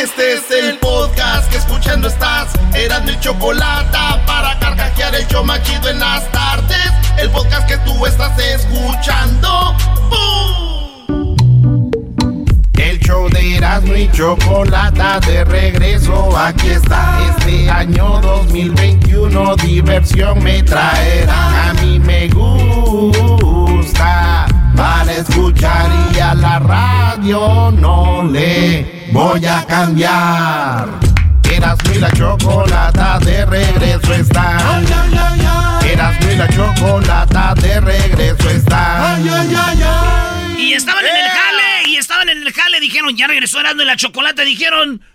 Este es el podcast que escuchando estás. Eran mi chocolate para carcajear el show machido en las tardes. El podcast que tú estás escuchando. ¡Bum! El show de Erasmo y Chocolata de regreso. Aquí está. Este año 2021 diversión me traerá. A mí me gusta para escuchar y a la radio no le voy a cambiar. Erasmo y la Chocolata de regreso están. Erasmo y la Chocolata de regreso están. Y estaban en el jale, y estaban en el jale, dijeron, ya regresó Erasmo y la chocolate, dijeron.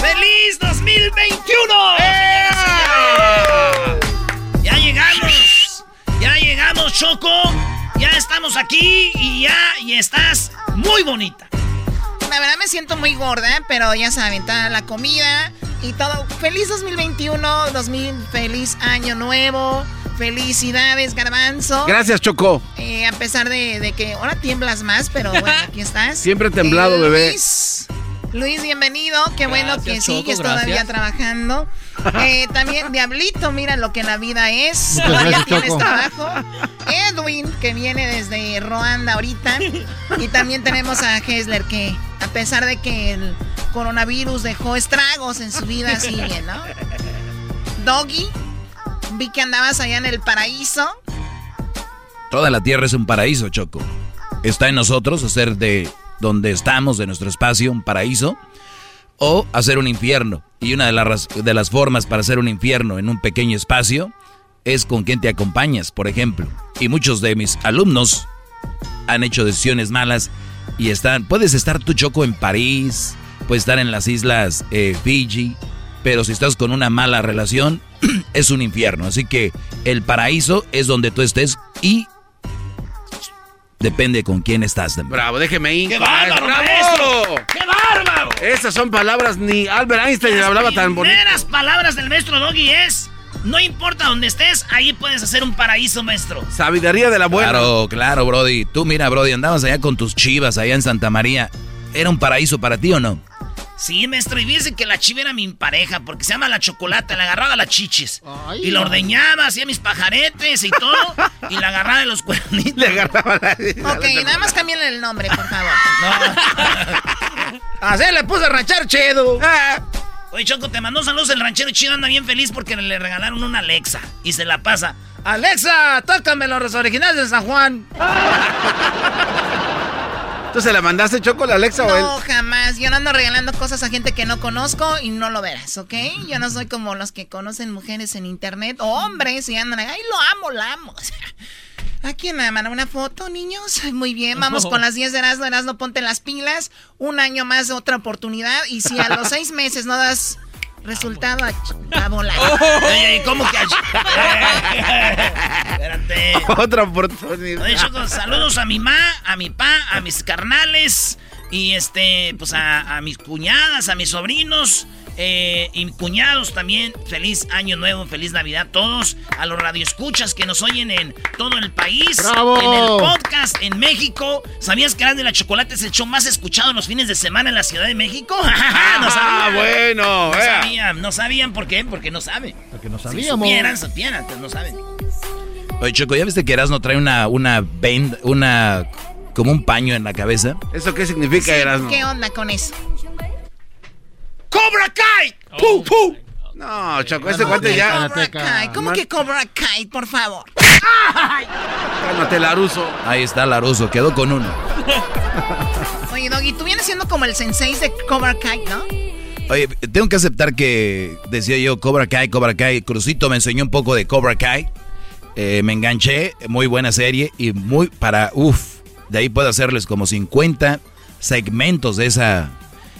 ¡Feliz 2021! Ya Choco. Ya estamos aquí y ya y estás muy bonita. La verdad me siento muy gorda, pero ya saben, está la comida y todo. Feliz 2021, 2000, feliz año nuevo. Felicidades, Garbanzo. Gracias, Choco. Eh, a pesar de, de que ahora tiemblas más, pero bueno, aquí estás. Siempre temblado, Eh, bebé. Luis, bienvenido. Qué bueno que Choco, sigues gracias. todavía trabajando. Eh, también, Diablito, mira lo que la vida es. Muchas Todavía gracias, tienes Choco. trabajo. Edwin, que viene desde Ruanda ahorita. Y también tenemos a Hesler, que a pesar de que el coronavirus dejó estragos en su vida, sigue, ¿no? Doggy, vi que andabas allá en el paraíso. Toda la tierra es un paraíso, Choco. Está en nosotros hacer de donde estamos, de nuestro espacio, un paraíso, o hacer un infierno. Y una de, las de las formas para hacer un infierno en un pequeño espacio es con quien te acompañas, por ejemplo. Y muchos de mis alumnos han hecho decisiones malas y están. Puedes estar tú, Choco, en París, puedes estar en las islas eh, Fiji, pero si estás con una mala relación, es un infierno. Así que el paraíso es donde tú estés y depende con quién estás. también. Bravo, déjeme ir. ¡Qué bárbaro, ¡Bravo! maestro! ¡Qué bárbaro! Esas son palabras, ni Albert Einstein Las hablaba tan bonito. primeras palabras del maestro Doggy es: No importa dónde estés, ahí puedes hacer un paraíso, maestro. Sabiduría de la buena. Claro, claro, Brody. Tú mira, Brody, andabas allá con tus chivas allá en Santa María. ¿Era un paraíso para ti o no? Sí, maestro, y fíjese que la chiva era mi pareja, porque se llama la chocolate, le agarraba las chichis. y la ordeñaba, hacía mis pajaretes y todo, y la agarraba de los cuernitos. Le agarraba la... Ok, nada más cámbiale el nombre, por favor. Así le puse a ranchar chido. Oye, Choco, te mandó saludos el ranchero chido, anda bien feliz porque le regalaron una Alexa. Y se la pasa. Alexa, tócame los originales de San Juan. ¿Tú se la mandaste, Choco, la Alexa o él? No, jamás. Yo no ando regalando cosas a gente que no conozco y no lo verás, ¿ok? Yo no soy como los que conocen mujeres en internet o hombres y andan, ay, lo amo, la amo. O sea, ¿A quién me mandan una foto, niños? Muy bien, vamos con las 10 de Erasmo. Erasmo, ponte las pilas. Un año más, otra oportunidad. Y si a los seis meses no das resultado, a, ch- a volar. Ey, ey, ¿cómo que? Espérate. Otra oportunidad. Oye, Choco, saludos a mi ma, a mi pa, a mis carnales y este, pues a, a mis cuñadas, a mis sobrinos eh, y cuñados también. Feliz año nuevo, feliz Navidad a todos. A los radioescuchas que nos oyen en todo el país. ¡Bravo! En el podcast en México. ¿Sabías que Grande la Chocolate es el show más escuchado en los fines de semana en la Ciudad de México? no Ah, sabían. bueno. No vea. sabían, no sabían por qué, porque no saben. Porque no Si sabíamos. supieran, supieran, pues no saben. Oye, Choco, ¿ya viste que Erasmo trae una, una bend, una, como un paño en la cabeza? ¿Eso qué significa, Erasmo? ¿Qué onda con eso? ¡Cobra Kai! ¡Pum, pum! No, Choco, ese guante ya... Cobra Kai. ¿Cómo que Cobra Kai, por favor? Cálmate, Laruso. Ahí está Laruso, quedó con uno. Oye, Doggy, tú vienes siendo como el sensei de Cobra Kai, ¿no? Oye, tengo que aceptar que decía yo Cobra Kai, Cobra Kai. Crucito me enseñó un poco de Cobra Kai. Eh, me enganché, muy buena serie y muy para, uff, de ahí puedo hacerles como 50 segmentos de esa,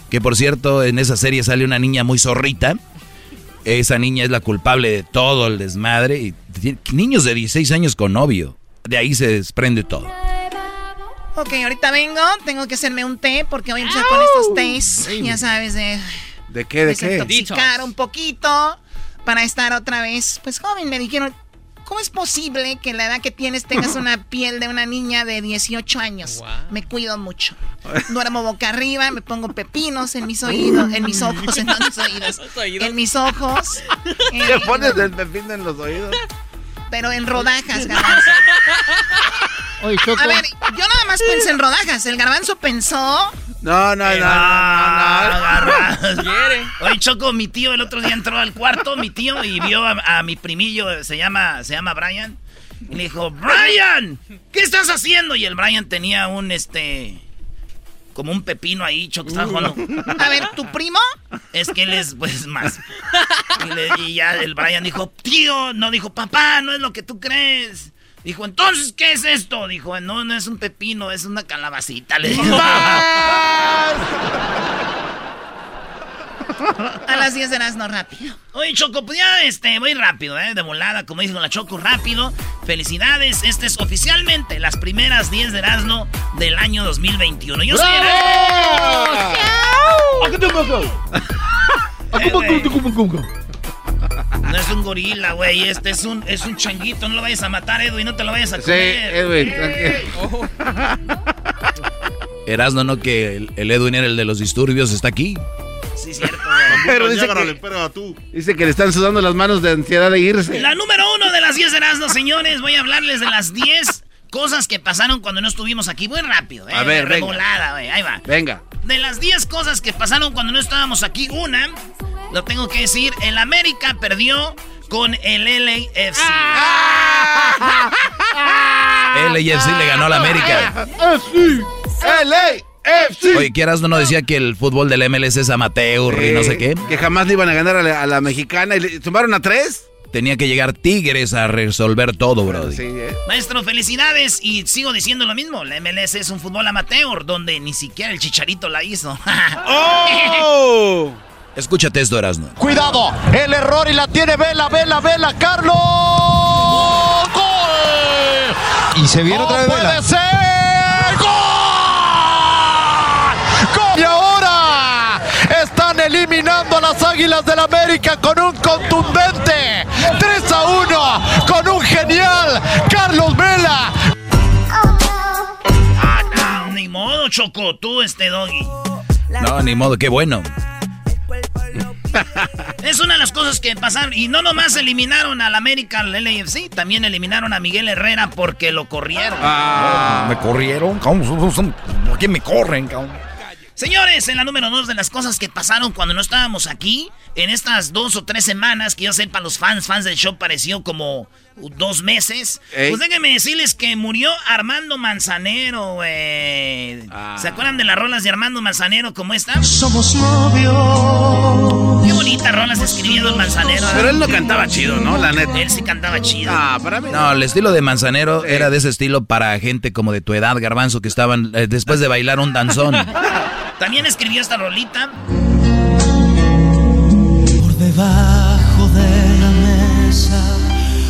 que por cierto en esa serie sale una niña muy zorrita. Esa niña es la culpable de todo el desmadre. Y niños de 16 años con novio. De ahí se desprende todo. Ok, ahorita vengo. Tengo que hacerme un té porque voy a empezar con estos tés. Ya sabes, de ¿De qué, de qué? desintoxicar un poquito para estar otra vez, pues joven. Me dijeron, ¿cómo es posible que la edad que tienes tengas una piel de una niña de 18 años? Me cuido mucho. Duermo boca arriba, me pongo pepinos en mis oídos, en mis ojos, en mis oídos, en mis ojos. ¿Qué eh, pones el pepino en los oídos? pero en rodajas, garbanzo. Oye, Choco. A ver, yo nada más pensé en rodajas. El garbanzo pensó. No, no, no, no, no, Ah, agarra. Oye, Choco, mi tío el otro día entró al cuarto, mi tío, y vio a, a mi primillo, se llama, se llama Brian. Y le dijo, Brian, ¿qué estás haciendo? Y el Brian tenía un, este, como un pepino ahí, Choco, estaba jugando. A ver, ¿tu primo? Es que él es, pues, más. Y, le- y ya el Brian dijo, tío, no dijo, papá, no es lo que tú crees. Dijo, entonces, ¿qué es esto? Dijo, no, no es un pepino, es una calabacita. Le dijo. A las 10 de no rápido. Oye, Choco, pues ya este, voy rápido, ¿eh? De volada, como dijo la Choco, rápido. Felicidades, este es oficialmente las primeras 10 de Erasmo del año 2021. Yo soy. No es un gorila, güey, este es un, es un changuito, no lo vayas a matar, Edwin, no te lo vayas a Sí, comer. Edwin, tranquilo. Erasno, no que el, el Edwin era el de los disturbios, está aquí. Sí, cierto, güey. Pero dice que, dice que le están sudando las manos de ansiedad de irse. La número uno de las 10 de Erasmo, señores, voy a hablarles de las 10 cosas que pasaron cuando no estuvimos aquí. Muy rápido, ¿eh? A ver, venga. volada, güey, ahí va. Venga. De las 10 cosas que pasaron cuando no estábamos aquí, una, lo tengo que decir, el América perdió con el LAFC. LAFC le ganó a la América. LAFC. Oye, que Erasno no decía que el fútbol del MLS es amateur y no sé qué. Que jamás le iban a ganar a la, a la mexicana y le sumaron a tres. Tenía que llegar Tigres a resolver todo, bro. Sí, ¿eh? Maestro, felicidades y sigo diciendo lo mismo, la MLS es un fútbol amateur donde ni siquiera el Chicharito la hizo. ¡Oh! Escúchate esto, Erasno. Cuidado, el error y la tiene Vela, Vela, Vela, Carlos. ¡Gol! Y se viene otra vez puede ser! ¡Gol! ¡Gol! Y ahora están eliminando a las Águilas del América con un contundente 3 a 1 con un genial Carlos Vela. ah, no, ni modo, Choco, tú este doggy. No, ni modo, qué bueno. Es una de las cosas que pasaron. Y no nomás eliminaron al América, al LAFC, también eliminaron a Miguel Herrera porque lo corrieron. Ah. ¿Me corrieron? ¿Por qué me corren, cabrón? Señores, en la número dos de las cosas que pasaron cuando no estábamos aquí, en estas dos o tres semanas, que yo sé para los fans, fans del show pareció como dos meses. Ey. Pues déjenme decirles que murió Armando Manzanero, güey. Ah. ¿Se acuerdan de las rolas de Armando Manzanero como esta? Somos novios. Qué bonitas rolas escribía Don Manzanero. Pero él no cantaba chido, ¿no? La neta. Él sí cantaba chido. Ah, para mí. No, el estilo de Manzanero era de ese estilo para gente como de tu edad, garbanzo, que estaban eh, después de bailar un danzón. También escribió esta rolita. Por debajo de la mesa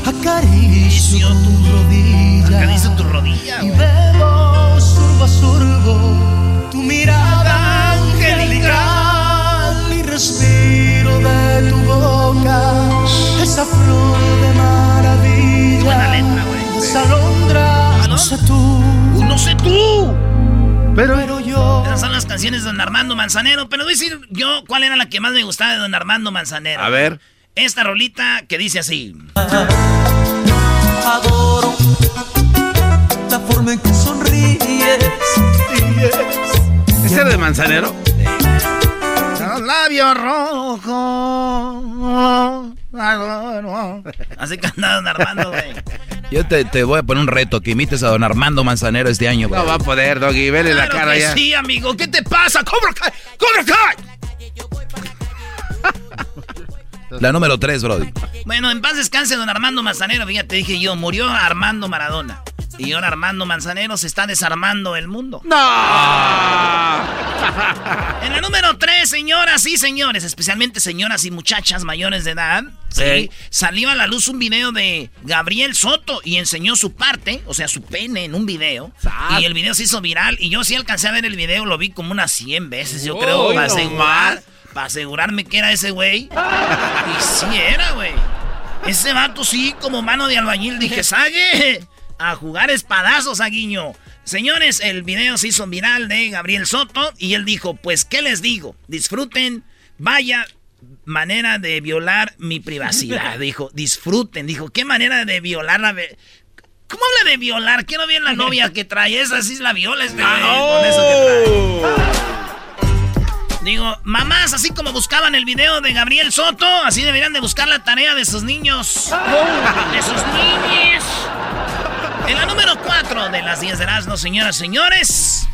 acaricio tu rodilla Acaricio tu rodilla, y bebo surbo a surbo tu mirada angelical y respiro de tu boca esa flor de maravilla. Buena letra, güey. Esa alondra, no sé tú, ¡No sé tú! Pero yo. Esas son las canciones de Don Armando Manzanero. Pero voy a decir yo cuál era la que más me gustaba de Don Armando Manzanero. A ver. Esta rolita que dice así. adoro la forma en que sonríes. ¿Ese era de manzanero? Los labios rojos. Así que anda don Armando, güey. Yo te, te voy a poner un reto, que imites a don Armando Manzanero este año, güey. No va a poder, Doggy, vele la Claro cara que ya. sí, amigo. ¿Qué te pasa? ¡Cobra Kai! ¡Cobra Kai! La número 3, Brody. Bueno, en paz descanse don Armando Manzanero. Fíjate, dije yo, murió Armando Maradona. Y ahora Armando Manzanero se está desarmando el mundo. ¡No! En la número 3, señoras y señores, especialmente señoras y muchachas mayores de edad, ¿sí? Salió a la luz un video de Gabriel Soto y enseñó su parte, o sea, su pene en un video. Sas. Y el video se hizo viral. Y yo sí alcancé a ver el video, lo vi como unas 100 veces, yo Uy, creo, para no. Para asegurarme que era ese güey. Y sí era, güey. Ese vato sí, como mano de albañil, dije, ¡sague! A jugar espadazos, Aguiño. Señores, el video se hizo viral de Gabriel Soto y él dijo, pues, ¿qué les digo? Disfruten, vaya manera de violar mi privacidad. Dijo, disfruten. Dijo, ¿qué manera de violar la... ¿Cómo habla de violar? Quiero ver la novia que trae. Esa sí es la viola este güey, con eso que trae. Digo, mamás, así como buscaban el video de Gabriel Soto, así deberían de buscar la tarea de sus niños. De sus niños. En la número 4 de las 10 de Erasmo, señoras y señores.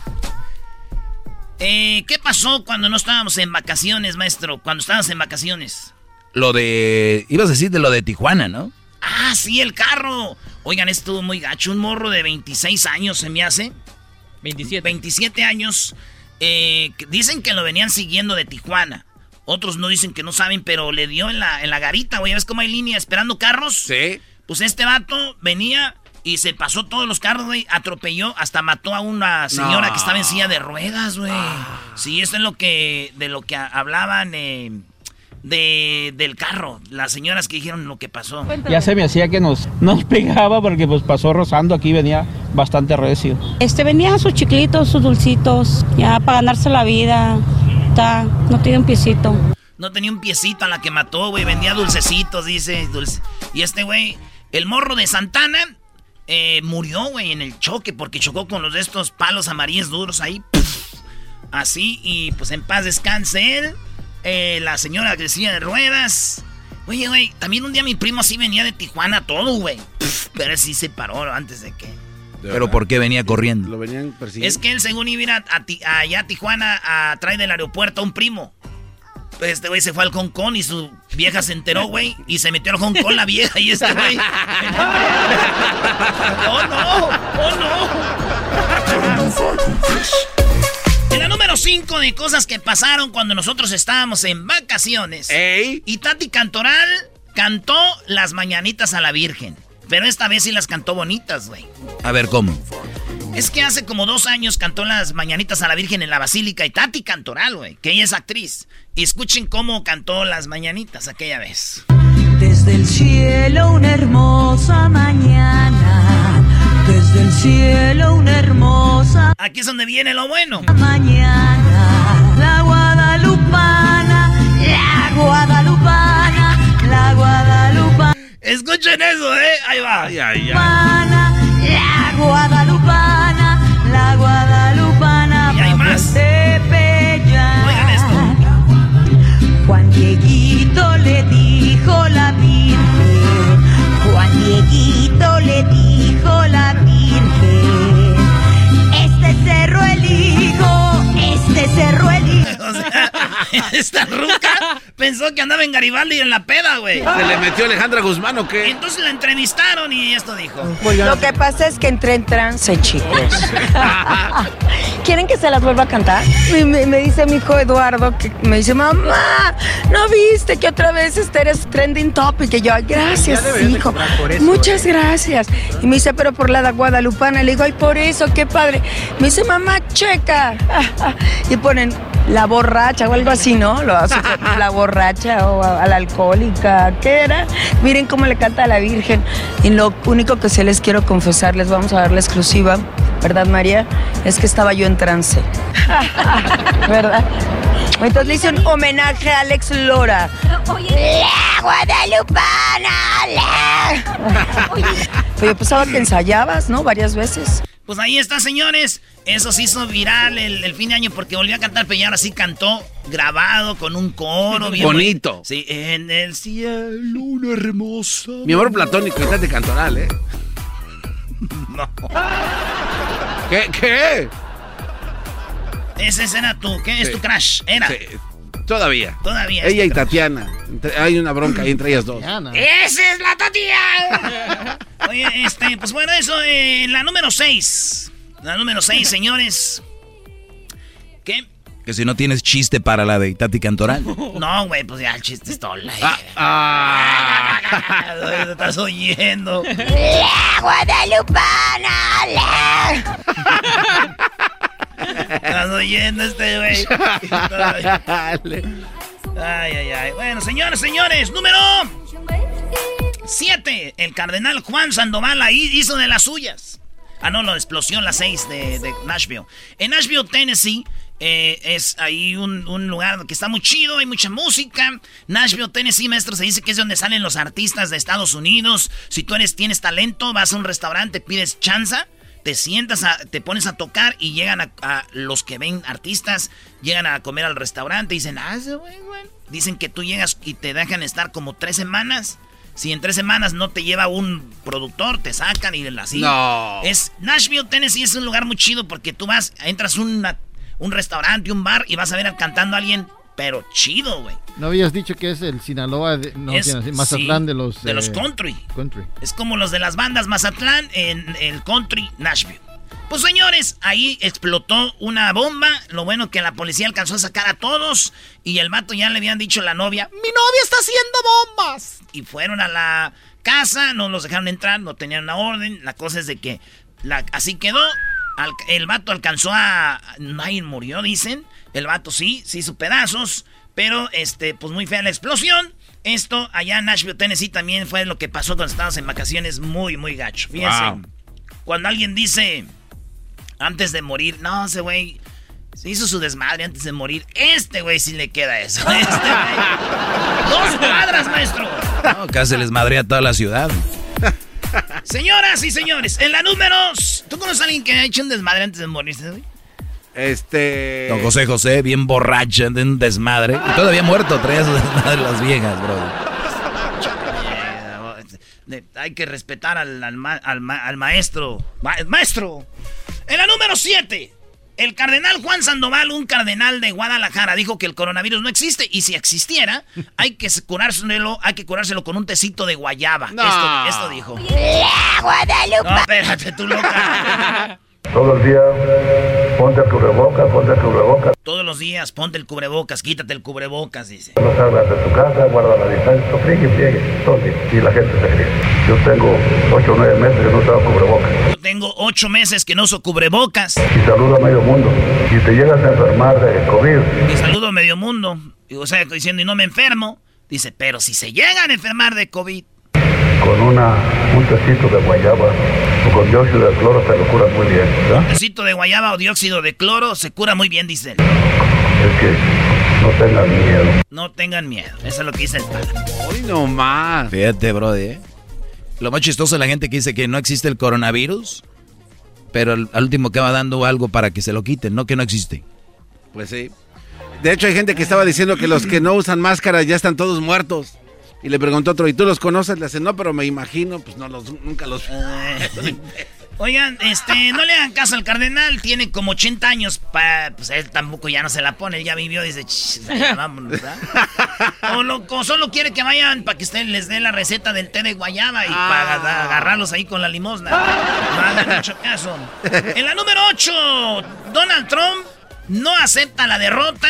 Eh, ¿Qué pasó cuando no estábamos en vacaciones, maestro? Cuando estábamos en vacaciones. Lo de... Ibas a decir de lo de Tijuana, ¿no? Ah, sí, el carro. Oigan, estuvo muy gacho. Un morro de 26 años se me hace. 27. 27 años. Eh, dicen que lo venían siguiendo de Tijuana. Otros no dicen que no saben, pero le dio en la, en la garita, güey. ¿Ves cómo hay línea esperando carros? Sí. Pues este vato venía y se pasó todos los carros, güey. Atropelló, hasta mató a una señora No. que estaba en silla de ruedas, güey. Sí, esto es lo que, de lo que hablaban eh, de, del carro. Las señoras que dijeron lo que pasó. Ya se me hacía que nos, nos pegaba porque pues pasó rozando aquí, venía bastante recio. Este venía sus chiclitos, sus dulcitos, ya para ganarse la vida. Está, no tiene un piecito. No tenía un piecito a la que mató, güey. Vendía dulcecitos, dice. dulce- Y este güey, el morro de Santana, eh, murió, güey, en el choque porque chocó con los de estos palos amarillos duros ahí. así, y pues en paz descanse él. Eh, la señora que decía de ruedas. Oye, güey, también un día mi primo así venía de Tijuana todo, güey. Pero él sí se paró antes de que. Pero ¿por qué venía corriendo? Lo venían persiguiendo. Es que él, según iba a ir a, a Ti- allá a Tijuana a traer del aeropuerto a un primo. Pues este güey se fue al Hong Kong y su vieja se enteró, güey, y se metió al Hong Kong la vieja y este güey. ¡Oh, no! ¡Oh, no! La número 5 de cosas que pasaron cuando nosotros estábamos en vacaciones. ¡Ey! Y Tati Cantoral cantó las mañanitas a la Virgen. Pero esta vez sí las cantó bonitas, güey. A ver, ¿cómo? Es que hace como dos años cantó las mañanitas a la Virgen en la Basílica y Tati Cantoral, güey, que ella es actriz. Y escuchen cómo cantó las mañanitas aquella vez. Desde el cielo una hermosa mañana, desde el cielo una hermosa Aquí es donde viene lo bueno. mañana, la guadalupana, la guadalupana, la guadalupana, Escuchen eso, ¿eh? Ahí va. Ay, ay, ay. la guadalupana, cerro elijo. O sea, pensó que andaba en Garibaldi en la peda, güey. ¿Se le metió Alejandra Guzmán o qué? Entonces la entrevistaron y esto dijo. Lo que pasa es que entré en trance, chicos. ¿Quieren que se las vuelva a cantar? Me, me- me dice mi hijo Eduardo, que me dice, mamá, ¿no viste que otra vez este eres trending topic? Y yo, "Ay, gracias, hijo. Muchas gracias. Y me dice, pero por la da guadalupana. Le digo, ay, por eso, qué padre. Me dice, mamá, checa. Y ponen la borracha o algo así, ¿no? Lo la borracha o a, a la alcohólica. ¿Qué era? Miren cómo le canta a la Virgen. Y lo único que se les quiero confesar, les vamos a dar la exclusiva. ¿verdad, María? Es que estaba yo en trance. ¿Verdad? Entonces le hice un homenaje a Alex Lora. ¡La Guadalupana! ¡La! Pero yo pensaba que ensayabas, ¿no? Varias veces. Pues ahí está, señores. Eso se hizo viral el, el fin de año porque volvió a cantar, pero ahora sí cantó grabado con un coro bien Bonito. Sí, en el cielo una hermosa. Mi amor platónico, estás de cantoral, ¿eh? No. ¿Qué? ¿Qué? Ese era tu, ¿qué? Es tu crush. Era. Sí, todavía. Todavía Ella y. Tatiana. Entre- hay una bronca ahí entre ellas dos. ¡Esa es la Tatiana! Oye, este, pues bueno, eso, eh, la número 6. La número 6, señores. ¿Qué? Que si no tienes chiste para la de Tati Cantoral. No, güey, pues ya el chiste es todo. la- Ah, Lo estás oyendo. ¡La Guadalupana! Estás oyendo este güey. Ay, ay, ay. Bueno, señores, señores, número 7. El cardenal Juan Sandoval ahí hizo de las suyas. Ah, no, la explosión, la 6 de, de Nashville. En Nashville, Tennessee, eh, es ahí un, un lugar que está muy chido, hay mucha música. Nashville, Tennessee, maestro, se dice que es donde salen los artistas de Estados Unidos. Si tú eres, tienes talento, vas a un restaurante, pides chanza, te sientas, a- te pones a tocar y llegan a, a los que ven artistas, llegan a comer al restaurante y dicen, ah, ese güey, güey. Dicen que tú llegas y te dejan estar como tres semanas. Si en tres semanas no te lleva un productor, te sacan y así. No. Es Nashville, Tennessee es un lugar muy chido porque tú vas, entras a una- un restaurante, un bar y vas a ver cantando a alguien, pero chido, güey. ¿No habías dicho que es el Sinaloa, de, no, Es- Sinaloa, Mazatlán sí, de los... de los eh, country. Country. Es como los de las bandas Mazatlán en el country Nashville. Pues señores, ahí explotó una bomba. Lo bueno que la policía alcanzó a sacar a todos. Y el vato ya le habían dicho a la novia, mi novia está haciendo bombas. Y fueron a la casa, no los dejaron entrar, no tenían una orden. La cosa es de que la- así quedó. Al- el vato alcanzó a... Nadie murió, dicen. El vato sí, sí hizo pedazos. Pero, este, pues muy fea la explosión. Esto allá en Nashville, Tennessee también fue lo que pasó cuando estábamos en vacaciones muy, muy gacho. Fíjense. Wow. Cuando alguien dice antes de morir, no, ese güey se hizo su desmadre antes de morir. Este güey sí le queda eso. Este güey. Dos cuadras, maestro. No, casi les madrea toda la ciudad. Señoras y señores, en la números. ¿Tú conoces a alguien que ha hecho un desmadre antes de morirse, güey? Este. Don José José, bien borracho, de un desmadre. Y todavía muerto, traía su desmadre las viejas, bro. Hay que respetar al, al ma- al ma- al maestro. Ma- maestro. En la número 7. El cardenal Juan Sandoval, un cardenal de Guadalajara, dijo que el coronavirus no existe y si existiera, hay que curárselo, hay que curárselo con un tecito de guayaba. No. Esto, esto dijo. ¡La Guadalupe! No, espérate, tú loca. Todos los días ponte el cubrebocas, ponte el cubrebocas. Todos los días ponte el cubrebocas, quítate el cubrebocas, dice. No salgas de tu casa, guarda la distancia, friegue, friegue, día. Y la gente se ríe. Yo tengo 8 o 9 meses que no tengo cubrebocas. Yo tengo ocho meses que no uso cubrebocas Y saludo a medio mundo. Si te llegas a enfermar de COVID, y saludo a medio mundo. Y, O sea, diciendo y no me enfermo. Dice, pero si se llegan a enfermar de COVID, con una, un tecito de guayaba con dióxido de cloro te lo curas muy bien. ¿verdad? tecito de guayaba o dióxido de cloro se cura muy bien, dice él. Es que no tengas miedo. No tengan miedo. Eso es lo que dice el padre. Hoy no más. Fíjate, brody, ¿eh? Lo más chistoso es la gente que dice que no existe el coronavirus, pero al, al último que va dando algo para que se lo quiten, no que no existe. Pues sí. De hecho, hay gente que estaba diciendo que los que no usan máscara ya están todos muertos. Y le preguntó otro, ¿y tú los conoces? Le hace, no, pero me imagino, pues no los, nunca los. Oigan, este, no le hagan caso al cardenal, tiene como 80 años, pa, pues él tampoco ya no se la pone, él ya vivió, dice, "Ch, ya vámonos, ¿verdad? o, lo- o solo quiere que vayan para que usted les dé la receta del té de guayaba y para aga- agarrarlos ahí con la limosna. No hagan mucho caso. En la número 8, Donald Trump no acepta la derrota.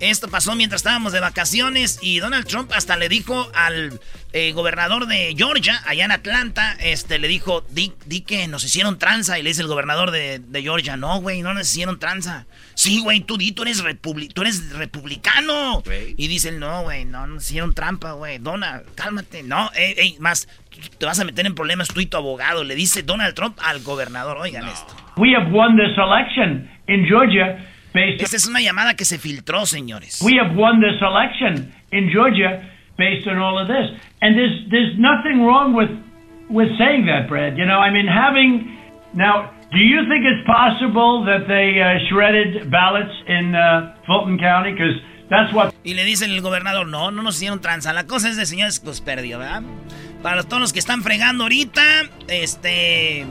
Esto pasó mientras estábamos de vacaciones y Donald Trump hasta le dijo al eh, gobernador de Georgia, allá en Atlanta, este, le dijo, di, di que nos hicieron tranza. Y le dice el gobernador de, Georgia, no, güey, no nos hicieron tranza. Sí, güey, tú di, tú eres, tú eres republicano. Y dice él, no, güey, no nos hicieron trampa, güey. Donald, cálmate. No, ey, más, te vas a meter en problemas tú y tu abogado. Le dice Donald Trump al gobernador, oigan esto. We have won this election in Georgia. Esta es una llamada que se filtró, señores. We have won this election in Georgia based on all of this. And there's there's nothing wrong with with saying that, Brad. You know, I mean having now do you think it's possible that they uh, shredded ballots in uh, Fulton County because that's what Y le dice el gobernador, "No, no nos hicieron tranza. La cosa es de señores, pues perdió, ¿verdad?" Para todos los que están fregando ahorita, este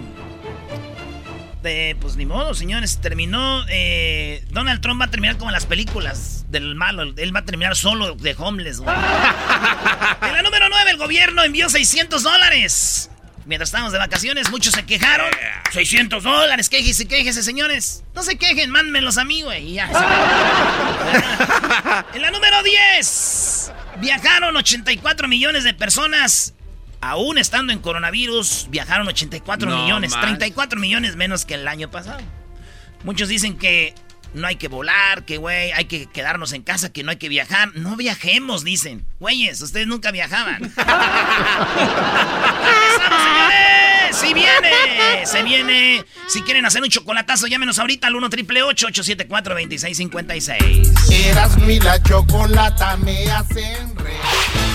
pues ni modo, señores. Terminó. Eh, Donald Trump va a terminar como en las películas del malo. Él va a terminar solo de homeless, güey. en la número 9, el gobierno envió 600 dólares. Mientras estábamos de vacaciones, muchos se quejaron. 600 dólares, quejese, quejese, señores. No se quejen, mándenmelos a mí, güey. Ya. en la número 10, viajaron 84 millones de personas aún estando en coronavirus, viajaron 84 millones, 34 millones menos que el año pasado. Muchos dicen que no hay que volar, que güey, hay que quedarnos en casa, que no hay que viajar. No viajemos, dicen. Güeyes, ustedes nunca viajaban. señores! ¡Sí viene! ¡Se viene! Si quieren hacer un chocolatazo, llámenos ahorita al 1 triple 874 2656 Eras mi la chocolata me hacen re.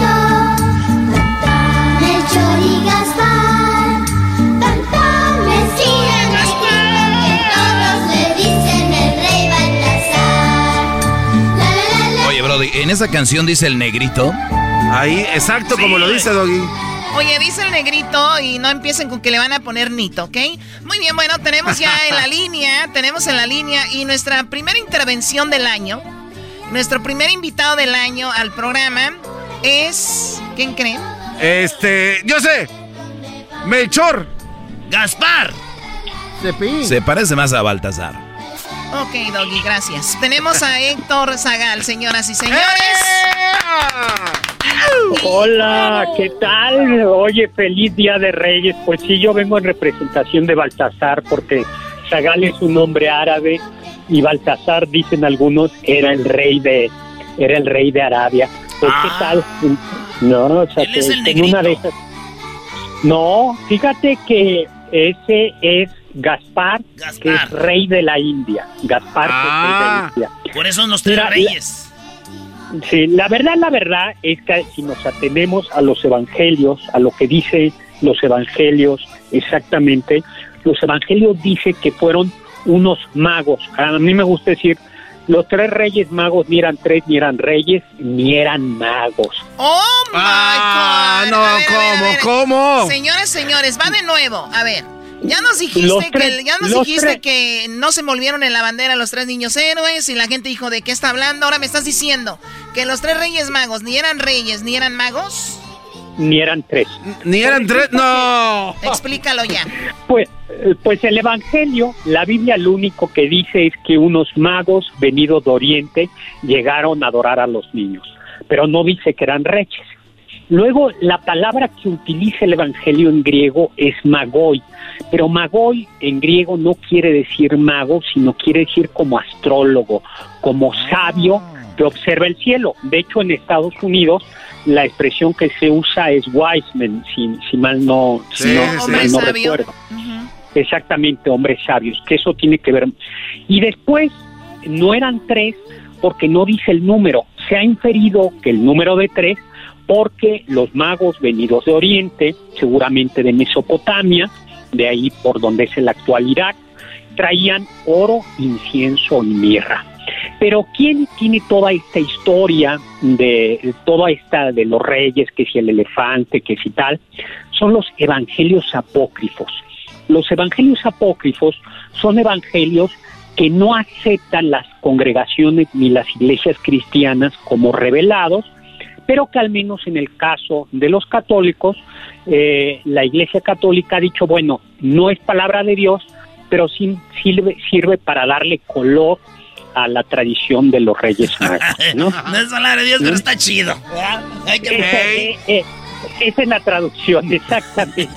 Esa canción dice el negrito. Ahí, exacto como lo dice Doggy. Oye, dice el negrito y no empiecen con que le van a poner nito, ¿ok? Muy bien, bueno, tenemos ya en la línea, tenemos en la línea y nuestra primera intervención del año, nuestro primer invitado del año al programa es... ¿Quién creen? Este, yo sé. Melchor. Gaspar. Se parece más a Baltasar. Ok, Doggy, gracias. Tenemos a Héctor Zagal, señoras y señores. Hola, ¿qué tal? Oye, feliz Día de Reyes. Pues sí, yo vengo en representación de Baltasar porque Zagal es un nombre árabe y Baltasar, dicen algunos, era el rey de era el rey de Arabia. Pues, ¿qué ah. tal? No, o sea, que, es una de esas... No, fíjate que ese es Gaspar, que es rey de la India. Gaspar, que es rey de la Ah. India. Por eso los tres Mira, la- reyes. Sí, la verdad, la verdad es que si nos atenemos a los evangelios, a lo que dice los evangelios exactamente, los evangelios dice que fueron unos magos. A mí me gusta decir, los tres reyes magos ni eran tres, ni eran reyes, ni eran magos. ¡Oh, my Ah, God! no, ver, ¿cómo, ver. cómo? Señores, señores, va de nuevo. A ver, ya nos dijiste, Los tres- que, ya nos los dijiste tres- que no se volvieron en la bandera los tres niños héroes y la gente dijo de qué está hablando. Ahora me estás diciendo que los tres reyes magos ni eran reyes ni eran magos. Ni eran tres. Ni eran tres, no. Explícalo ya. Pues, eh, pues el Evangelio, la Biblia lo único que dice es que unos magos venidos de Oriente llegaron a adorar a los niños, pero no dice que eran reyes. Luego, la palabra que utiliza el Evangelio en griego es magoi, pero magoi en griego no quiere decir mago, sino quiere decir como astrólogo, como sabio que observa el cielo. De hecho, en Estados Unidos la expresión que se usa es wise man, si, si mal no, si no- sí. mal no recuerdo. Exactamente, hombres sabios, que eso tiene que ver. Y después, no eran tres porque no dice el número. Se ha inferido que el número de tres porque los magos venidos de Oriente, seguramente de Mesopotamia, de ahí por donde es el actual Irak, traían oro, incienso y mirra. Pero ¿quién tiene toda esta historia de toda esta de los reyes, que si el elefante, que si tal? Son los evangelios apócrifos. Los evangelios apócrifos son evangelios que no aceptan las congregaciones ni las iglesias cristianas como revelados, pero que al menos en el caso de los católicos, eh, la Iglesia Católica ha dicho, bueno, no es palabra de Dios, pero sí sirve, sirve para darle color a la tradición de los Reyes Magos, ¿no? No es palabra de Dios, pero está chido. Hay que eh, eh, es la traducción, exactamente,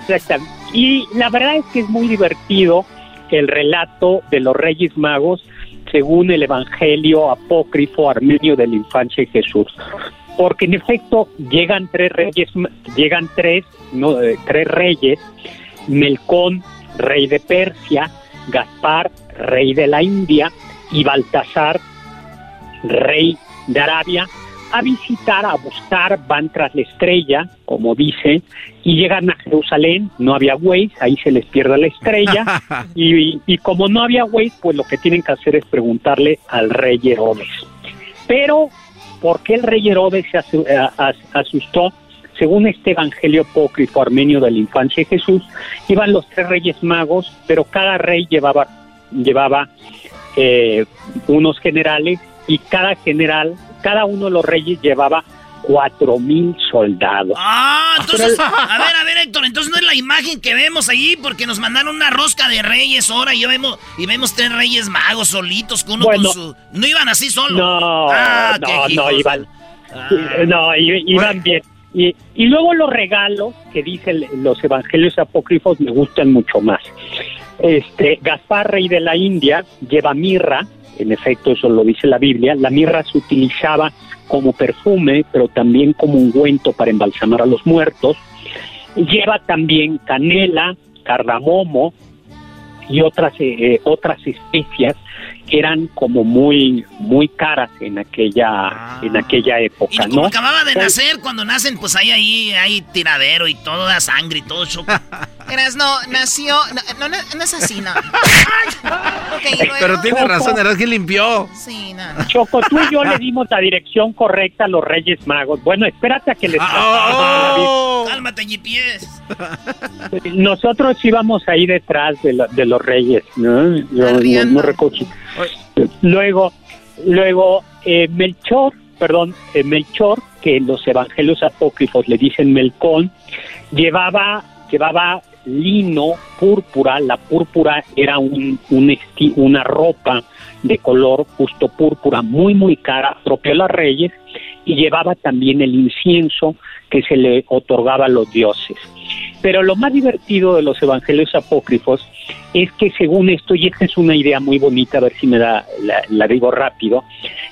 exactamente. Y la verdad es que es muy divertido el relato de los Reyes Magos según el Evangelio apócrifo armenio de la infancia de Jesús. Porque en efecto llegan tres reyes, llegan tres, no, eh, tres reyes, Melcón, rey de Persia, Gaspar, rey de la India, y Baltasar, rey de Arabia, a visitar, a buscar, van tras la estrella, como dice, y llegan a Jerusalén, no había Waze, ahí se les pierde la estrella, y, y como no había Waze, pues lo que tienen que hacer es preguntarle al rey Herodes. Pero, ¿por qué el rey Herodes se a- asustó? Según este evangelio apócrifo armenio de la infancia de Jesús, iban los tres reyes magos, pero cada rey llevaba, llevaba eh, unos generales y cada general, cada uno de los reyes llevaba cuatro mil soldados. Ah, entonces, a ver, a ver, Héctor, entonces no es la imagen que vemos allí porque nos mandaron una rosca de reyes ahora y yo vemos y vemos tres reyes magos solitos con uno Bueno. con su no iban así solos. No, Ah, no, no, iban, Ah. no, iban bien. Y, y luego los regalos que dicen los evangelios apócrifos me gustan mucho más. Este, Gaspar, rey de la India, lleva mirra, en efecto eso lo dice la Biblia, la mirra se utilizaba como perfume, pero también como ungüento para embalsamar a los muertos. Lleva también canela, cardamomo y otras eh, otras especias eran como muy muy caras en aquella en aquella época, Como ¿no? acababa de Pues, nacer, cuando nacen, pues ahí, ahí hay tiradero y todo, da sangre y todo choco. Eras, no, nació. No, no, no, es así, no. Ok, y luego- Pero tiene razón, era que limpió. Sí, no, no. Choco, tú y yo le dimos la dirección correcta a los Reyes Magos. Bueno, espérate a que les Oh. Cálmate, GPS. Nosotros íbamos ahí detrás de, lo- de los Reyes, ¿no? Yo no, no. Luego, luego eh, Melchor, perdón, eh, Melchor, que en los evangelios apócrifos le dicen Melcón, llevaba, llevaba lino púrpura. La púrpura era un, una ropa de color justo púrpura, muy, muy cara, propio a los reyes, y llevaba también el incienso que se le otorgaba a los dioses. Pero lo más divertido de los evangelios apócrifos es que según esto, y esta es una idea muy bonita, a ver si me da, la, la digo rápido,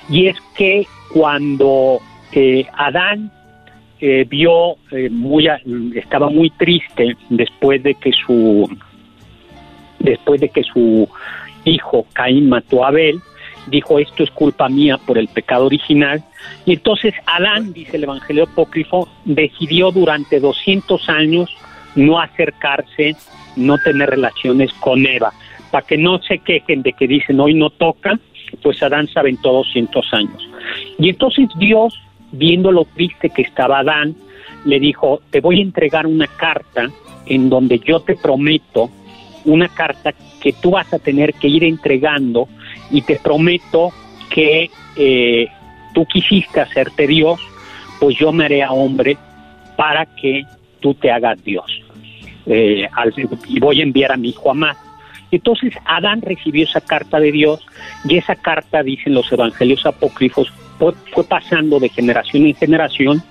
y es que cuando eh, Adán eh, vio eh, muy, estaba muy triste después de que su después de que su hijo Caín mató a Abel, dijo esto es culpa mía por el pecado original. Y entonces Adán, dice el Evangelio Apócrifo, decidió durante 200 años no acercarse, no tener relaciones con Eva, para que no se quejen de que dicen hoy no toca, pues Adán se aventó 200 años. Y entonces Dios, viendo lo triste que estaba Adán, le dijo, te voy a entregar una carta en donde yo te prometo, una carta que tú vas a tener que ir entregando y te prometo que eh, tú quisiste hacerte Dios, pues yo me haré a hombre para que tú te hagas Dios. Eh, y voy a enviar a mi hijo Amad. Entonces Adán recibió esa carta de Dios y esa carta, dicen los evangelios apócrifos, fue, pasando de generación en generación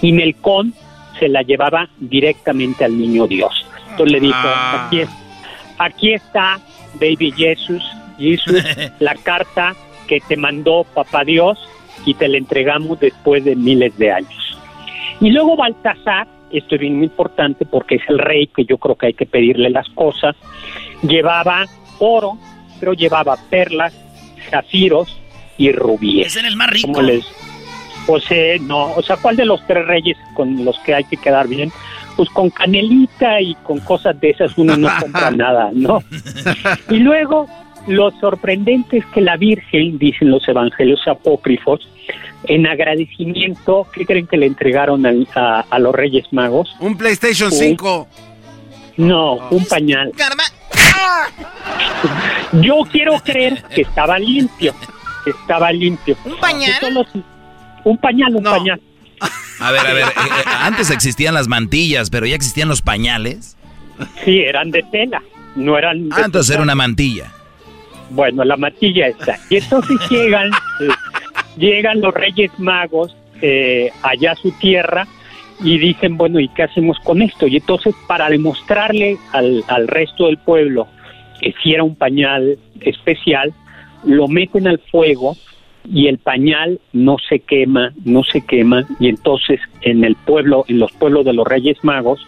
y Melcón se la llevaba directamente al niño Dios. Entonces le dijo, ah. aquí, aquí está, baby Jesus, Jesus, la carta que te mandó papá Dios y te la entregamos después de miles de años. Y luego Baltasar, esto es bien importante porque es el rey que yo creo que hay que pedirle las cosas, llevaba oro, pero llevaba perlas, zafiros y rubíes. Es el más rico. pues no, o sea, ¿cuál de los tres reyes con los que hay que quedar bien? Pues con canelita y con cosas de esas uno no compra nada, ¿no? Y luego lo sorprendente es que la Virgen, dicen los evangelios apócrifos, en agradecimiento, ¿qué creen que le entregaron a, los Reyes Magos? Un PlayStation 5. No, un pañal. Yo quiero creer que estaba limpio, que estaba limpio. ¿Un pañal? un pañal, un pañal. A ver, a ver, eh, eh, antes existían las mantillas, pero ya existían los pañales. Sí, eran de tela, no eran... ah, entonces era una mantilla. Bueno, la mantilla está. Y entonces llegan, eh, llegan los Reyes Magos allá a su tierra y dicen, bueno, ¿y qué hacemos con esto? Y entonces para demostrarle al, al resto del pueblo que si era un pañal especial, lo meten al fuego y el pañal no se quema, no se quema, y entonces en el pueblo, en los pueblos de los Reyes Magos,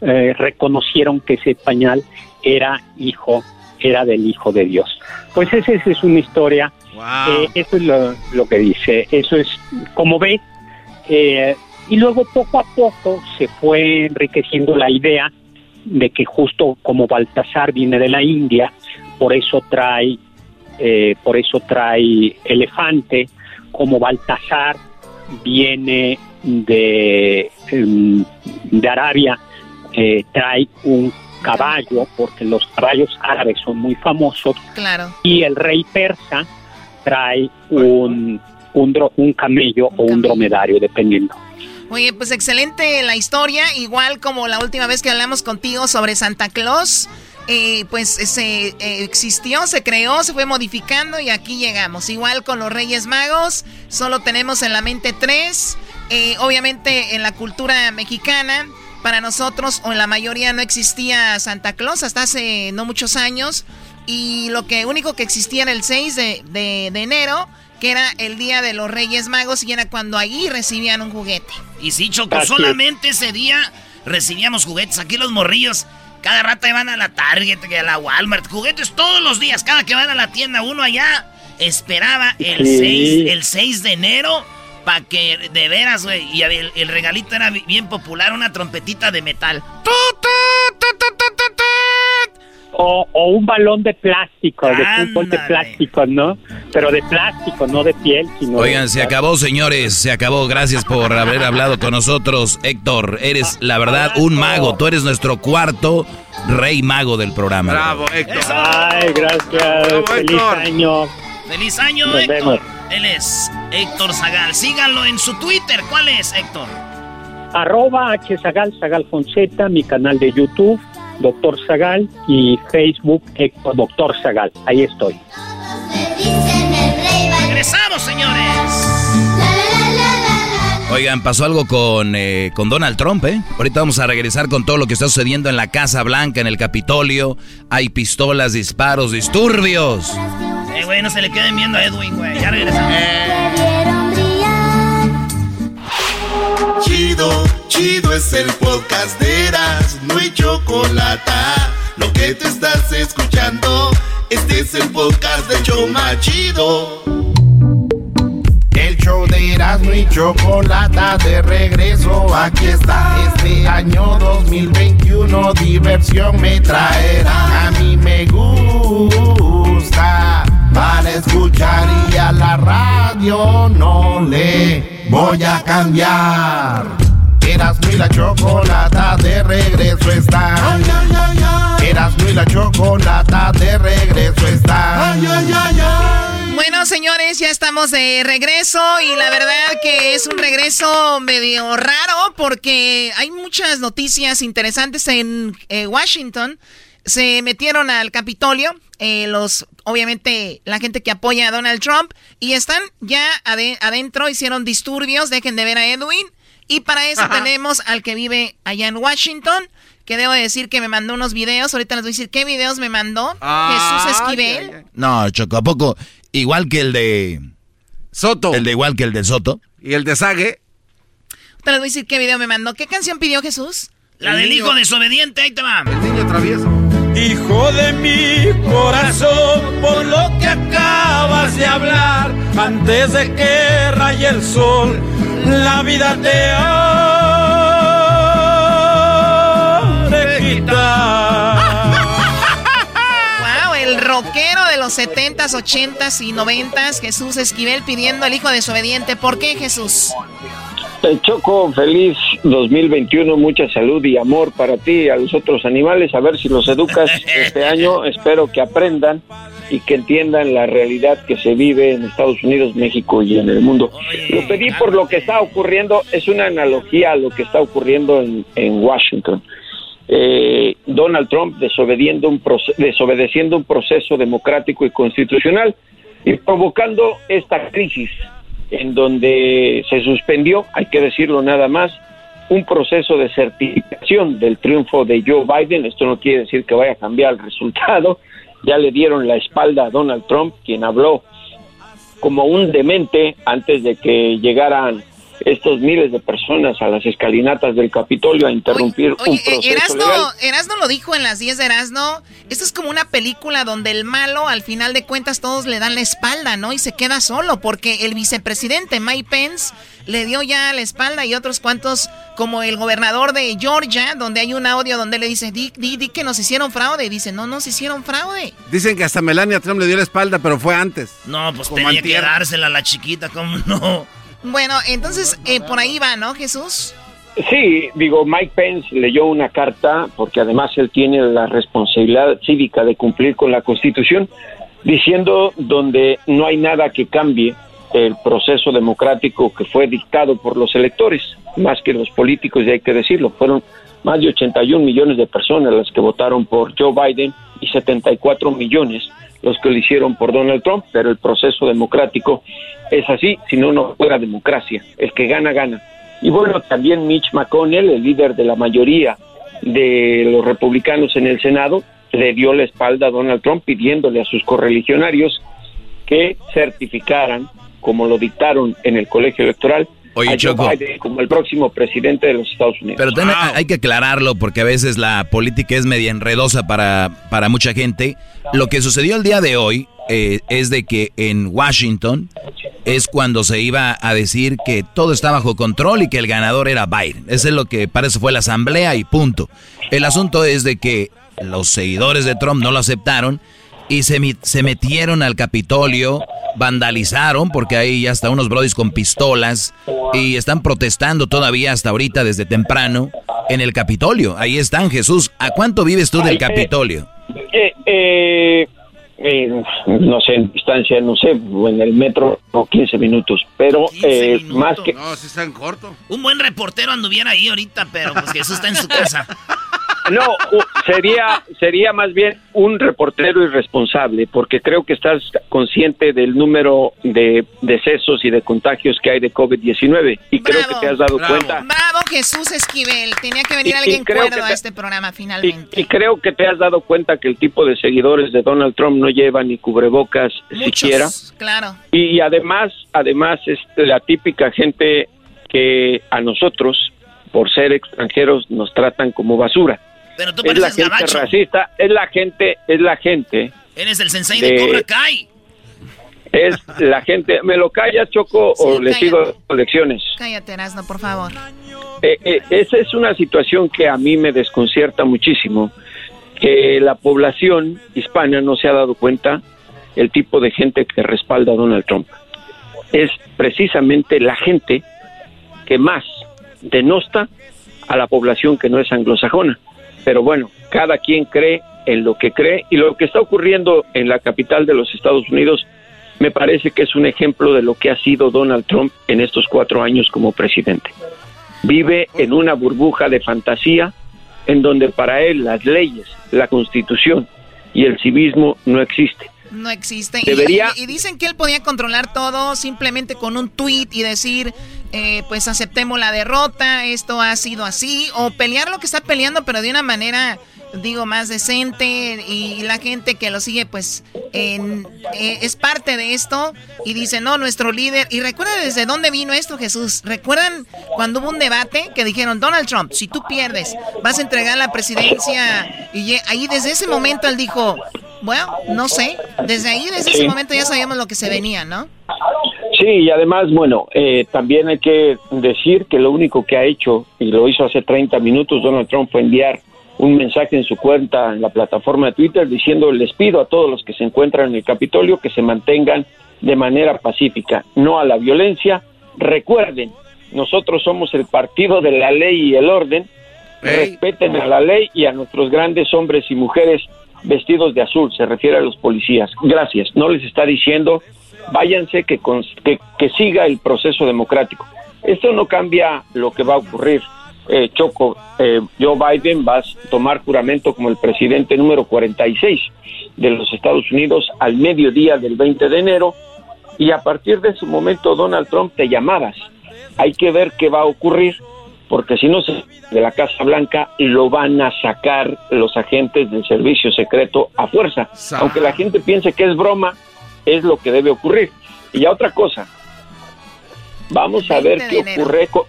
eh, reconocieron que ese pañal era hijo, era del Hijo de Dios. Pues esa, es una historia, eh, eso es lo, que dice, eso es, como ves, eh, y luego poco a poco se fue enriqueciendo la idea de que justo como Baltasar viene de la India, por eso trae, eh, por eso trae elefante, como Baltasar viene de, em, de Arabia, eh, trae un caballo, porque los caballos árabes son muy famosos, claro. y el rey persa trae un, un, un camello o un dromedario, dependiendo. Oye, pues excelente la historia, igual como la última vez que hablamos contigo sobre Santa Claus. Eh, pues se eh, existió, se creó, se fue modificando y aquí llegamos. Igual con los Reyes Magos, solo tenemos en la mente tres. Eh, obviamente en la cultura mexicana, para nosotros o en la mayoría no existía Santa Claus hasta hace no muchos años. Y lo que único que existía era el 6 de, de enero que era el día de los Reyes Magos y era cuando allí recibían un juguete. Y sí, Choco, solamente ese día recibíamos juguetes. Aquí los morrillos cada rato iban a la Target, a la Walmart, juguetes todos los días. Cada que van a la tienda, uno allá esperaba el, 6, el 6 de enero para que de veras, güey. Y el, el, regalito era bien popular, una trompetita de metal. O, un balón de plástico, de fútbol de plástico, ¿no? Pero de plástico, no de piel, sino. Oigan, se acabó, señores, se acabó. Gracias por haber hablado con nosotros, Héctor. Eres, la verdad, un mago. Tú eres nuestro cuarto rey mago del programa. Bravo, Héctor. Ay, gracias. Feliz año. Feliz año, Héctor. Él es Héctor Zagal. Síganlo en su Twitter. ¿Cuál es, Héctor? Arroba H Zagal, Zagal Fonseca, mi canal de YouTube Doctor Zagal y Facebook Doctor Zagal. Ahí estoy. Regresamos, señores. Oigan, pasó algo con, eh, con Donald Trump, ¿eh? Ahorita vamos a regresar con todo lo que está sucediendo en la Casa Blanca, en el Capitolio. Hay pistolas, disparos, disturbios. Eh, güey, no se le queden viendo a Edwin, güey. Ya regresamos. Chido, chido es el podcast de Eras, no hay chocolate. Lo que te estás escuchando. es el podcast de Choma Chido. El show de Erasmo y Chocolata de regreso, aquí está. Este año 2021 diversión me traerá. A mí me gusta para escuchar y a la radio no le voy a cambiar. Erasmo y la Chocolata de regreso está. Erasmo y la Chocolata de regreso está. Bueno, señores, ya estamos de regreso y la verdad que es un regreso medio raro porque hay muchas noticias interesantes en eh, Washington. Se metieron al Capitolio, eh, los, obviamente, la gente que apoya a Donald Trump y están ya ade- adentro, hicieron disturbios, dejen de ver a Edwin. Y para eso Ajá. tenemos al que vive allá en Washington, que debo decir que me mandó unos videos. Ahorita les voy a decir qué videos me mandó Jesús Esquivel. No, Choco, ¿a poco? Igual que el de... Soto. El de igual que el de Soto. Y el de Sague. Ahorita les voy a decir qué video me mandó. ¿Qué canción pidió Jesús? La del hijo desobediente, ahí te va. El niño travieso. Hijo de mi corazón, por lo que acabas de hablar, antes de que raye el sol, la vida te ha de quitar. Wow, el rockero de los 70s, 80s y 90s, Jesús Esquivel pidiendo al hijo desobediente. ¿Por qué Jesús? Choco, feliz 2021, mucha salud y amor para ti y a los otros animales. A ver si los educas este año. Espero que aprendan y que entiendan la realidad que se vive en Estados Unidos, México y en el mundo. Lo pedí por lo que está ocurriendo, es una analogía a lo que está ocurriendo en, en Washington. Eh, Donald Trump desobediendo un desobedeciendo un proceso democrático y constitucional y provocando esta crisis en donde se suspendió, hay que decirlo nada más, un proceso de certificación del triunfo de Joe Biden. Esto no quiere decir que vaya a cambiar el resultado. Ya le dieron la espalda a Donald Trump, quien habló como un demente antes de que llegaran estos miles de personas a las escalinatas del Capitolio a interrumpir un Oye, eh, proceso Erasno, legal. Erasno lo dijo en las 10 de Erasno. Esto es como una película donde el malo, al final de cuentas, todos le dan la espalda, ¿no? Y se queda solo, porque el vicepresidente Mike Pence le dio ya la espalda y otros cuantos, como el gobernador de Georgia, donde hay un audio donde le dice, di, di, di que nos hicieron fraude. Y dice, no, nos hicieron fraude. Dicen que hasta Melania Trump le dio la espalda, pero fue antes. No, pues Como tenía que dársela a la chiquita, ¿cómo no? Bueno, entonces, eh, por ahí va, ¿no, Jesús? Sí, digo, Mike Pence leyó una carta, porque además él tiene la responsabilidad cívica de cumplir con la Constitución, diciendo donde no hay nada que cambie el proceso democrático que fue dictado por los electores, más que los políticos, y hay que decirlo, fueron más de 81 millones de personas las que votaron por Joe Biden y 74 millones los que lo hicieron por Donald Trump, pero el proceso democrático es así, si no, no fuera democracia. El que gana, gana. Y bueno, también Mitch McConnell, el líder de la mayoría de los republicanos en el Senado, le dio la espalda a Donald Trump pidiéndole a sus correligionarios que certificaran, como lo dictaron en el colegio electoral, Oye, a Joe Choco. Biden como el próximo presidente de los Estados Unidos. Pero también hay que aclararlo porque a veces la política es media enredosa para, para mucha gente. Lo que sucedió el día de hoy eh, es de que en Washington es cuando se iba a decir que todo está bajo control y que el ganador era Biden. Eso es lo que para eso fue la asamblea y punto. El asunto es de que los seguidores de Trump no lo aceptaron y se, mi- se metieron al Capitolio, vandalizaron, porque hay hasta unos brodis con pistolas y están protestando todavía hasta ahorita desde temprano en el Capitolio. Ahí están, Jesús. ¿A cuánto vives tú del eh, Capitolio? Eh, eh, eh, no sé, en distancia, no sé, o en el metro, o 15 minutos, pero eh, más que... No, si están corto. Un buen reportero anduviera ahí ahorita, pero pues Jesús está en su casa. No, sería, sería más bien un reportero irresponsable, porque creo que estás consciente del número de decesos y de contagios que hay de COVID-19, y creo que te has dado cuenta. Bravo, Jesús Esquivel. Tenía que venir Y- y alguien creo cuerdo que a te- este programa Y, finalmente. y creo que te has dado cuenta que el tipo de seguidores de Donald Trump no llevan ni cubrebocas siquiera. Claro. Y además, además es la típica gente que a nosotros, por ser extranjeros, nos tratan como basura. Pero tú Es la gente gabacho. racista, es la gente, es la gente Eres el sensei de, Cobra Kai. Es la gente, ¿me lo calla Choco o le sigo lecciones? Cállate, Erasno, por favor. Eh, eh, esa es una situación que a mí me desconcierta muchísimo, que la población hispana no se ha dado cuenta el tipo de gente que respalda a Donald Trump. Es precisamente la gente que más denosta a la población que no es anglosajona. Pero bueno, cada quien cree en lo que cree y lo que está ocurriendo en la capital de los Estados Unidos me parece que es un ejemplo de lo que ha sido Donald Trump en estos cuatro años como presidente. Vive en una burbuja de fantasía en donde para él las leyes, la constitución y el civismo no existen. No existen. Debería... Y, dicen que él podía controlar todo simplemente con un tweet y decir, eh, pues aceptemos la derrota, esto ha sido así, o pelear lo que está peleando, pero de una manera digo, más decente y la gente que lo sigue, pues, en, eh, es parte de esto y dice, no, nuestro líder. Y recuerda desde dónde vino esto, Jesús. ¿Recuerdan cuando hubo un debate que dijeron, Donald Trump, si tú pierdes, vas a entregar la presidencia? Y ahí desde ese momento él dijo, bueno, no sé, desde ahí, desde ese momento ya sabíamos lo que se venía, ¿no? Sí, y además, bueno, eh, también hay que decir que lo único que ha hecho, y lo hizo hace 30 minutos, Donald Trump fue enviar un mensaje en su cuenta en la plataforma de Twitter diciendo les pido a todos los que se encuentran en el Capitolio que se mantengan de manera pacífica, no a la violencia. Recuerden, nosotros somos el partido de la ley y el orden. Respeten a la ley y a nuestros grandes hombres y mujeres vestidos de azul, se refiere a los policías. Gracias. No les está diciendo váyanse que, que, que siga el proceso democrático. Esto no cambia lo que va a ocurrir eh, Choco, eh, Joe Biden va a tomar juramento como el presidente número 46 de los Estados Unidos al mediodía del 20 de enero y a partir de ese momento Donald Trump te llamabas. Hay que ver qué va a ocurrir porque si no se de la Casa Blanca lo van a sacar los agentes del servicio secreto a fuerza. Aunque la gente piense que es broma, es lo que debe ocurrir. Y ya otra cosa, vamos a ver qué ocurre con,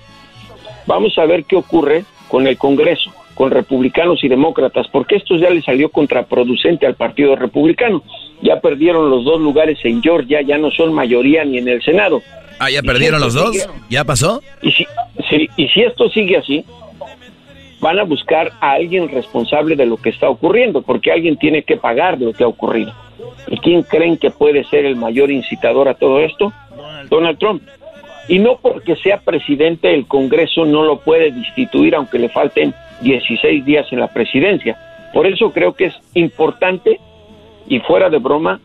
Vamos a ver qué ocurre con el Congreso, con republicanos y demócratas, porque esto ya le salió contraproducente al Partido Republicano. Ya perdieron los dos lugares en Georgia, ya no son mayoría ni en el Senado. Ah, ya perdieron los dos. ¿Ya pasó? Y si, y si esto sigue así, van a buscar a alguien responsable de lo que está ocurriendo, porque alguien tiene que pagar de lo que ha ocurrido. ¿Y quién creen que puede ser el mayor incitador a todo esto? Donald Trump. Y no porque sea presidente el Congreso no lo puede destituir aunque le falten 16 días en la presidencia. Por eso creo que es importante y fuera de broma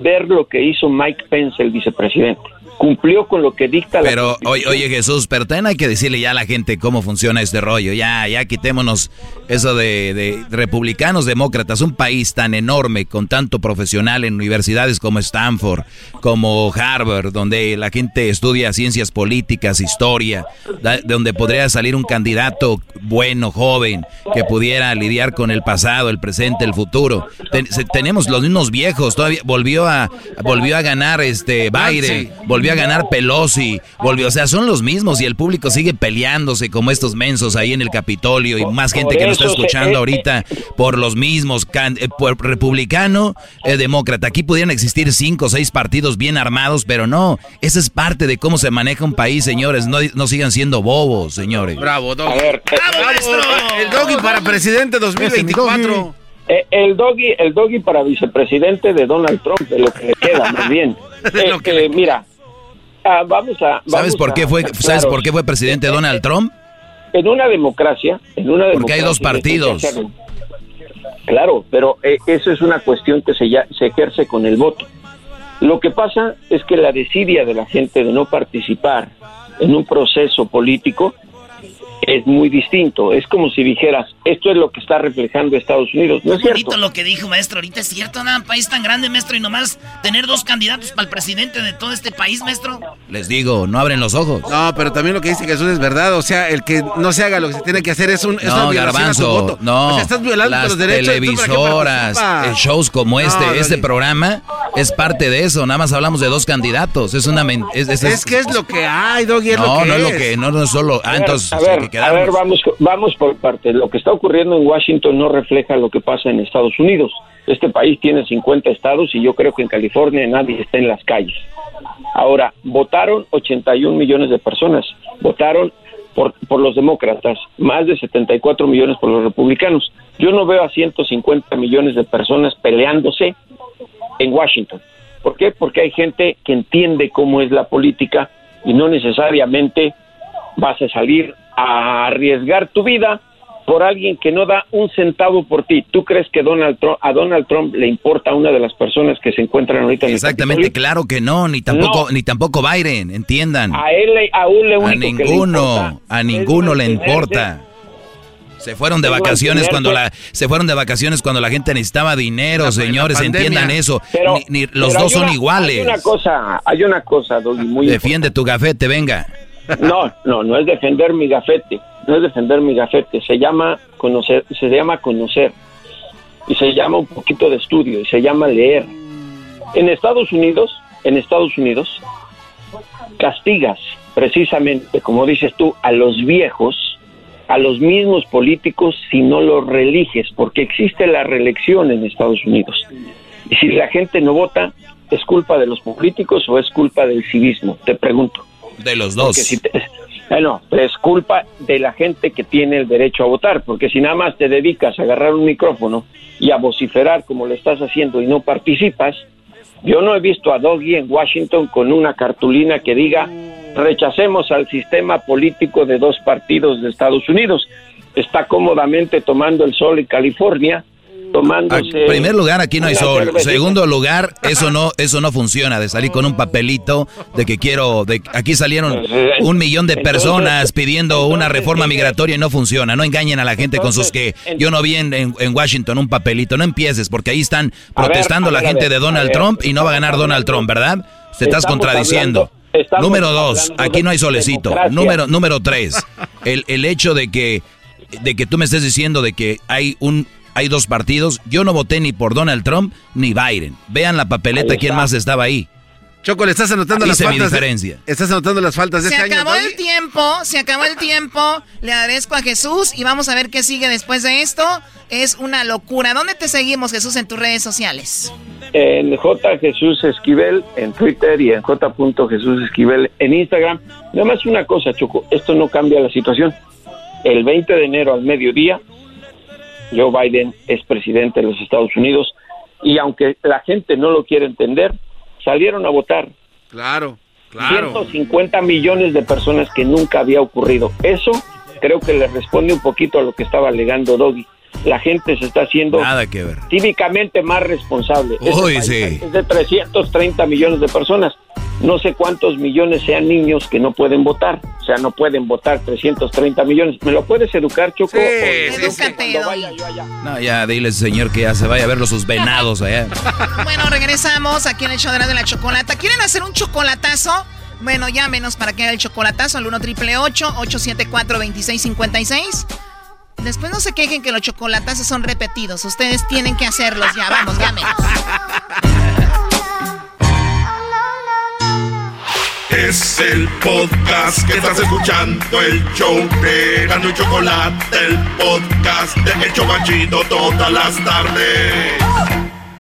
ver lo que hizo Mike Pence, el vicepresidente cumplió con lo que dicta pero, la oye, oye Jesús, pero también hay que decirle ya a la gente cómo funciona este rollo. Ya, ya quitémonos eso de, de, republicanos, demócratas. Un país tan enorme, con tanto profesional en universidades como Stanford, como Harvard, donde la gente estudia ciencias políticas, historia, donde podría salir un candidato bueno, joven, que pudiera lidiar con el pasado, el presente, el futuro. tenemos los mismos viejos, todavía volvió a, volvió a ganar este Biden, volvió a ganar Pelosi, volvió, o sea, son los mismos y el público sigue peleándose como estos mensos ahí en el Capitolio y más gente que nos está escuchando ahorita por los mismos, eh, por republicano, eh, demócrata. Aquí pudieran existir cinco o seis partidos bien armados, pero no, esa es parte de cómo se maneja un país, señores, no, no sigan siendo bobos, señores. Bravo, Doggy. El Doggy para presidente 2024. El doggy, el doggy para vicepresidente de Donald Trump, de lo que le queda, más bien. Eh, mira, Ah, vamos a. ¿Sabes por qué fue, ¿sabes por qué fue presidente Donald Trump? En una democracia, en una democracia. Porque hay dos partidos. Claro, pero eh, eso es una cuestión que se, ya, se ejerce con el voto. Lo que pasa es que la desidia de la gente de no participar en un proceso político es muy distinto. Es como si dijeras, esto es lo que está reflejando Estados Unidos. No es, cierto. lo que dijo, maestro. Ahorita es cierto, nada, un país tan grande, maestro, y nomás tener dos candidatos para el presidente de todo este país, maestro. Les digo, no abren los ojos. No, pero también lo que dice Jesús es verdad. O sea, el que no se haga lo que se tiene que hacer es un es no, garbanzo, No, o sea, estás violando las los derechos. televisoras, shows como este, este programa es parte de eso. Nada más hablamos de dos candidatos. Es una es, es, que es lo que hay, Doggy. Es no, lo que no es lo que no, no es solo. Ah, entonces, a ver, a ver, vamos, vamos por partes. Lo que está ocurriendo en Washington no refleja lo que pasa en Estados Unidos. Este país tiene 50 estados y yo creo que en California nadie está en las calles. Ahora, votaron 81 millones de personas, votaron por, por los demócratas, más de 74 millones por los republicanos. Yo no veo a 150 millones de personas peleándose en Washington. ¿Por qué? Porque hay gente que entiende cómo es la política y no necesariamente vas a salir a arriesgar tu vida por alguien que no da un centavo por ti. ¿Tú crees que Donald Trump, a Donald Trump le importa a una de las personas que se encuentran ahorita en Exactamente, claro que no, ni tampoco ni tampoco Biden, entiendan. A él a, le a ninguno, a ninguno le importa. Se fueron de vacaciones cuando la se fueron de vacaciones cuando la gente necesitaba dinero, señores, entiendan eso. ni, los dos son iguales. Hay una cosa, hay una cosa, muy Defiende tu gafete, venga. No, no, no es defender mi gafete, no es defender mi gafete, se llama conocer, se llama conocer y se llama un poquito de estudio y se llama leer. En Estados Unidos, en Estados Unidos castigas precisamente, como dices tú, a los viejos, a los mismos políticos si no los religes, porque existe la reelección en Estados Unidos. Y si la gente no vota, ¿es culpa de los políticos o es culpa del civismo? Te pregunto. De los dos. bueno, es culpa de la gente que tiene el derecho a votar, porque si nada más te dedicas a agarrar un micrófono y a vociferar como lo estás haciendo y no participas, yo no he visto a Doggy en Washington con una cartulina que diga rechacemos al sistema político de dos partidos de Estados Unidos. Está cómodamente tomando el sol en California tomándose. En primer lugar, aquí no hay sol. Segundo lugar, eso no, eso no funciona, de salir con un papelito de que quiero, de aquí salieron pues, eh, un millón de personas pidiendo una reforma migratoria y no funciona. No engañen a la gente con sus que yo no vi en, Washington un papelito. No empieces, porque ahí están protestando la gente de Donald Trump y no va a ganar Donald Trump, ¿verdad? Se estás contradiciendo. número dos, aquí no hay solecito. Número, número tres, el, el hecho de que, de que tú me estés diciendo de que hay un hay dos partidos. Yo no voté ni por Donald Trump ni Biden. Vean la papeleta quién más estaba ahí. Choco, le estás anotando las faltas. diferencia. estás anotando las faltas de se este acabó el tiempo, se acabó el tiempo. Le agradezco a Jesús y vamos a ver qué sigue después de esto. Es una locura. ¿Dónde te seguimos, Jesús, en tus redes sociales? En J Jesús Esquivel en Twitter y en J. Jesús Esquivel en Instagram. Nada más una cosa, Choco, esto no cambia la situación. El 20 de enero al mediodía Joe Biden es presidente de los Estados Unidos y aunque la gente no lo quiere entender, salieron a votar. Claro, claro. 150 millones de personas que nunca había ocurrido. Eso creo que le responde un poquito a lo que estaba alegando Doggy. La gente se está haciendo Nada que ver. cívicamente más responsable. Uy, sí. Es de 330 millones de personas no sé cuántos millones sean niños que no pueden votar. O sea, no pueden votar 330 millones. ¿Me lo puedes educar, Choco? Sí, No, ya dile señor que ya se vaya a ver los sus venados allá. bueno, regresamos aquí en el show de la chocolata. ¿Quieren hacer un chocolatazo? Bueno, llámenos para que haga el chocolatazo al 1 triple 874 2656 Después no se quejen que los chocolatazos son repetidos. Ustedes tienen que hacerlos ya. Vamos, llámenos. Es el podcast que estás escuchando, el show de Gano y Chocolate, el podcast de El Chocachito todas las tardes.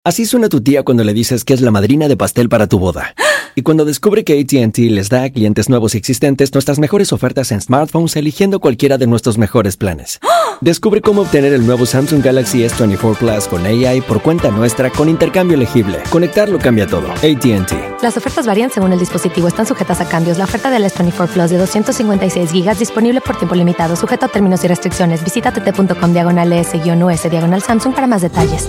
Así suena tu tía cuando le dices que es la madrina de pastel para tu boda. Y cuando descubre que ATT les da a clientes nuevos y existentes nuestras mejores ofertas en smartphones eligiendo cualquiera de nuestros mejores planes. Descubre cómo obtener el nuevo Samsung Galaxy S24 Plus con AI por cuenta nuestra con intercambio elegible. Conectarlo cambia todo. ATT. Las ofertas varían según el dispositivo. Están sujetas a cambios. La oferta del S24 Plus de 256 GB disponible por tiempo limitado, sujeto a términos y restricciones. Visita tt.com diagonal S-US diagonal Samsung para más detalles.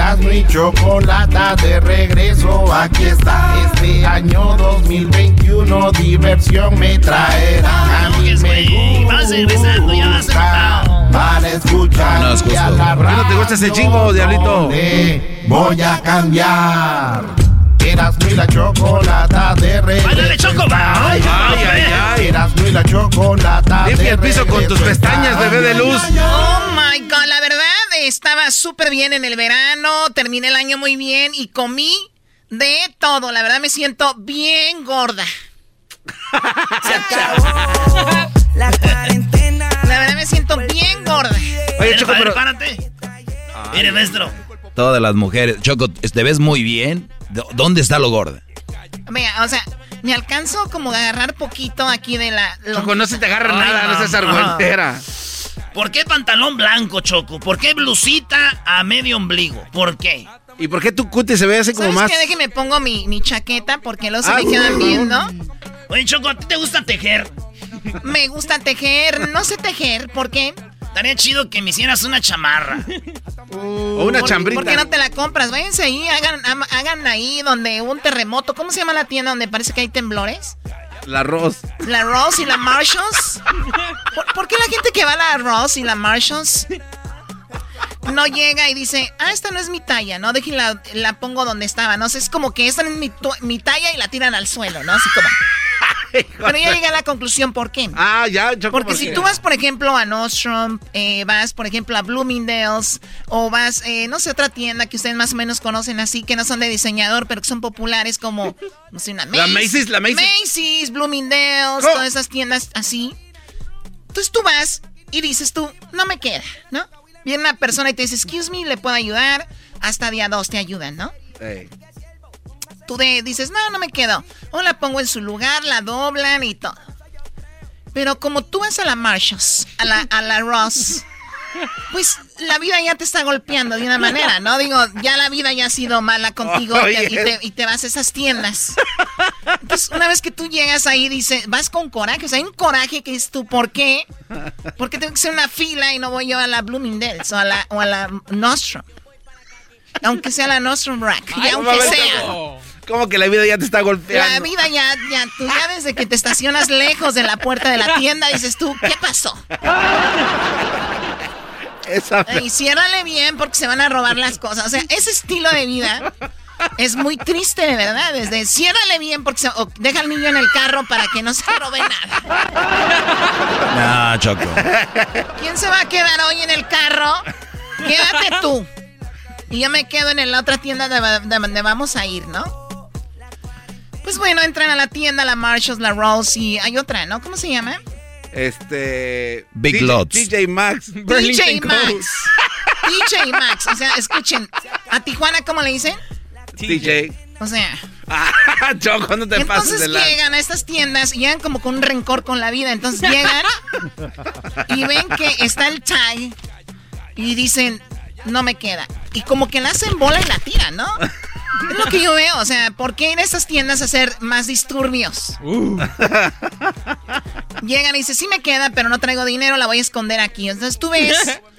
Erasmo y Chocolata de regreso, aquí está. Este año 2021 diversión me traerá. Ah, a mí pues, me Vas regresando, ya vas a escuchar. No, es justo. Y a la radio, ¿No te gusta ese chingo, diablito? Voy a cambiar. Eras muy la chocolata de regreso. ¡Ándale, Choco! Ay, ay, ay, ay. Eras muy la chocolata de el piso con tus pestañas, bebé de luz. Oh my god, la verdad estaba súper bien en el verano, terminé el año muy bien y comí de todo. La verdad me siento bien gorda. La cuarentena. La verdad me siento bien gorda. Oye, Choco, pero... Párate. Mire, maestro. Todas las mujeres. Choco, te ves muy bien. ¿Dó- ¿Dónde está lo gorda? Mira, o sea, me alcanzo como a agarrar poquito aquí de la... Choco, no se te agarra Ay, nada, no seas mamá. argüentera. ¿Por qué pantalón blanco, Choco? ¿Por qué blusita a medio ombligo? ¿Por qué? ¿Y por qué tu cutis se ve así como ¿Sabes más...? qué? Déjeme pongo mi, mi chaqueta porque luego se Ah, me quedan no. viendo. Oye, Choco, ¿a ti te gusta tejer? Me gusta tejer, no sé tejer, ¿por qué? Estaría chido que me hicieras una chamarra. O una ¿Por- chambrita. ¿Por qué no te la compras? Váyanse ahí, hagan, hagan ahí donde un terremoto. ¿Cómo se llama la tienda donde parece que hay temblores? La Ross. La Ross y la Marshalls. ¿Por, por qué la gente que va a la Ross y la Marshalls no llega y dice, ah, esta no es mi talla, ¿no? Dejen la, la pongo donde estaba, ¿no? Sea, es como que esta no es mi, mi talla y la tiran al suelo, ¿no? Así como... Pero ya llegué a la conclusión, ¿por qué? Ah, ya, Choco. Porque ¿por si tú vas, por ejemplo, a Nordstrom, eh, vas, por ejemplo, a Bloomingdale's, o vas, eh, no sé, otra tienda que ustedes más o menos conocen así, que no son de diseñador, pero que son populares como, no sé, una La Macy's, la Macy's. Macy's, Bloomingdale's, Oh. todas esas tiendas así. Entonces tú vas y dices tú, no me queda, ¿no? Viene una persona y te dice, excuse me, ¿le puedo ayudar? Hasta día dos te ayudan, ¿no? Ey. Tú de, dices, no, no me quedo. O la pongo en su lugar, la doblan y todo. Pero como tú vas a la Marshalls, a la, a la Ross, pues la vida ya te está golpeando de una manera, ¿no? Digo, ya la vida ya ha sido mala contigo y, te, y te- y te vas a esas tiendas. Entonces, una vez que tú llegas ahí, dices, vas con coraje. O sea, hay un coraje que es tú, ¿por qué? ¿Por qué tengo que hacer una fila y no voy yo a la Bloomingdale's o a la, o a la Nostrum? Aunque sea la Nostrum Rack, y aunque sea. ¿Cómo que la vida ya te está golpeando? La vida ya, ya, tú ya desde que te estacionas lejos de la puerta de la tienda, dices tú, ¿qué pasó? Esa... Y ciérrale bien porque se van a robar las cosas. O sea, ese estilo de vida es muy triste, de verdad. Desde ciérrale bien porque se, o deja al niño en el carro para que no se robe nada. No, Choco. ¿Quién se va a quedar hoy en el carro? Quédate tú. Y yo me quedo en la otra tienda de, de donde vamos a ir, ¿no? Pues bueno, entran a la tienda, la Marshalls, la Rolls y hay otra, ¿no? ¿Cómo se llama? Este... Big DJ Lots. DJ Max. DJ Max. DJ Max. O sea, escuchen. ¿A Tijuana cómo le dicen? DJ. O sea. Ah, Choco, no te pases Entonces de la... llegan a estas tiendas y llegan como con un rencor con la vida. Entonces llegan y ven que está el tag y dicen, no me queda. Y como que la hacen bola y la tiran, ¿no? Es lo que yo veo. O sea, ¿por qué en estas tiendas hacer más disturbios? Llegan y dicen, sí me queda, pero no traigo dinero, la voy a esconder aquí. Entonces tú ves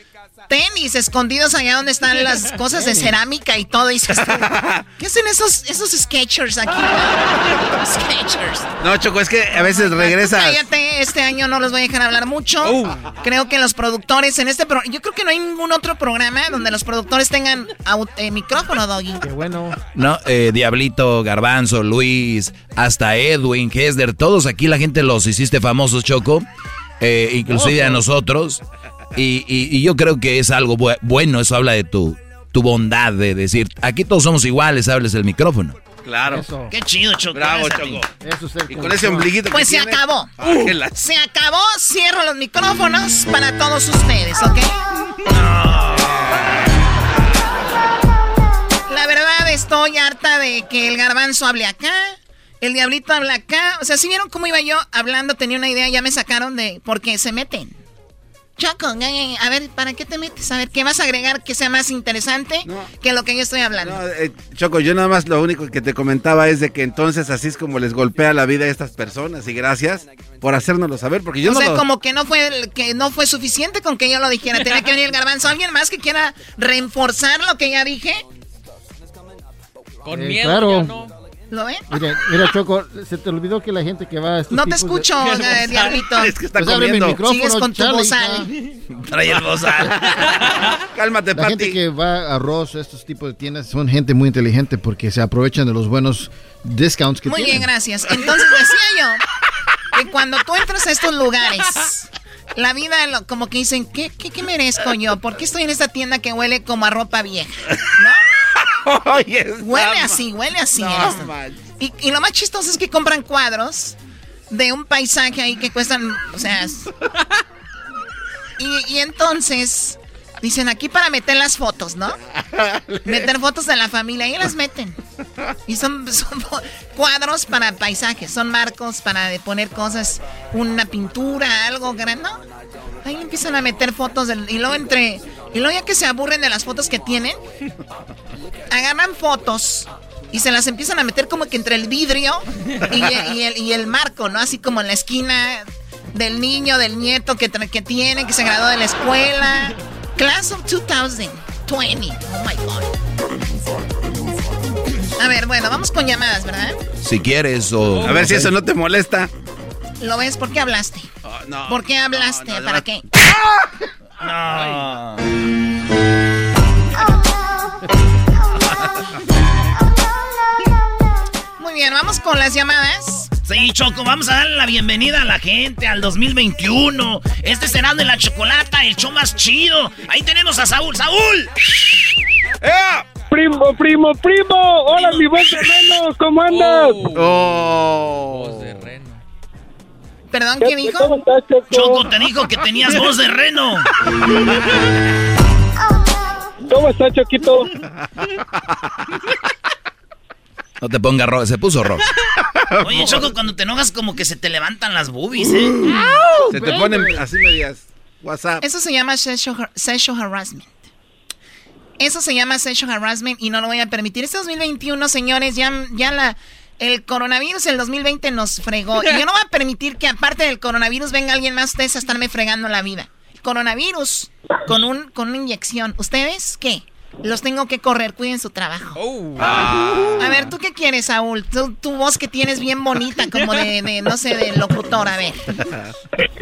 tenis escondidos allá donde están las cosas de cerámica y todo. Y dices, ¿qué hacen esos, esos sketchers aquí? Sketchers. No, Choco, es que a veces regresas... Cállate, este año no los voy a dejar hablar mucho. Creo que los productores en este programa, yo creo que no hay ningún otro programa donde los productores tengan eh, micrófono, Doggy. Qué bueno. No, eh, Diablito, Garbanzo, Luis, hasta Edwin, Hesder, todos aquí la gente los hiciste famosos, Choco, eh, inclusive a nosotros. Y, y- y yo creo que es algo bu- bueno, eso habla de tu, tu bondad de decir, aquí todos somos iguales, hables el micrófono. Claro. Eso. Qué chido, Choco. Bravo. Choco. Eso es el Y con ese ombliguito Pues que se tiene- acabó. La- Se acabó, cierro los micrófonos para todos ustedes, ¿ok? La verdad estoy harta de que el garbanzo hable acá, el diablito habla acá. O sea, si vieron cómo iba yo hablando, tenía una idea, ya me sacaron de... Porque se meten. Choco, a ver, ¿para qué te metes? A ver, ¿qué vas a agregar que sea más interesante que lo que yo estoy hablando? No, eh, Choco, yo nada más lo único que te comentaba es de que entonces así es como les golpea la vida a estas personas y gracias por hacérnoslo saber porque yo o no sea, lo... como que no fue que no fue suficiente con que yo lo dijera. Tenía que venir el garbanzo. ¿Alguien más que quiera reforzar lo que ya dije? Con Eh, miedo claro. ya no. ¿Lo ven? Mira, mira, Choco, se te olvidó que la gente que va a estos No te tipos de- escucho, eh, Diablito. Es que está Pues mi comiendo. micrófono, Sigues con tu bozal. Trae el bozal. Cálmate, La gente Pati. que va a Ross, estos tipos de tiendas, son gente muy inteligente porque se aprovechan de los buenos discounts que Muy bien, tienen. gracias. Entonces decía yo que cuando tú entras a estos lugares, la vida como que dicen, ¿qué, qué, qué merezco yo? ¿Por qué estoy en esta tienda que huele como a ropa vieja? Está Huele así, huele así. No, y, y lo más chistoso es que compran cuadros de un paisaje ahí que cuestan, o sea... y entonces dicen aquí para meter las fotos, ¿no? Meter fotos de la familia y las meten. Y son, son cuadros para paisajes, son marcos para poner cosas, una pintura, algo grande. ¿no? Ahí empiezan a meter fotos del- y luego entre y luego ya que se aburren de las fotos que tienen, agarran fotos y se las empiezan a meter como que entre el vidrio y, y el, y el marco, ¿no? Así como en la esquina del niño, del nieto que, que tiene, que se graduó de la escuela. Class of 2020. Oh my God. A ver, bueno, vamos con llamadas, ¿verdad? Si quieres o... A ver si eso no te molesta. ¿Lo ves? ¿Por qué hablaste? no. ¿Por qué hablaste? ¿Para qué? No. Muy bien, vamos con las llamadas. Sí, Choco, vamos a darle la bienvenida a la gente al 2021. Este será de la chocolata, el show más chido. Ahí tenemos a Saúl. ¡Saúl! Primo, primo, primo. Hola, mi voz de reno. ¿Cómo andas? Oh. ¿Perdón, qué dijo? ¿Cómo estás, Choco? Choco, te dijo que tenías voz de reno. ¿Cómo estás, Choquito? No te pongas rojo, se puso rojo. Oye, Choco, cuando te enojas como que se te levantan las boobies, ¿eh? Se te ponen así medias. WhatsApp. Eso se llama sexual harassment. Eso se llama sexual harassment y no lo voy a permitir. Este 2021, señores, ya, ya la, el coronavirus el 2020 nos fregó. Y yo no voy a permitir que aparte del coronavirus venga alguien más ustedes a estarme fregando la vida. Coronavirus con, un, con una inyección. ¿Ustedes qué? Los tengo que correr, cuiden su trabajo. A ver, ¿tú qué quieres, Saúl? Tu, tu voz que tienes bien bonita, como de, de, no sé, de locutor, a ver.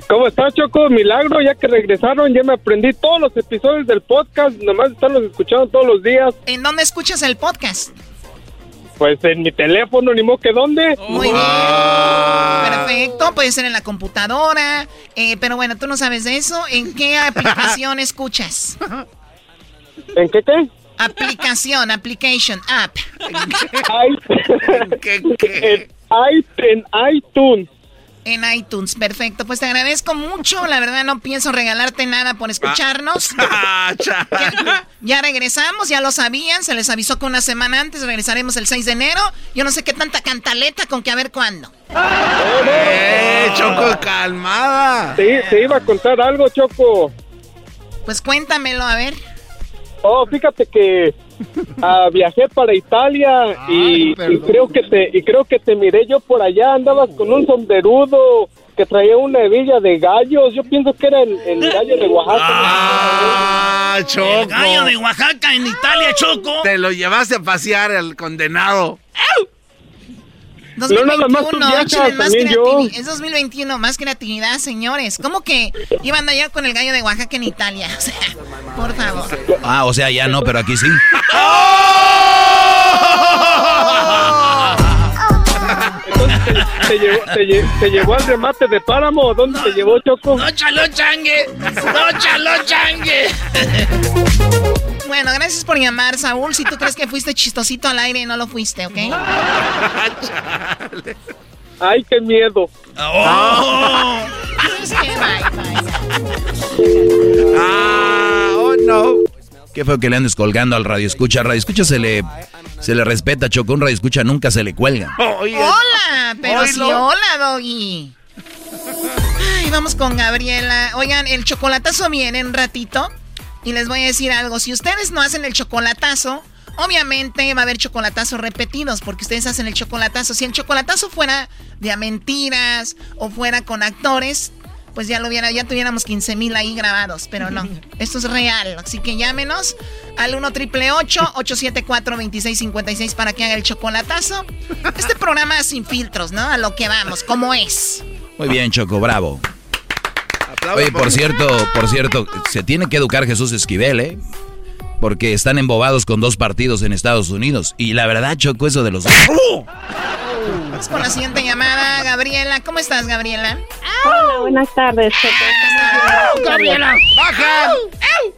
¿Cómo estás, Choco? Milagro, ya que regresaron, ya me aprendí todos los episodios del podcast. Nomás estarlos escuchando todos los días. ¿En dónde escuchas el podcast? Pues en mi teléfono, ni modo que dónde. Muy bien. Perfecto, puede ser en la computadora. eh, pero bueno, tú no sabes de eso. ¿En qué aplicación escuchas? ¿En qué qué? Aplicación, application, app. En, i- en iTunes. En iTunes, perfecto. Pues te agradezco mucho. La verdad no pienso regalarte nada por escucharnos. ya, ya regresamos, ya lo sabían. Se les avisó que una semana antes regresaremos el 6 de enero. Yo no sé qué tanta cantaleta con que a ver cuándo. ¡Eh, Choco, calmada! Sí, te iba a contar algo, Choco. Pues cuéntamelo, a ver. Oh, fíjate que ah, viajé para Italia y, y creo que te y creo que te miré yo por allá. Andabas con un sombrerudo que traía una hebilla de gallos. Yo pienso que era el, el gallo de Oaxaca. ¡Ah, Choco! El gallo de Oaxaca en Italia, Choco. Te lo llevaste a pasear al condenado. 2021, nada más tú viajas, échenle más también yo. creatividad. Es 2021, más creatividad, señores. ¿Cómo que iban allá con el gallo de Oaxaca en Italia? O sea, por favor. Ah, o sea, ya no, pero aquí sí. Entonces, ¿te, te llevó, te, lle- te llevó al remate de Páramo? ¿Dónde te llevó, Choco? ¡No chalo changue! ¡No chalo changue! Bueno, gracias por llamar, Saúl. Si tú crees que fuiste chistosito al aire, no lo fuiste, ¿ok? Ay, qué miedo. Oh. Bye, bye. ¡Ah! ¡Oh, no! Qué feo que le andes colgando al radio escucha. Radio escucha se le, se le respeta, Choco. Un radio escucha nunca se le cuelga. Hola, pero sí, Oilo. hola, Doggy. Ay, vamos con Gabriela. Oigan, el chocolatazo viene en un ratito. Y les voy a decir algo. Si ustedes no hacen el chocolatazo, obviamente va a haber chocolatazos repetidos. Porque ustedes hacen el chocolatazo. Si el chocolatazo fuera de a mentiras o fuera con actores, pues ya lo hubiera, ya tuviéramos 15 mil ahí grabados, pero no. Esto es real. Así que llámenos al 1 triple 874 2656 para que haga el chocolatazo. Este programa sin filtros, ¿no? A lo que vamos, como es. Muy bien, Choco, bravo. Oye, por cierto, por cierto, se tiene que educar Jesús Esquivel, ¿eh? Porque están embobados con dos partidos en Estados Unidos. Y la verdad, Choco, eso de los... Vamos con la siguiente llamada, Gabriela. ¿Cómo estás, Gabriela? Hola, buenas tardes. Gabriela, baja.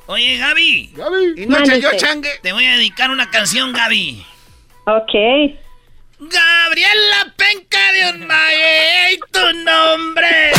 Oye, Gaby. Gaby. Y no yo changue. Te voy a dedicar una canción, Gaby. Ok. Gabriela Penca de un y tu nombre.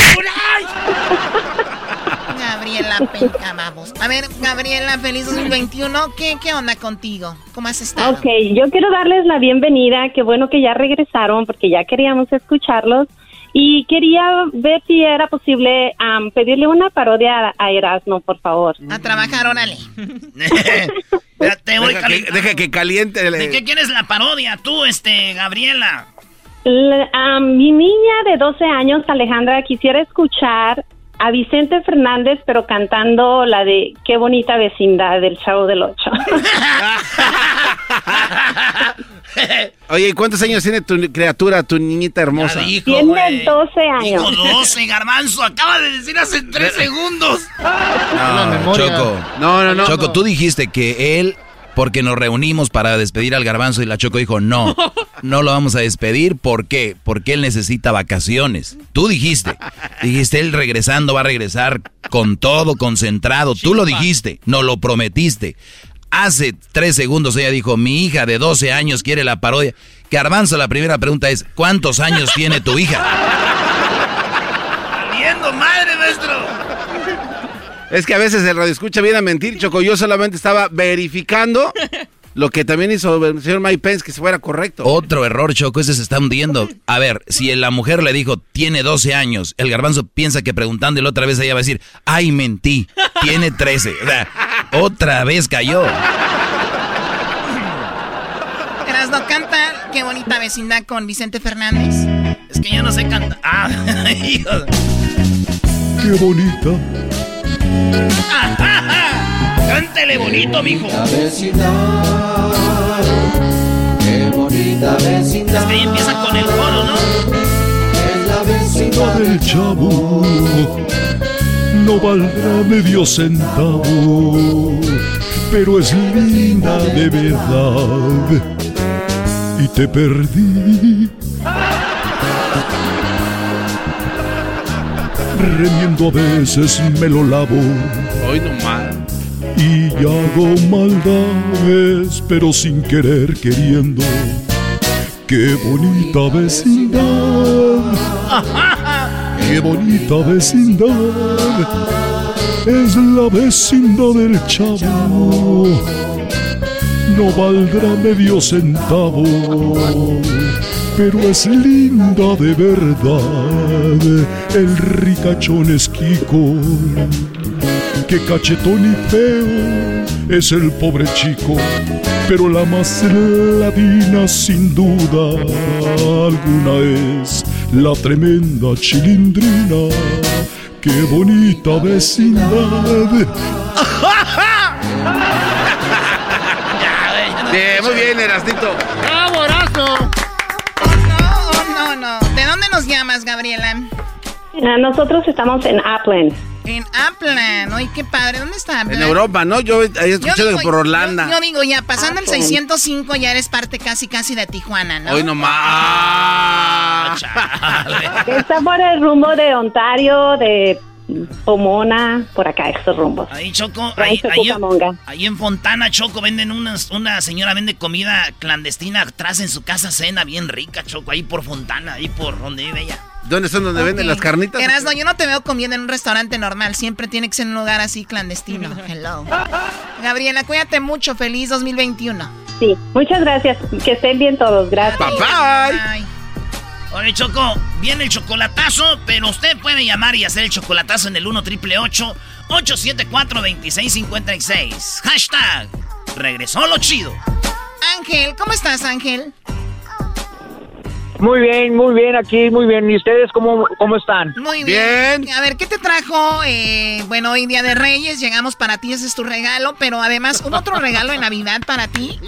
Gabriela Penca, vamos. A ver, Gabriela, feliz 2021. ¿Qué, ¿Qué onda contigo? ¿Cómo has estado? Ok, yo quiero darles la bienvenida. Qué bueno que ya regresaron porque ya queríamos escucharlos. Y quería ver si era posible pedirle una parodia a Erasmo, por favor. A trabajar, órale. Te voy deja, que, deja que caliente. ¿De qué quieres la parodia tú, este, Gabriela? mi niña de 12 años, Alejandra, quisiera escuchar a Vicente Fernández, pero cantando la de Qué bonita vecindad del Chavo del Ocho. Oye, ¿y cuántos años tiene tu criatura, tu niñita hermosa? tiene 12 años. Dijo 12, garbanzo. Acaba de decir hace 3 segundos. No, Choco. No, no, no. Choco, tú dijiste que él porque nos reunimos para despedir al garbanzo y la Choco dijo, no, no lo vamos a despedir. ¿Por qué? Porque él necesita vacaciones. Tú dijiste, dijiste, él regresando va a regresar con todo concentrado. Tú lo dijiste, no lo prometiste. Hace tres segundos ella dijo, mi hija de 12 años quiere la parodia. Garbanzo, la primera pregunta es, ¿cuántos años tiene tu hija? Viendo madre, maestro. Es que a veces el radio escucha viene a mentir, Choco. Yo solamente estaba verificando lo que también hizo el señor Mike Pence, que se fuera correcto. Otro error, Choco, ese se está hundiendo. A ver, si la mujer le dijo, tiene 12 años, el garbanzo piensa que preguntándole otra vez ella va a decir, ay, mentí, tiene 13. O sea, otra vez cayó. no canta Qué bonita vecindad con Vicente Fernández. Es que yo no sé cantar. Ah, Qué bonita Cántele bonito, mijo. Qué bonita vecindad. Es que ahí empieza con el coro, ¿no? Es la vecindad del chavo. No valdrá medio centavo, pero es linda de verdad. Y te perdí Remiendo a veces me lo lavo. Hoy nomás. Y hago maldades, pero sin querer queriendo. Qué bonita vecindad. Qué bonita vecindad. Es la vecindad del chavo. No valdrá medio centavo pero es linda de verdad. El ricachón es Kiko, que cachetón y feo es el pobre chico, pero la más ladina sin duda alguna es la tremenda chilindrina. Qué bonita vecindad. Bien, muy bien, Erastito. ¡Bravo, ¿De dónde nos llamas, Gabriela? Ah, nosotros estamos en Upland. En Upland, ay, qué padre. ¿Dónde está En Europa, ¿no? Yo he escuchado por Orlando. Yo, digo, ya pasando el 605 ya eres parte casi casi de Tijuana, ¿no? Hoy nomás. Está por el rumbo de Ontario, de Pomona, por acá, estos rumbos. Ahí, Choco, ahí, ahí, en Fontana, Choco, venden unas, una señora vende comida clandestina atrás en su casa, cena bien rica, Choco, ahí por Fontana, ahí por donde vive ella. ¿Dónde son donde venden las carnitas? no, yo no te veo comiendo en un restaurante normal, siempre tiene que ser en un lugar así clandestino. Hello. Gabriela, cuídate mucho, feliz 2021. Sí, muchas gracias, que estén bien todos, gracias. bye. bye. Oye, Choco, viene el chocolatazo, pero usted puede llamar y hacer el chocolatazo en el 1 triple 874 2656. Hashtag, regresó lo chido. Ángel, ¿cómo estás, Ángel? Muy bien, muy bien, aquí, muy bien. ¿Y ustedes cómo, cómo están? Muy bien. A ver, ¿qué te trajo? Eh, bueno, hoy Día de Reyes, llegamos para ti, ese es tu regalo, pero además, ¿un otro regalo en Navidad para ti?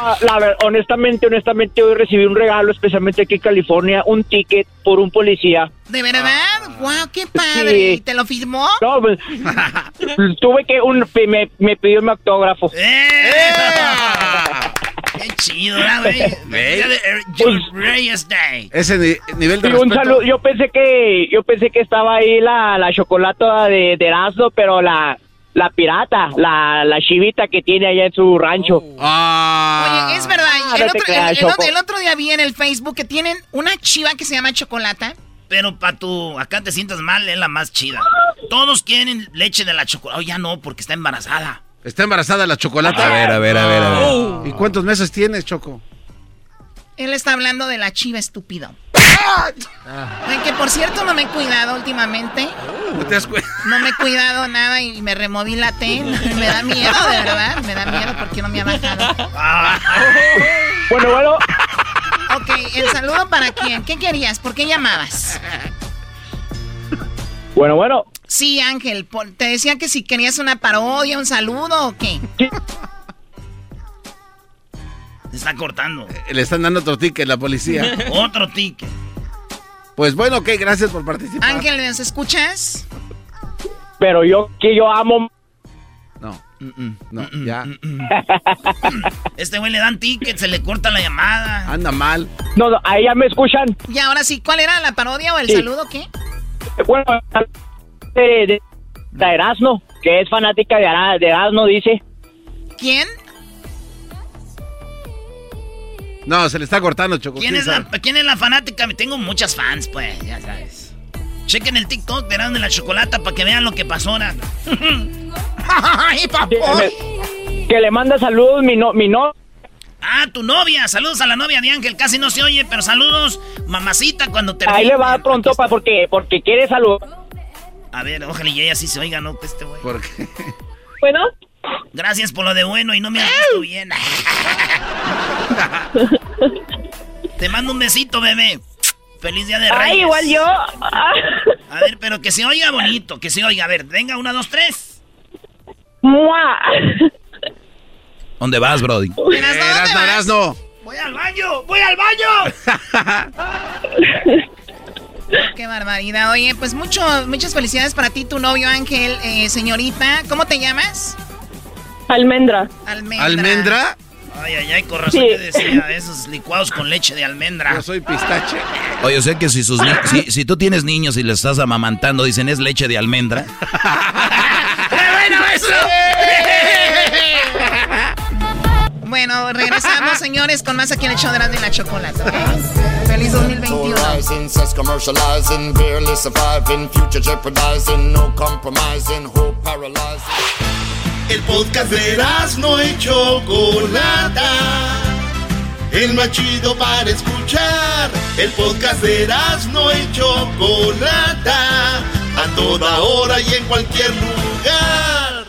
Ah, la ver- honestamente, honestamente, hoy recibí un regalo, especialmente aquí en California, un ticket por un policía. ¿De verdad? ¡Wow, qué padre! Sí. ¿Y te lo firmó? No, pues, tuve que, un, me, me pidió mi autógrafo. Qué chido, ¿verdad, güey? Eh, George Reyes Day. Ese ni- nivel de Sí, un respeto. saludo. Yo pensé que yo pensé que estaba ahí la, la chocolata de, de Erasmo, pero la la pirata, la, la chivita que tiene allá en su rancho. Oye, es verdad. Ah, el, no otro, creas, el- el otro- Choco. el otro día vi en el Facebook que tienen una chiva que se llama Chocolata. Pero para tu, acá te sientas mal, es la más chida. Todos quieren leche de la chocolate. Oh, ya no, porque está embarazada. ¿Está embarazada la chocolata? A ver, a ver, a ver, a ver. Oh. ¿Y cuántos meses tienes, Choco? Él está hablando de la chiva estúpido. Ah. Que por cierto no me he cuidado últimamente. ¿No te has cu- No me he cuidado nada y me removí la T. Me da miedo, de verdad. Me da miedo porque no me ha bajado. Bueno, bueno. Ok, el saludo para quién. ¿Qué querías? ¿Por qué llamabas? Bueno, bueno. Sí, Ángel. por- te decía que si querías una parodia, un saludo o qué. Se está cortando. Le están dando otro ticket la policía. Otro ticket. Pues bueno, ok, gracias por participar. Ángel, ¿nos escuchas? Pero yo que yo amo. No. No, ya. Este güey le dan ticket, se le corta la llamada. Anda mal. No, no, a ella me escuchan. Y ahora sí, ¿cuál era la parodia o el Sí. saludo qué? Bueno, de, de, de Erasmo, que es fanática de, Ara- de Erasmo, dice. ¿Quién? No, se le está cortando, Choco. ¿Quién es, la, ¿Quién es la fanática? Tengo muchas fans, pues, ya sabes. Chequen el TikTok de Erasmo de la Chocolata para que vean lo que pasó ahora. ¡Ay, Que, que le manda saludos mi no, mi no. Ah, tu novia. Saludos a la novia de Ángel. Casi no se oye, pero saludos, mamacita, cuando te Ahí le va pronto pa, porque porque quiere salud. A ver, ojalá y ella sí se oiga, ¿no? Este güey. ¿Por qué? Bueno. Gracias por lo de bueno y no me has visto bien. Te mando un besito, bebé. Feliz día de Reyes. Ay, igual yo. A ver, pero que se oiga bonito, que se oiga. A ver, venga, una, dos, tres. ¡Mua! ¿Dónde vas, Brody? Erasno, Erasno. ¡Voy al baño! ¡Voy al baño! Qué barbaridad. Oye, pues mucho, muchas felicidades para ti, tu novio Ángel, eh, señorita. ¿Cómo te llamas? Almendra. Almendra. ¿Almendra? Ay, ay, ay, con razón Sí. te decía, esos licuados con leche de almendra. Yo soy pistache. Oye, yo sé que si, sus ni- si, si tú tienes niños y les estás amamantando, dicen es leche de almendra. bueno eso! Bueno, regresamos, señores, con más aquí en el show de Erasmo y la Chocolata. Feliz 2021. Rising, says commercializing, barely surviving, future jeopardizing, no compromising, hope paralyzing. El podcast de no y Chocolata. El más chido para escuchar. El podcast de no y Chocolata. A toda hora y en cualquier lugar.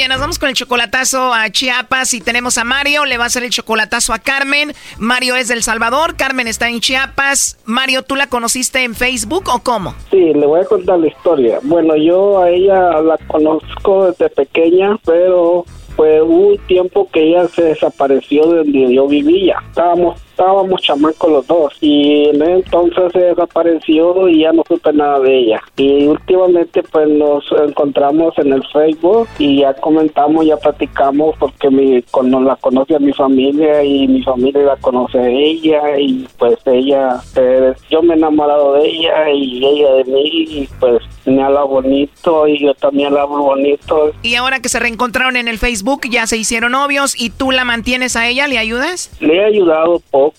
Bien, nos vamos con el chocolatazo a Chiapas y tenemos a Mario, le va a hacer el chocolatazo a Carmen. Mario es del Salvador, Carmen está en Chiapas. Mario, ¿tú la conociste en Facebook o cómo? Sí, le voy a contar la historia. Bueno, yo a ella la conozco desde pequeña, pero fue un tiempo que ella se desapareció de donde yo vivía. Estábamos estábamos chamacos los dos y en ese entonces se desapareció y ya no supe nada de ella. Y últimamente pues nos encontramos en el Facebook y ya comentamos, ya platicamos porque mi, con, la conoce a mi familia y mi familia la conoce a ella y pues ella, eh, yo me he enamorado de ella y ella de mí y pues me habla bonito y yo también la hablo bonito. Y ahora que se reencontraron en el Facebook, ya se hicieron novios y tú la mantienes a ella, ¿le ayudas? Le he ayudado poco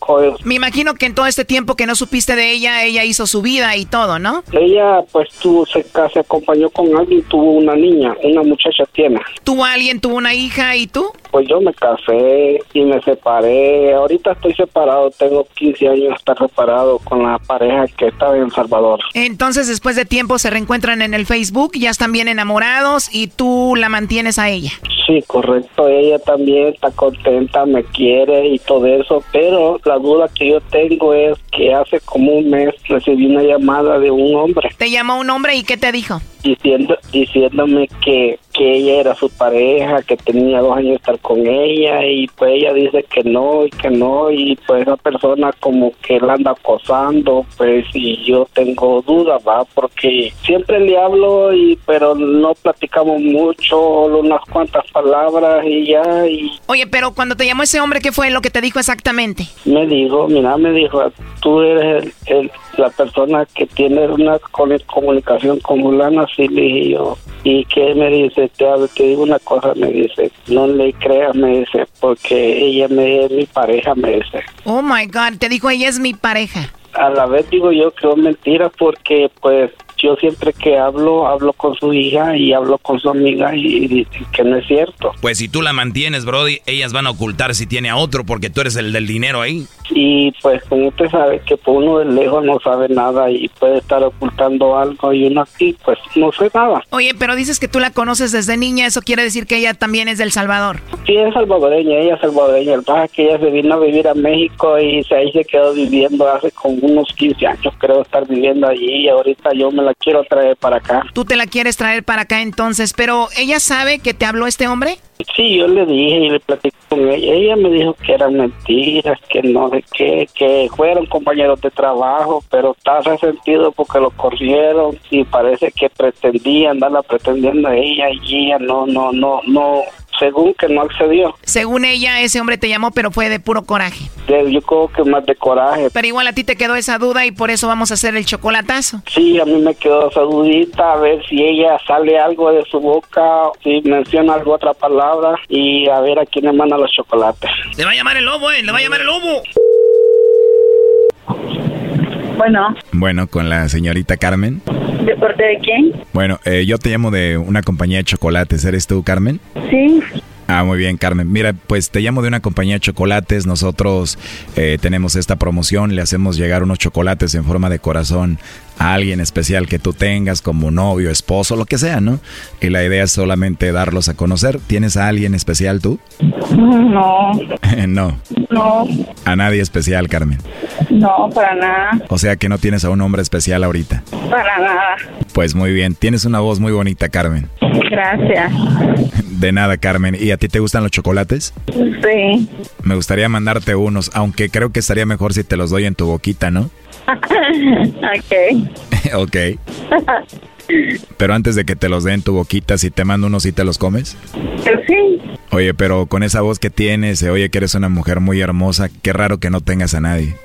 Me imagino que en todo este tiempo que no supiste de ella, ella hizo su vida y todo, ¿no? Ella pues tuvo, se, se acompañó con alguien, tuvo una niña, una muchacha tiene. ¿Tuvo alguien, tuvo una hija y tú? Pues yo me casé y me separé. Ahorita estoy separado, tengo 15 años estar separado con la pareja que estaba en Salvador. Entonces, después de tiempo, se reencuentran en el Facebook, ya están bien enamorados y tú la mantienes a ella. Sí, correcto. Ella también está contenta, me quiere y todo eso. Pero la duda que yo tengo es que hace como un mes recibí una llamada de un hombre Te llamó un hombre y ¿qué te dijo? Diciendo diciéndome que, que ella era su pareja, que tenía dos años de estar con ella y pues ella dice que no y que no y pues esa persona como que la anda acosando pues y yo tengo dudas va porque siempre le hablo y pero no platicamos mucho unas cuantas palabras y ya y Oye, pero cuando te llamó ese hombre, ¿qué fue lo que te dijo exactamente? me dijo, mira, me dijo, tú eres el, el- la persona que tiene una comunicación con fulana, sí, le dije yo. ¿Y qué me dice? Te, te digo una cosa, me dice, no le creas, me dice, porque ella me, es mi pareja, me dice. Oh my God, te dijo ella es mi pareja. A la vez digo yo que es mentira porque pues yo siempre que hablo, hablo con su hija y hablo con su amiga y, y que no es cierto. Pues si tú la mantienes, Brody, ellas van a ocultar si tiene a otro porque tú eres el del dinero ahí. Y pues como usted sabe que por uno de lejos no sabe nada y puede estar ocultando algo y uno aquí pues no sé nada. Oye, pero dices que tú la conoces desde niña, eso quiere decir que ella también es del Salvador. Sí, es salvadoreña, ella es salvadoreña. El pasa es que ella se vino a vivir a México y se, ahí se quedó viviendo hace como unos 15 años, creo, estar viviendo allí y ahorita yo me la quiero traer para acá. Tú te la quieres traer para acá entonces, pero ella sabe que te habló este hombre. Sí, yo le dije y le platiqué con ella. Ella me dijo que eran mentiras, que no sé qué, que fueron compañeros de trabajo, pero está resentido porque lo corrieron y parece que pretendía andarla pretendiendo a ella y ella no, no, no, no, según que no accedió. Según ella, ese hombre te llamó, pero fue de puro coraje. De- Yo creo que más de coraje. Pero igual a ti te quedó esa duda y por eso vamos a hacer el chocolatazo. Sí, a mí me quedó esa dudita, a ver si ella sale algo de su boca, si menciona alguna otra palabra y a ver a quién le manda los chocolates. Le va a llamar el lobo, eh, le va a llamar el lobo. Bueno, Bueno, con la señorita Carmen. ¿de parte de quién? Bueno, eh, yo te llamo de una compañía de chocolates. ¿Eres tú, Carmen? Sí. Ah, muy bien, Carmen. Mira, pues te llamo de una compañía de chocolates. Nosotros eh, tenemos esta promoción. Le hacemos llegar unos chocolates en forma de corazón a alguien especial que tú tengas, como novio, esposo, lo que sea, ¿no? Y la idea es solamente darlos a conocer. ¿Tienes a alguien especial tú? No, no, no, a nadie especial, Carmen. no, para nada, O sea que no tienes a un hombre especial ahorita. para nada. Pues muy bien, tienes una voz muy bonita, Carmen. Gracias. De nada, Carmen. ¿Y a ti te gustan los chocolates? Sí. Me gustaría mandarte unos, aunque creo que estaría mejor si te los doy en tu boquita, ¿no? ok. ok. Pero antes de que te los dé en tu boquita, si te mando unos, ¿sí te los comes? Sí. Oye, pero con esa voz que tienes, se oye que eres una mujer muy hermosa. Qué raro que no tengas a nadie.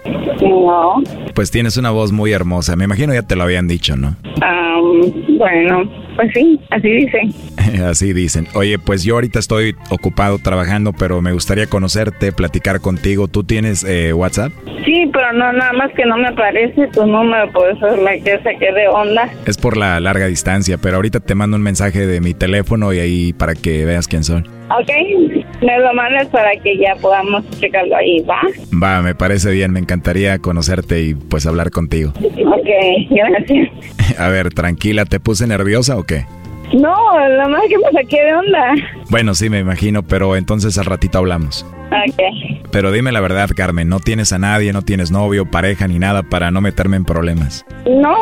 No. Pues tienes una voz muy hermosa. Me imagino ya te lo habían dicho, ¿no? Am, bueno, pues sí, así dicen. Así dicen. Oye, pues yo ahorita estoy ocupado trabajando, pero me gustaría conocerte, platicar contigo. ¿Tú tienes eh, WhatsApp? Sí, pero no, nada más que no me aparece tu número, por eso me que saqué de onda. Es por la larga distancia, pero ahorita te mando un mensaje de mi teléfono y ahí para que veas quién soy. Ok, me lo mandas para que ya podamos checarlo ahí, ¿va? Va, me parece bien, me encantaría conocerte y pues hablar contigo. Ok, gracias. A ver, tranquila, ¿te puse nerviosa o qué? No, nada más que me saqué de onda. Bueno, sí, me imagino, pero entonces al ratito hablamos. Ok. Pero dime la verdad, Carmen, no tienes a nadie, no tienes novio, pareja ni nada para no meterme en problemas. No,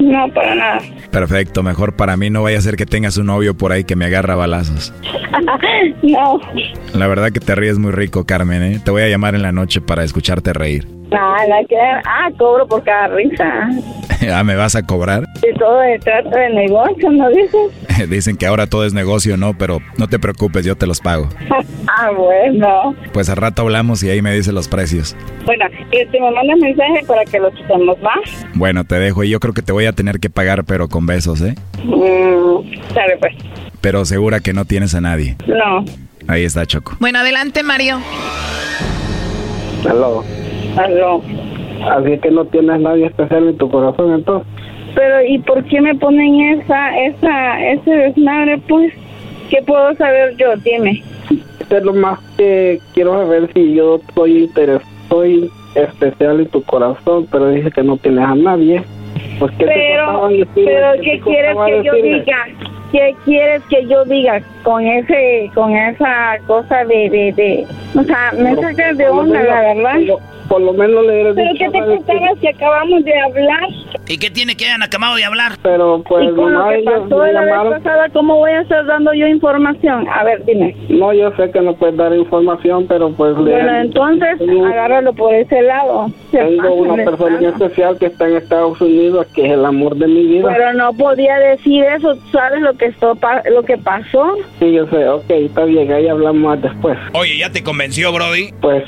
no, para nada. Perfecto, mejor para mí no vaya a ser que tengas un novio por ahí que me agarra balazos. no, La verdad que te ríes muy rico, Carmen, ¿eh? Te voy a llamar en la noche para escucharte reír. Nada, que ah, cobro por cada risa. ah, ¿me vas a cobrar? Y todo se trata de negocio, ¿no dices? Dicen que ahora todo es negocio, ¿no? Pero no te preocupes, yo te los pago. ah, bueno. Pues al rato hablamos y ahí me dices los precios. Bueno, este, me manda mensaje para que lo chutemos, ¿va? Bueno, te dejo y yo creo que te voy a tener que pagar, pero con besos, ¿eh? Mm, sabe pues. Pero segura que no tienes a nadie. No. Ahí está Choco. Bueno, adelante, Mario. Aló. Aló. Así que no tienes nadie especial en tu corazón entonces. Pero ¿y por qué me ponen esa, esa, ese desmadre pues? ¿Qué puedo saber yo? Dime. Es lo más que quiero saber si yo soy interes soy especial en tu corazón, pero dice que no tienes a nadie. Pues, ¿qué te Pero, decirme? pero te ¿qué quieres que yo diga? ¿Qué quieres que yo diga con ese, con esa cosa de, de, de, o sea, me sacas de onda, la verdad? Lo, por lo menos le eres Pero ¿qué te costaba si acabamos de hablar? ¿Y qué tiene que hayan acabado de hablar? Pero pues y con lo que ellos pasó me la vez pasada, ¿cómo voy a estar dando yo información? A ver, dime. No, yo sé que no puedes dar información, pero pues le Bueno, entonces, agárralo por ese lado. Se tengo una de persona especial que está en Estados Unidos, que es el amor de mi vida. Pero no podía decir eso, ¿sabes lo que, esto, lo que pasó? Sí, yo sé, ok, está bien, ahí hablamos más después. Oye, ¿ya te convenció, Brody? Pues,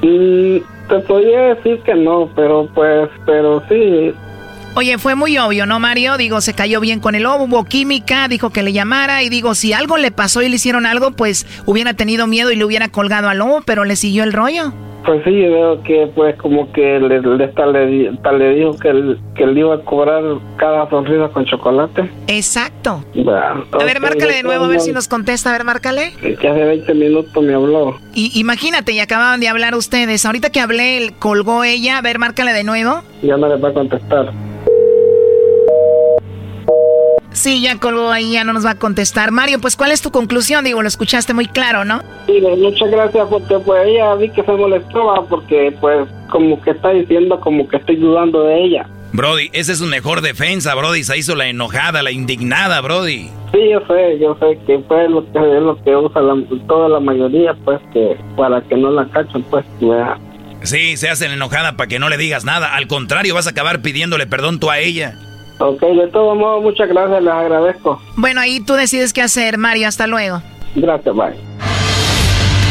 mm, te podría decir que no, pero pues, pero sí, Oye, fue muy obvio, ¿no, Mario? Digo, se cayó bien con el lobo, hubo química, dijo que le llamara y digo, si algo le pasó y le hicieron algo, pues hubiera tenido miedo y le hubiera colgado al lobo, pero le siguió el rollo. Pues sí, veo que pues como que le, le, hasta le, dijo que, le iba a cobrar cada sonrisa con chocolate. Exacto. Bueno, A ver, márcale de nuevo, a ver si nos contesta. A ver, márcale. Que hace 20 minutos me habló. Y imagínate, y acababan de hablar ustedes. Ahorita que hablé, colgó ella. A ver, márcale de nuevo. Ya no le va a contestar. Sí, ya colgó ahí, ya no nos va a contestar. Mario, pues, ¿cuál es tu conclusión? Digo, lo escuchaste muy claro, ¿no? Sí, pues, muchas gracias porque pues ella vi que se molestaba porque pues como que está diciendo como que estoy dudando de ella. Brody, esa es su mejor defensa, Brody. Se hizo la enojada, la indignada, Brody. Sí, yo sé, yo sé que pues lo que es lo que usa la, toda la mayoría pues que para que no la cachen pues vea. Sí, se hace la enojada para que no le digas nada. Al contrario, vas a acabar pidiéndole perdón tú a ella. Ok, de todos modos muchas gracias, les agradezco. Bueno, ahí tú decides qué hacer, Mario. Hasta luego. Gracias, bye.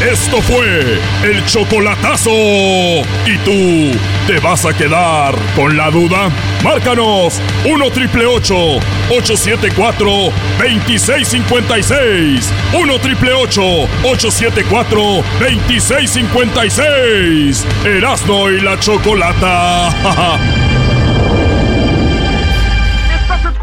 Esto fue el chocolatazo. ¿Y tú te vas a quedar con la duda? Márcanos 1 triple 874 2656. 1 triple 874 2656. Erasno y la chocolata.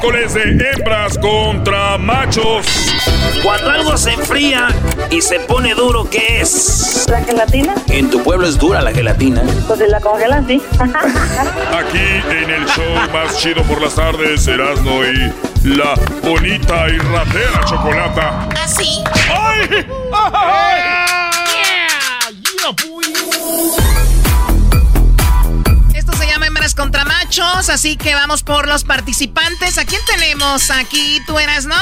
Miércoles de hembras contra machos. Cuando algo se enfría y se pone duro, ¿qué es? ¿La gelatina? En tu pueblo es dura la gelatina. Pues la congelan, sí. Aquí en el show más chido por las tardes, Erasmo y la bonita y ratera chocolata. ¿Así? ¡Ay! Esto se llama hembras contra machos, así que vamos por los participantes. ¿A quién tenemos aquí? ¿Tú eras, no?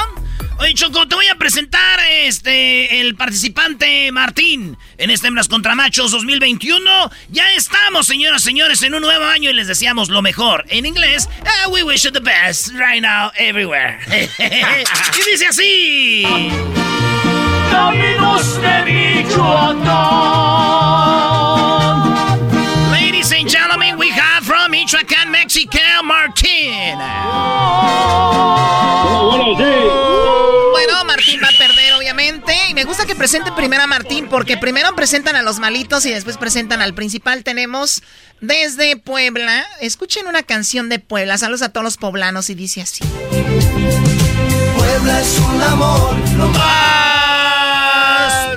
Oye, Choco, te voy a presentar este el participante Martín en este Hembras contra Machos 2021. Ya estamos, señoras y señores, en un nuevo año y les deseamos lo mejor. En inglés, "Ah, we wish you the best right now, everywhere. y dice así. Caminos de Michoacán. Bueno, Martín va a perder, obviamente. Y me gusta que presenten primero a Martín, porque primero presentan a los malitos y después presentan al principal. Tenemos desde Puebla. Escuchen una canción de Puebla. Saludos a todos los poblanos y dice así. Puebla es un amor, lo más.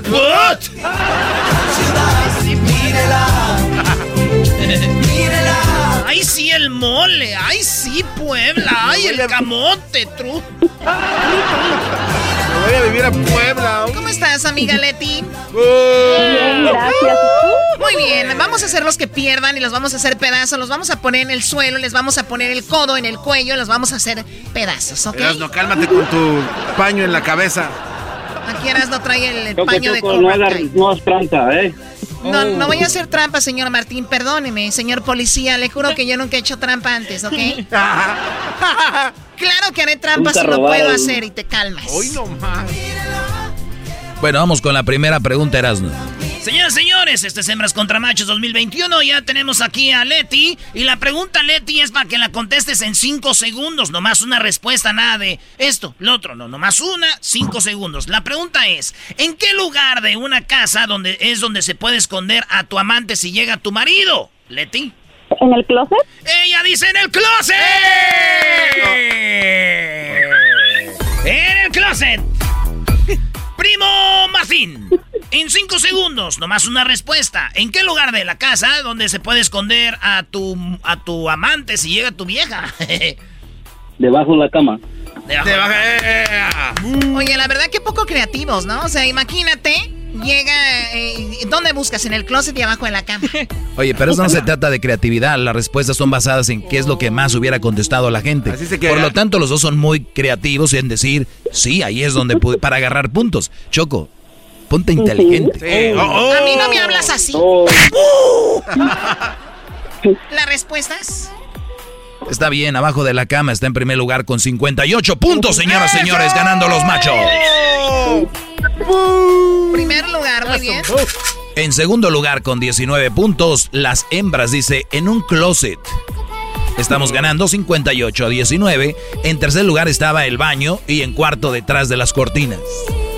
What? Mírela. Mírela. ¡Ay, sí, el mole! ¡Ay, sí, Puebla! ¡Ay, el camote! Tru. Me voy a vivir a Puebla. ¿Cómo estás, amiga Leti? Bien, gracias. Muy bien, vamos a hacer los que pierdan y los vamos a hacer pedazos. Los vamos a poner en el suelo, les vamos a poner el codo en el cuello, los vamos a hacer pedazos, ¿ok? no cálmate con tu paño en la cabeza. Aquí no trae el, el Choco, paño de Choco, no no hagas trampa, ¿eh? No, no voy a hacer trampa, señor Martín, perdóneme, señor policía, le juro que yo nunca he hecho trampa antes, ¿ok? claro que haré trampa si lo puedo hacer y te calmas. Hoy no más. Bueno, vamos con la primera pregunta, Erasmo. Señoras y señores, este es Hembras contra Machos 2021. Ya tenemos aquí a Leti. Y la pregunta, Leti, es para que la contestes en 5 segundos. Nomás una respuesta, nada de esto, lo otro. No, nomás una, 5 segundos. La pregunta es: ¿en qué lugar de una casa donde es donde se puede esconder a tu amante si llega tu marido? Leti. ¿En el closet? Ella dice en el closet. En el closet. Primo Martín. En cinco segundos, nomás una respuesta. ¿En qué lugar de la casa donde se puede esconder a tu, a tu amante si llega tu vieja? Debajo de la cama. Debajo. Oye, la verdad que poco creativos, ¿no? O sea, imagínate, llega, eh, ¿dónde buscas? En el closet y abajo de la cama. Oye, pero eso no se trata de creatividad. Las respuestas son basadas en qué es lo que más hubiera contestado la gente. se queda. Por lo tanto, los dos son muy creativos en decir, sí, ahí es donde pude, para agarrar puntos. Choco, ponte inteligente. Oh, A mí no me hablas así. ¿Las respuestas? Está bien, abajo de la cama está en primer lugar con 58 puntos, señoras y señores, ganando los machos. Primer lugar, muy bien. En segundo lugar, con 19 puntos, las hembras dice en un closet. Estamos ganando 58 a 19. En tercer lugar estaba el baño y en cuarto detrás de las cortinas.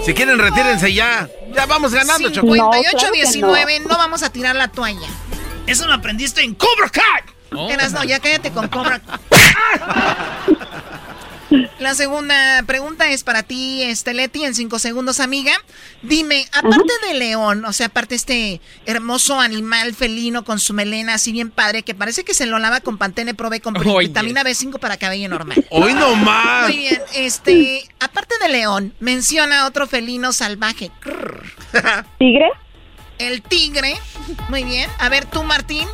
Si quieren, retírense ya. Ya vamos ganando, Choco. 58 19, no. vamos a tirar la toalla. Eso lo aprendiste en Cobra Kai. Eras, no, ya cállate con Cobra. La segunda pregunta es para ti, este Leti, en cinco segundos, amiga. Dime, aparte de león, o sea, aparte este hermoso animal felino con su melena así bien padre, que parece que se lo lava con Pantene Pro B con Oye. vitamina B5 para cabello normal. Hoy no más. Muy bien, este, aparte de león, menciona otro felino salvaje. ¿Tigre? El tigre. Muy bien. A ver, tú, Martín.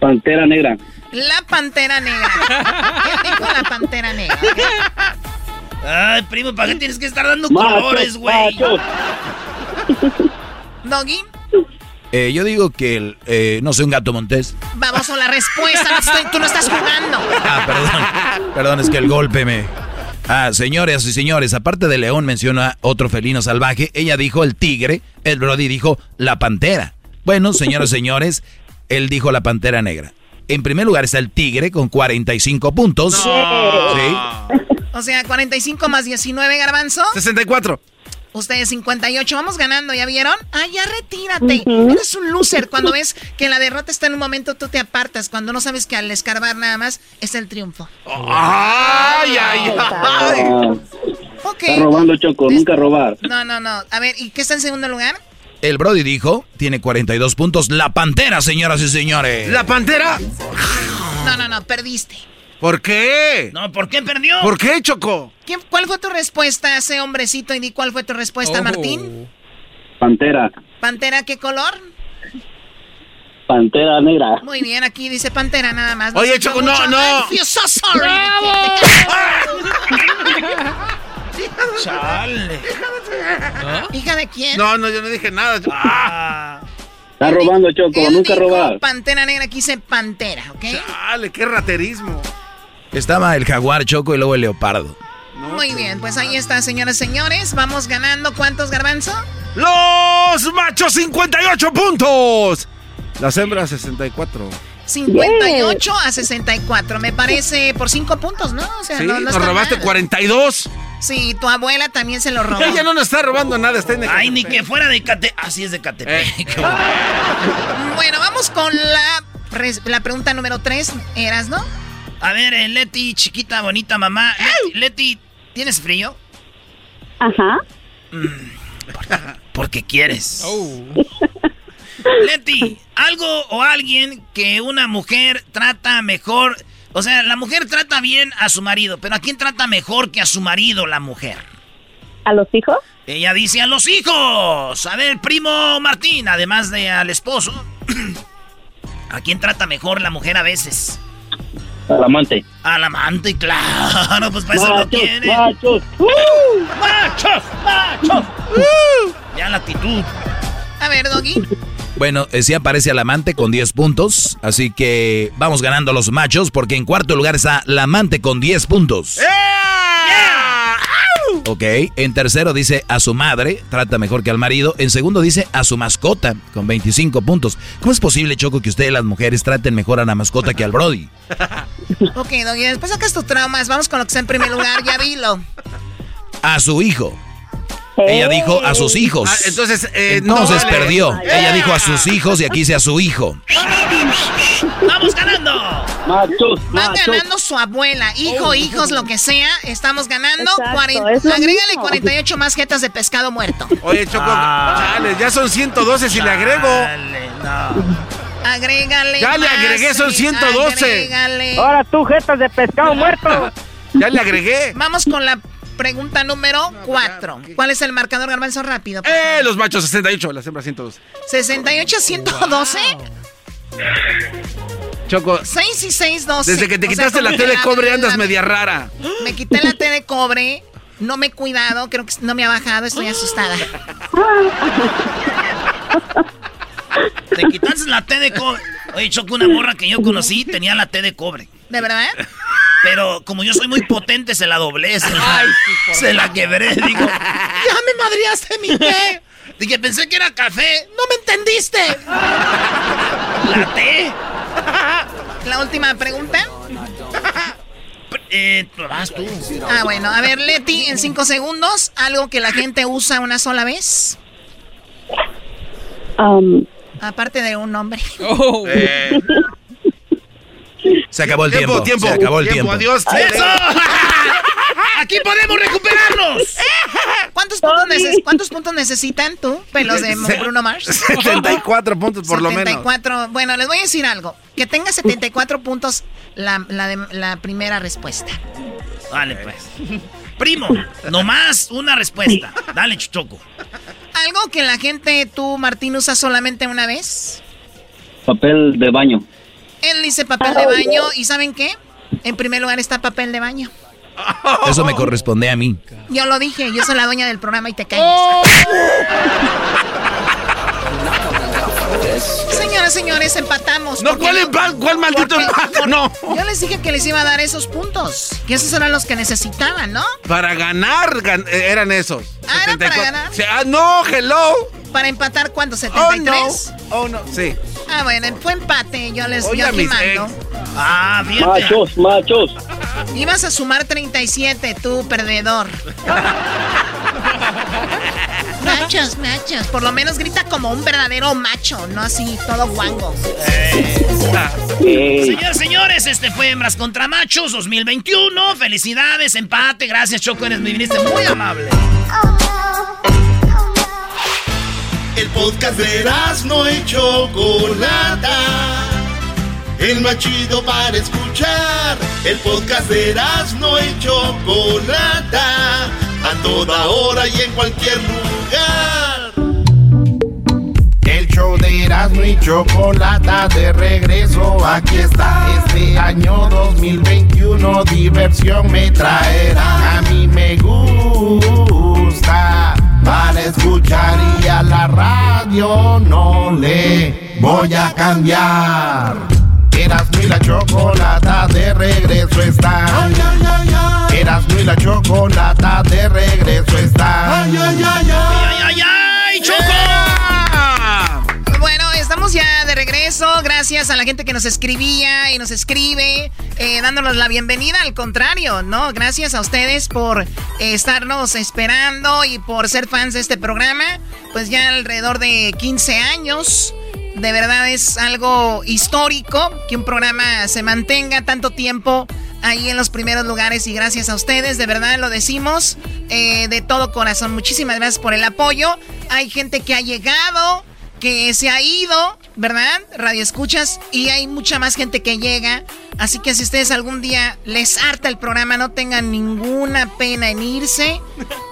Pantera negra. La pantera negra. ¿Qué dijo la pantera negra? Ay, primo, ¿para qué tienes que estar dando colores, güey? Doggy, Eh, yo digo que, el, eh, no sé, un gato montés. vamos a la respuesta. no estoy- tú no estás jugando. Ah, perdón. Perdón, es que el golpe me... Ah, señores y señores, aparte de león menciona otro felino salvaje. Ella dijo el tigre, el Brody dijo la pantera. Bueno, señores y señores, él dijo la pantera negra. En primer lugar está el tigre con 45 puntos. Sí. O sea, 45 más 19, garbanzo. 64. Ustedes 58, vamos ganando, ¿ya vieron? Ah, ya retírate. Eres un loser. Cuando ves que la derrota está en un momento, tú te apartas. Cuando no sabes que al escarbar nada más es el triunfo. Ay, ay, ay. Ok. Está robando, Choco. Nunca robar. No, no, no. A ver, ¿y qué está en segundo lugar? El Brody dijo, tiene 42 puntos, la pantera, señoras y señores. ¿La pantera? No, no, no, perdiste. ¿Por qué? No, ¿por qué perdió? ¿Por qué, Choco? ¿Qué- ¿Cuál fue tu respuesta a ese hombrecito? Y di cuál fue tu respuesta, Oh. Martín. Pantera. ¿Pantera qué color? Pantera negra. Muy bien, aquí dice pantera nada más. Oye, Choco, no, mucho. no. I feel so sorry. Chale. ¿Hija de quién? No, no, yo no dije nada. Choco. Está robando, Choco. Él Nunca dijo robar. Pantera negra, aquí dice pantera, ¿ok? Dale, qué raterismo. Estaba el jaguar choco y luego el leopardo. Muy bien, pues ahí está, señoras y señores. Vamos ganando. ¿Cuántos, Garbanzo? Los machos 58 puntos. Las hembras 64. 58 a 64. Me parece por 5 puntos, ¿no? O sea, Sí, no, no nos está robaste mal. 42. Sí, tu abuela también se lo robó. Ella no nos está robando nada, está en Ay, ni que fuera de Catepec. Así es de Catepec. Eh. bueno, vamos con la, la pregunta número tres. ¿Eras, no? A ver, eh, Leti, chiquita, bonita mamá. Leti, Leti, ¿tienes frío? Ajá. Mm, porque quieres. Leti, algo o alguien que una mujer trata mejor. O sea, la mujer trata bien a su marido, pero ¿a quién trata mejor que a su marido la mujer? ¿A los hijos? Ella dice a los hijos. A ver, primo Martín, además de al esposo. ¿A quién trata mejor la mujer a veces? Al amante. Al amante, claro, pues para eso lo Machos, quiere. machos. ¡Machos! ¡Machos! ¡Uh! Ya la actitud. A ver, Doggy. Bueno, eh, sí aparece al amante con 10 puntos, así que vamos ganando los machos porque en cuarto lugar está la amante con 10 puntos. Ok, en tercero dice a su madre, trata mejor que al marido. En segundo dice a su mascota, con 25 puntos. ¿Cómo es posible, Choco, que ustedes las mujeres traten mejor a la mascota que al Brody? Ok, Doggy, después sacas tus traumas. Vamos con lo que está en primer lugar. Ya vilo. A su hijo. Ella dijo a sus hijos. Ah, entonces, eh, Entonces no vale. perdió. Ella dijo a sus hijos y aquí dice a su hijo. ¡Vamos ganando! Machos, Va machos. ganando su abuela, hijo, hijos, lo que sea. Estamos ganando. Exacto, es Agrégale mismo. 48 más jetas de pescado muerto. Oye, Choco, chale, ya son 112 si le agrego. Dale, no. Agrégale. Ya le agregué, son sí, 112. Agrégale. Ahora tú, jetas de pescado muerto. Ya le agregué. Vamos con la pregunta número 4. ¿Cuál es el marcador, Garbanzo? Rápido. Eh, los machos 68, las hembras 112. 68 112. Choco, 6 y 6, 12. desde que te O sea, quitaste la T de cobre la- andas media rara. Me quité la T de cobre. No me he cuidado. Creo que no me ha bajado. Estoy asustada. Te quitaste la T de cobre. Oye, Choco, una morra que yo conocí tenía la T de cobre. ¿De verdad? Pero como yo soy muy potente, se la doblé. Se la, se la quebré. Digo, ya me madreaste mi té. Dije, pensé que era café. No me entendiste. La T. La última pregunta. Eh, vas tú. Ah, bueno. A ver, Leti, en 5 segundos. Algo que la gente usa una sola vez. Um, Aparte de un nombre. Eh, Se acabó el tiempo, tiempo. tiempo. Se acabó el tiempo. Adiós. ¡Eso! ¡Aquí podemos recuperarnos! ¿Cuántos puntos, neces- ¿Cuántos puntos necesitan tú, pelos de Se- Bruno Mars? 74 puntos por lo menos. 74. Bueno, les voy a decir algo. Que tenga 74 puntos la, la, de- la primera respuesta. Vale, pues. Primo, nomás una respuesta. Dale, Choco. Algo que la gente, tú, Martín, usa solamente una vez. Papel de baño. Él dice papel de baño. ¿Y saben qué? En primer lugar está papel de baño. Eso me corresponde a mí. Yo lo dije, yo soy la dueña del programa y te calles. Señoras, señores, empatamos. No, ¿Por qué ¿cuál empa- cuál maldito Porque- empate? No. Yo les dije que les iba a dar esos puntos. Que esos eran los que necesitaban, ¿no? Para ganar gan- eh, eran esos. Ah, ¿era para ganar? Ah, no, hello. Para empatar, ¿cuánto? Oh, no. ¿73? Oh, no. Sí. Ah, bueno, fue empate. Yo les Oye, yo aquí mando. Ah, fíjate. Machos, machos. Ibas a sumar 37, tú, perdedor. machos, machos. Por lo menos grita como un verdadero macho, no así todo guango. Señores, señores, este fue Hembras contra Machos 2021. Felicidades, empate. Gracias, Choco. Eres mi viniste muy amable. El podcast de no y Chocolata. El más chido para escuchar. El podcast de no y Chocolata. A toda hora y en cualquier lugar. El show de Erasmo y Chocolata de regreso, aquí está. Este año 2021 diversión me traerá. A mí me gusta para escuchar y a la radio no le voy a cambiar. Erasmo y la Chocolata de regreso está. Erasmo y la Chocolata de regreso está. ¡Ay, ay, ay! Bueno, estamos ya de regreso. Gracias a la gente que nos escribía y nos escribe, eh, dándonos la bienvenida. Al contrario, ¿no? Gracias a ustedes por eh, estarnos esperando y por ser fans de este programa. Pues ya alrededor de 15 años. De verdad es algo histórico que un programa se mantenga tanto tiempo ahí en los primeros lugares y gracias a ustedes, de verdad lo decimos eh, de todo corazón. Muchísimas gracias por el apoyo. Hay gente que ha llegado, que se ha ido, ¿verdad? Radio escuchas y hay mucha más gente que llega. Así que si ustedes algún día les harta el programa, no tengan ninguna pena en irse,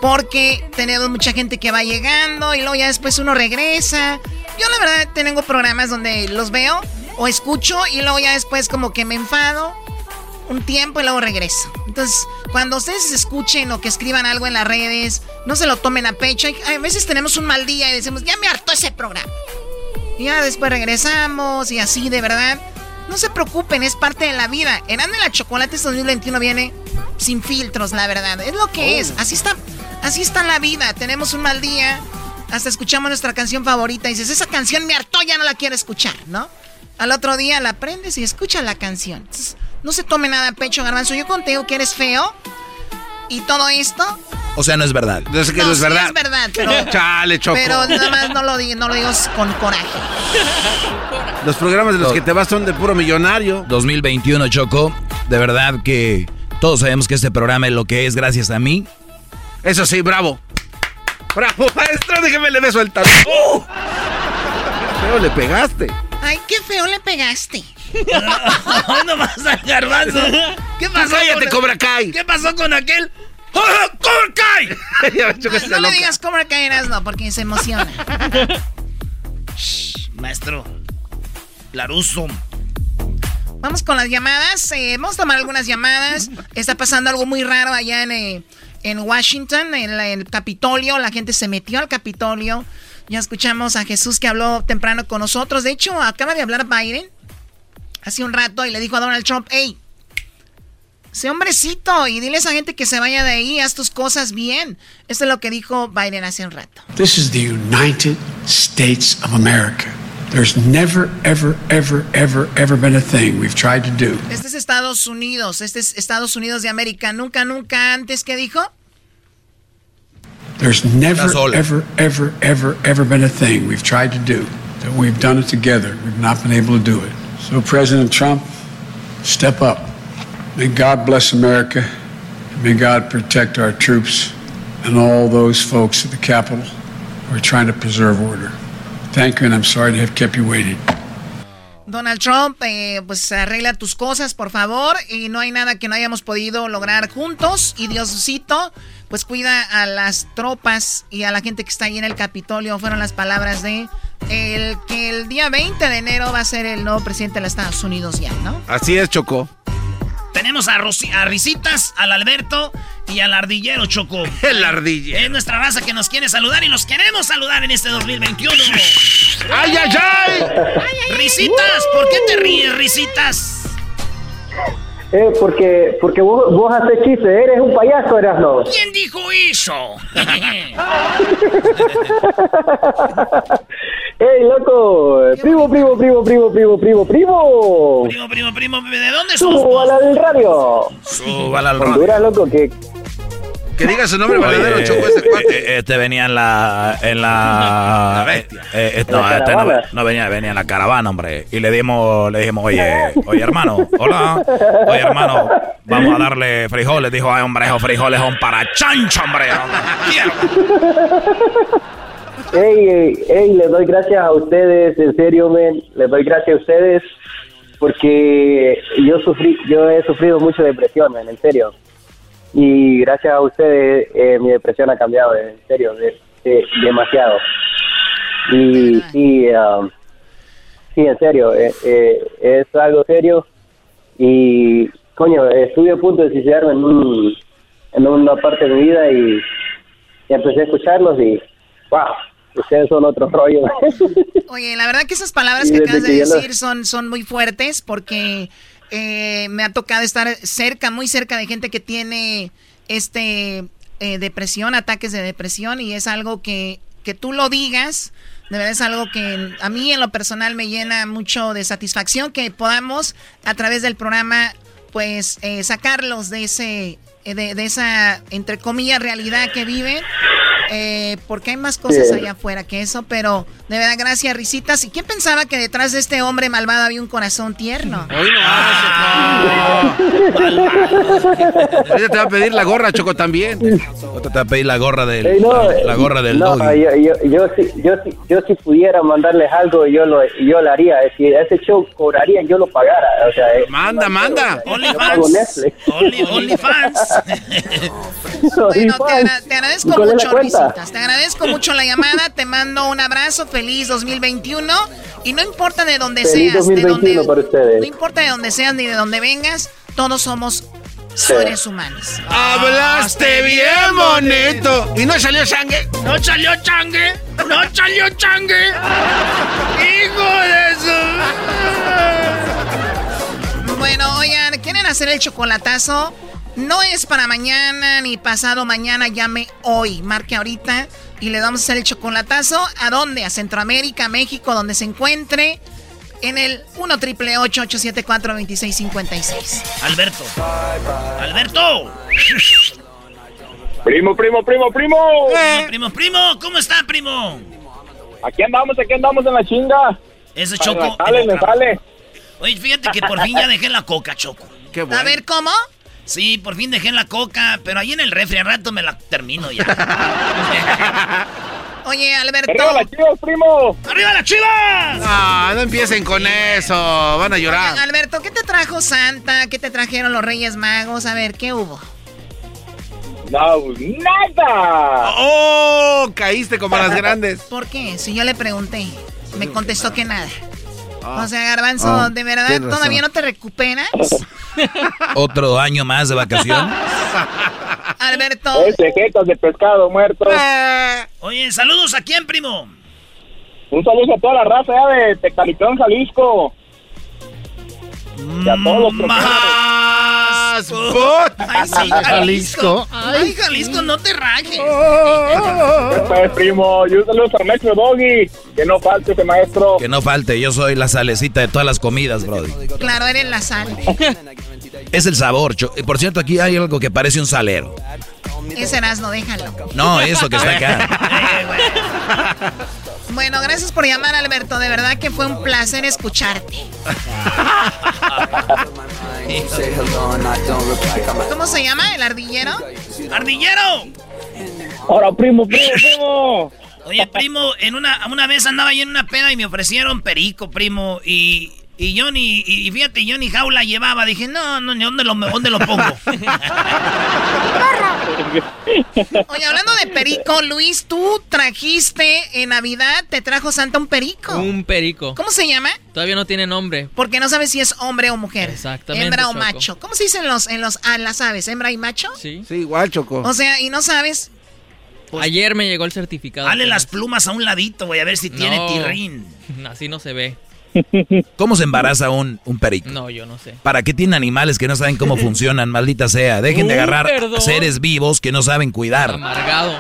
porque tenemos mucha gente que va llegando y luego ya después uno regresa. Yo la verdad tengo programas donde los veo o escucho y luego ya después como que me enfado un tiempo y luego regreso. Entonces, cuando ustedes escuchen o que escriban algo en las redes, no se lo tomen a pecho. A veces tenemos un mal día y decimos, ya me hartó ese programa. Y ya después regresamos y así, de verdad. No se preocupen, es parte de la vida. En Ande la Chocolate 2021 viene sin filtros, la verdad. Es lo que es. Oh. Así está, así está la vida. Tenemos un mal día hasta escuchamos nuestra canción favorita y dices, esa canción me hartó, ya no la quiero escuchar, ¿no? Al otro día la aprendes y escuchas la canción. No se tome nada a pecho, garbanzo. Yo contigo que eres feo y todo esto. O sea, no es verdad. No sé que no, es verdad. es verdad, pero. Chale, choco. Pero nada más no lo, digo, no lo digo con coraje. Los programas de los que te vas son de puro millonario. 2021, Choco. De verdad que todos sabemos que este programa es lo que es gracias a mí. Eso sí, bravo. Bravo, maestro, déjeme le beso el talón. ¡Oh! Feo le pegaste. Ay, qué feo le pegaste. no vas al garbanzo. ¿Qué pasó? Cállate, Cobra Kai. ¿Qué pasó con aquel? ¡Cobra Kai! no le digas Cobra Kai, no, porque se emociona. Shh, maestro. Laruso. Vamos con las llamadas. Eh, vamos a tomar algunas llamadas. Está pasando algo muy raro allá en, eh, en Washington, en, el Capitolio. La gente se metió al Capitolio. Ya escuchamos a Jesús que habló temprano con nosotros. De hecho, acaba de hablar Biden hace un rato y le dijo a Donald Trump, hey, sé hombrecito y dile a esa gente que se vaya de ahí, haz tus cosas bien. Esto es lo que dijo Biden hace un rato. This is the United States of America. There's never, ever, ever, ever, ever been a thing we've tried to do. Este es Estados Unidos, este es Estados Unidos de América. Nunca, nunca antes, ¿qué dijo? There's never, ever, ever, ever, ever been a thing we've tried to do that we've done it together. We've not been able to do it. So, President Trump, step up. May God bless America. May God protect our troops and all those folks at the Capitol who are trying to preserve order. Thank you, and I'm sorry to have kept you waiting. Donald Trump, eh, pues arregla tus cosas, por favor. Y no hay nada que no hayamos podido lograr juntos. Y Diosito, pues cuida a las tropas y a la gente que está ahí en el Capitolio. Fueron las palabras de el que el día 20 de enero va a ser el nuevo presidente de los Estados Unidos ya, ¿no? Así es, Choco. Tenemos a, a Risitas, al Alberto y al Ardillero Choco. El Ardillero. Es nuestra raza que nos quiere saludar y los queremos saludar en este 2021. ¡Ay, ay, ay! Risitas, ¿por qué te ríes, Risitas? Eh, porque, porque vos, vos haces chiste, eres un payaso, eras no. ¿Quién dijo eso? ¡Ey, loco! Primo, primo, primo, primo, primo, primo, primo. Primo, primo, primo, ¿de dónde sos? Súbala al radio. Súbala al radio. Honduras, loco, que que diga su nombre verdadero, Choco, ese cuate. Este venía en la. En la. la bestia. Eh, eh, no, este no, no, venía, venía en la caravana, hombre. Y le dimos, le dijimos, oye, oye, hermano, hola. Oye, hermano, vamos a darle frijoles. Dijo, ay, hombre, esos frijoles son para chancho, hombre. Ey, ey, ey, les doy gracias a ustedes, en serio, men. Les doy gracias a ustedes porque yo sufrí, yo he sufrido mucho depresión, men, en serio y gracias a ustedes eh, mi depresión ha cambiado, en serio, demasiado. Y sí, um, sí, en serio, eh, eh, es algo serio y, coño, estuve a punto de suicidarme en, un, en una parte de mi vida y, empecé a escucharlos y, wow, ustedes son otro rollo. Oye, la verdad que esas palabras que acabas de decir son, son muy fuertes porque eh, me ha tocado estar cerca, muy cerca de gente que tiene este eh, depresión, ataques de depresión y es algo que que tú lo digas, de verdad es algo que a mí en lo personal me llena mucho de satisfacción que podamos a través del programa pues eh, sacarlos de ese de, de, esa entre comillas realidad que viven eh, porque hay más cosas allá afuera que eso, pero de verdad, gracias, risitas. ¿Y quién pensaba que detrás de este hombre malvado había un corazón tierno? Hoy no, te va a pedir la gorra, Choco, también. Otra te va a pedir la gorra del, la, gorra del no, yo, yo, yo, si, yo, si, yo si pudiera mandarles algo, yo lo, yo lo haría. Si ese show cobraría, yo lo pagara. O sea, manda, manda. OnlyFans. OnlyFans. bueno, te, te agradezco mucho, Risitas. Te agradezco mucho la llamada. Te mando un abrazo. Feliz 2021. Y no importa de dónde Feliz seas. 2021 de para ustedes. No importa de dónde seas ni de dónde vengas. Todos somos seres humanos. Hablaste bien bonito. ¿Y no salió changue? No salió changue. No salió changue. Hijo de eso. Bueno, oigan, ¿quieren hacer el chocolatazo? No es para mañana ni pasado mañana, llame hoy. Marque ahorita y le vamos a hacer el chocolatazo. ¿A dónde? A Centroamérica, México, donde se encuentre. En el 1 triple 874 2656 Alberto. Alberto. Primo, primo, primo, primo. Eh. Primo, primo, ¿cómo está, primo? Aquí andamos, aquí andamos en la chinga. Ese choco. Me sale, me sale. Oye, fíjate que por fin ya dejé la coca, choco. Qué bueno. A ver, ¿cómo? Sí, por fin dejé la coca, pero ahí en el refri al rato me la termino ya. Oye, Alberto. ¡Arriba las chivas, primo! ¡Arriba las chivas! No, no empiecen con eso. Van a llorar. Oye, Alberto, ¿qué te trajo Santa? ¿Qué te trajeron los Reyes Magos? A ver, ¿qué hubo? No, nada. ¡Oh! Caíste como las grandes. ¿Por qué? Si yo le pregunté, me contestó que nada. O sea, Garbanzo, Ah, ¿de verdad todavía razón. no te recuperas? Otro año más de vacación. Alberto. De pescado muerto. Oye, saludos a quién, primo. Un saludo a toda la raza ya de Tecalitón, Jalisco. Y a todos los Más Ay, sí, Jalisco. Ay, Jalisco, no te rajes. Pues, primo, y un saludo al maestro Doggy. Que no falte ese maestro. Que no falte, yo soy la salecita de todas las comidas, Brody. Claro, eres la sal. Es el sabor. cho- Por cierto, aquí hay algo que parece un salero. Ese Erasmo, déjalo. No, eso que está acá. Bueno, gracias por llamar, Alberto. De verdad que fue un placer escucharte. ¿Cómo se llama? ¿El ardillero? ¡Ardillero! Ahora, primo, primo, primo. Oye, primo, en una, una vez andaba yo en una peda y me ofrecieron perico, primo, y, y yo ni, y fíjate, ni jaula llevaba. Dije, no, no, ni dónde lo, dónde lo pongo. Oye, hablando de perico, Luis, tú trajiste en Navidad, te trajo Santa un perico. Un perico. ¿Cómo se llama? Todavía no tiene nombre. Porque no sabes si es hombre o mujer. Exactamente, Hembra o Choco. macho. ¿Cómo se dice en los, en los, a las aves? ¿Hembra y macho? Sí. Sí, igual, Choco. O sea, y no sabes. Ayer me llegó el certificado. Dale las plumas a un ladito, voy a ver si tiene No. tirrín. Así no se ve. ¿Cómo se embaraza un, un perico? No, yo no sé. ¿Para qué tienen animales que no saben cómo funcionan, maldita sea? Dejen de Uy, agarrar perdón. seres vivos que no saben cuidar. Amargado.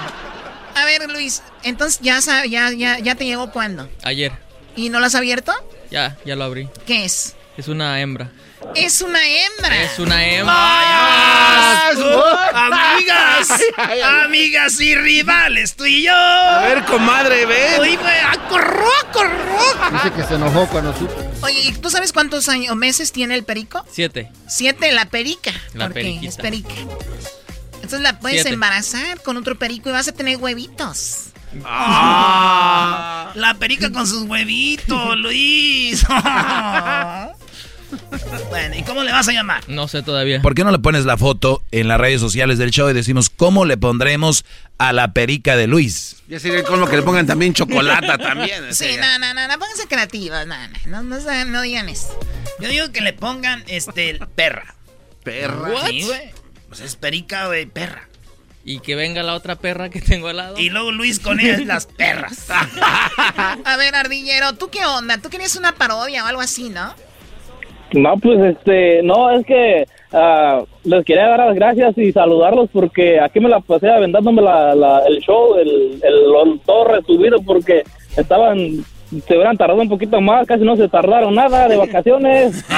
A ver, Luis, entonces ya, ya, ya, ya te llegó cuándo. Ayer. ¿Y no lo has abierto? Ya, ya lo abrí. ¿Qué es? Es una hembra. Es una hembra. Es una hembra. ¡Ay, asco! amigas, amigas y rivales, tú y yo. A ver, comadre, ven. Uy, güey, ah, corró, corró. Dice que se enojó cuando supo. Oye, ¿y tú sabes cuántos años, meses tiene el perico? Siete. Siete, la perica. La porque periquita. es perica. Entonces la puedes Siete. embarazar con otro perico y vas a tener huevitos. Ah, la perica con sus huevitos, Luis. bueno, ¿y cómo le vas a llamar? No sé todavía. ¿Por qué no le pones la foto en las redes sociales del show y decimos cómo le pondremos a la perica de Luis? Ya sería con lo que le pongan también chocolate también. Sí, sea. no, no, no, no, pónganse creativos, no, no, no, no, no digan eso. Yo digo que le pongan, este, perra. Perra. Sí, güey. Pues es perica, güey, perra. Y que venga la otra perra que tengo al lado. Y luego Luis con ellas las perras. A ver, Ardillero, ¿tú qué onda? ¿Tú querías una parodia o algo así, no? No, pues este, no, es que ah, les quería dar las gracias y saludarlos porque aquí me la pasé aventándome la, la- el show, el, el, todo resubido porque estaban, se hubieran tardado un poquito más, casi no se tardaron nada de vacaciones.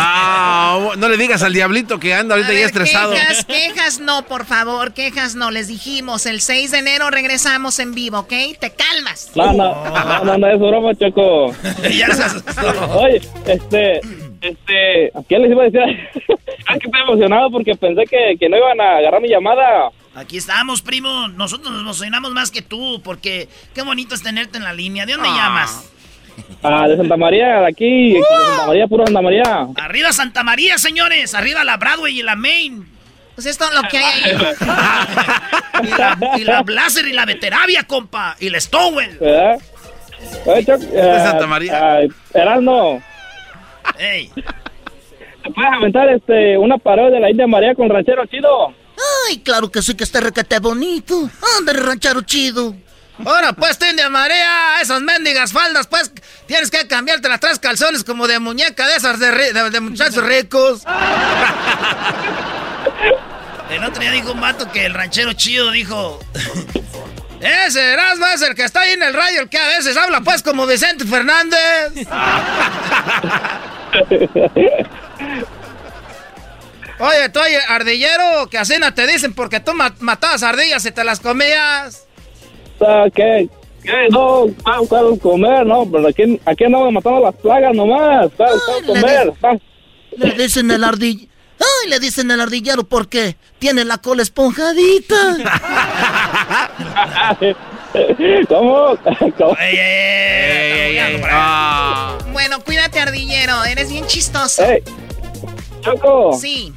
Ah, no le digas al diablito que anda ahorita ya estresado. Quejas, quejas no, por favor, quejas no. Les dijimos, el 6 de enero regresamos en vivo, ¿ok? Te calmas. No, no, no, no, no, es broma, Choco. Oye, este, este, ¿qué les iba a decir? es que estoy emocionado porque pensé que, que no iban a agarrar mi llamada. Aquí estamos, primo. Nosotros nos emocionamos más que tú, porque qué bonito es tenerte en la línea. ¿De dónde Ah. llamas? Ah, de Santa María, de aquí, de Santa María, puro Santa María. Arriba Santa María, señores. Arriba la Broadway y la Main. Pues esto es lo que hay ahí. y, la, y la Blazer y la Veteravia, compa. Y la Stowell. ¿Verdad? Oye, Choc, De Santa María. ah, Erasmo, Ey. ¿te puedes aventar este, una parodia de la India María con ranchero chido? Ay, claro que sí, que está requete bonito. Anda, ranchero chido. Ahora, pues, te de marea, esas mendigas faldas, pues, tienes que cambiarte las tres calzones como de muñeca de esas de, ri- de- de muchachos ricos. El otro día dijo un vato que el ranchero chido dijo... Ese Erasmo es el que está ahí en el radio, el que a veces habla, pues, como Vicente Fernández. Oye, tú, oye, ardillero, que así no te dicen porque tú ma- matabas ardillas y te las comías. Ah, ¿Qué? ¿Qué? No, ¿cuál, cuál comer? No, pero aquí, aquí andamos matando las plagas nomás. ¿Cuál, cuál comer? Ah, Le dicen el ardillero. Ay, le dicen el ardillero porque tiene la cola esponjadita. ¿Cómo? ¿Cómo? Bueno, cuídate, ardillero. Eres bien chistoso. Ey, Choco. Sí,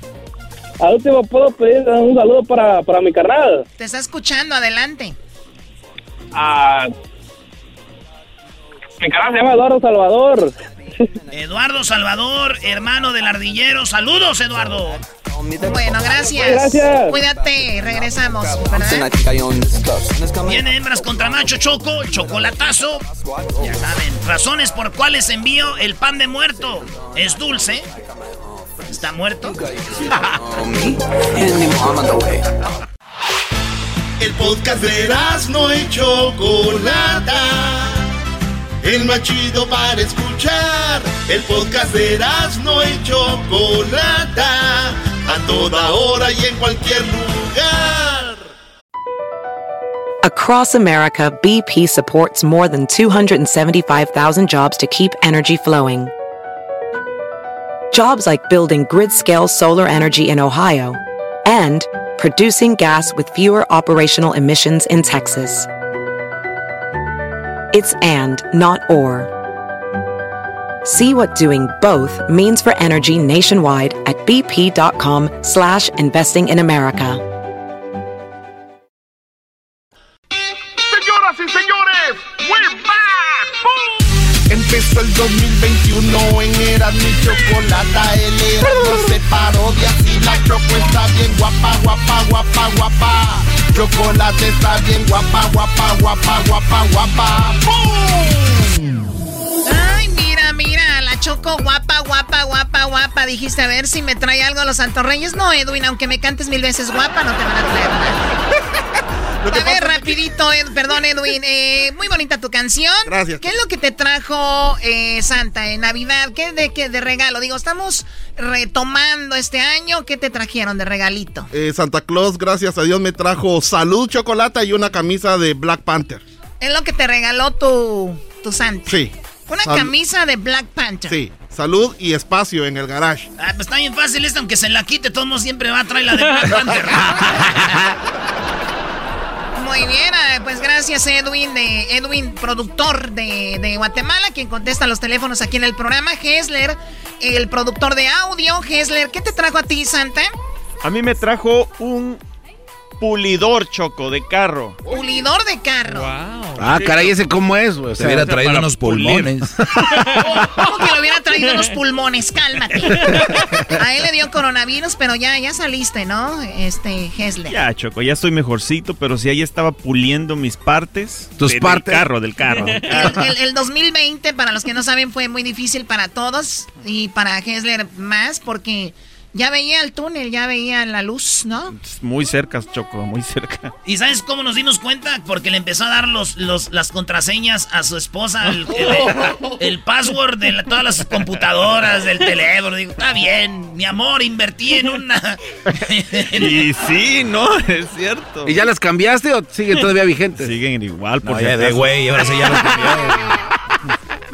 Al último, ¿puedo pedir un saludo para, para mi carnal? te está escuchando. Adelante. Ah, mi carnal se llama Eduardo Salvador. Eduardo Salvador, hermano del ardillero. Saludos, Eduardo. Bueno, gracias. Gracias. Cuídate. Regresamos, ¿verdad? Viene hembras contra macho choco, el chocolatazo. Ya saben, razones por cuales envío el pan de muerto. Es dulce. ¿Está muerto? El podcast de no y Chocolata. El más chido para escuchar. El podcast de y Chocolata. A toda hora y en cualquier lugar. Across America, BP supports more than 275,000 jobs to keep energy flowing. Jobs like building grid scale solar energy in Ohio and producing gas with fewer operational emissions in Texas. It's and, not or. See what doing both means for energy nationwide at bp.com slash investing in America. Señoras y señores, we're back. ¡Boom! Empezó el 2021 en Eras mi chocolata. El Erasmo se parodia y la choco está bien guapa, guapa, guapa, guapa. Chocolate está bien guapa, guapa, guapa, guapa, guapa. ¡Boom! Ay, mira, mira, la choco guapa, guapa, guapa, guapa. Dijiste a ver si me trae algo a los Santos Reyes. No, Edwin, aunque me cantes mil veces guapa, no te van a traer. A ver, rapidito, Ed- perdón, Edwin. eh, muy bonita tu canción. Gracias. ¿Qué es lo que te trajo eh, Santa en Navidad? ¿Qué de, qué de regalo? Digo, estamos retomando este año. ¿Qué te trajeron de regalito? Eh, Santa Claus, gracias a Dios, me trajo salud, chocolate y una camisa de Black Panther. Es lo que te regaló tu, tu Santa. Sí. Una Sal- camisa de Black Panther. Sí, salud y espacio en el garage. Ah, pues está bien fácil esto, aunque se la quite, todo el mundo siempre va a traer la de Black Panther. Muy bien, ah, pues gracias Edwin, de Edwin, productor de, de Guatemala, quien contesta los teléfonos aquí en el programa. Hesler, el productor de audio. Hesler, ¿qué te trajo a ti, Santa? A mí me trajo un pulidor, Choco, de carro. Pulidor de carro. Ah, caray, ¿ese cómo es, güey? O Se hubiera traído unos pulir. pulmones. ¿Cómo que le hubiera traído los pulmones? Cálmate. A él le dio coronavirus, pero ya, ya saliste, ¿no? Este, Hesler. Ya, Choco, ya estoy mejorcito, pero sí ahí estaba puliendo mis partes. Tus de- partes. Del carro, del carro. El, el- el 2020, para los que no saben, fue muy difícil para todos y para Hesler más porque ya veía el túnel, ya veía la luz, ¿no? Muy cerca, Choco, muy cerca. ¿Y sabes cómo nos dimos cuenta? Porque le empezó a dar los, los, las contraseñas a su esposa, el, el- el password de la- todas las computadoras, del teléfono. Digo, está bien, mi amor, invertí en una... Y sí, no, es cierto. ¿Y ya las cambiaste o siguen todavía vigentes? Siguen igual, por No, si ya de güey, ahora sí ya los cambió.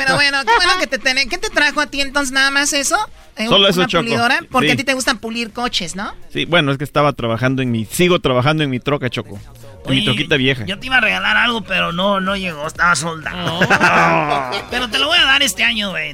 Pero bueno, qué bueno que te ten- ¿Qué te trajo a ti entonces nada más eso? Eh, Solo eso, una Choco. pulidora, porque Sí. a ti te gustan pulir coches, ¿no? Sí, bueno, es que estaba trabajando en mi... Sigo trabajando en mi troca, Choco. En mi Oye, troquita vieja. Yo te iba a regalar algo, pero no, no llegó, estaba soldado. pero te lo voy a dar este año, güey.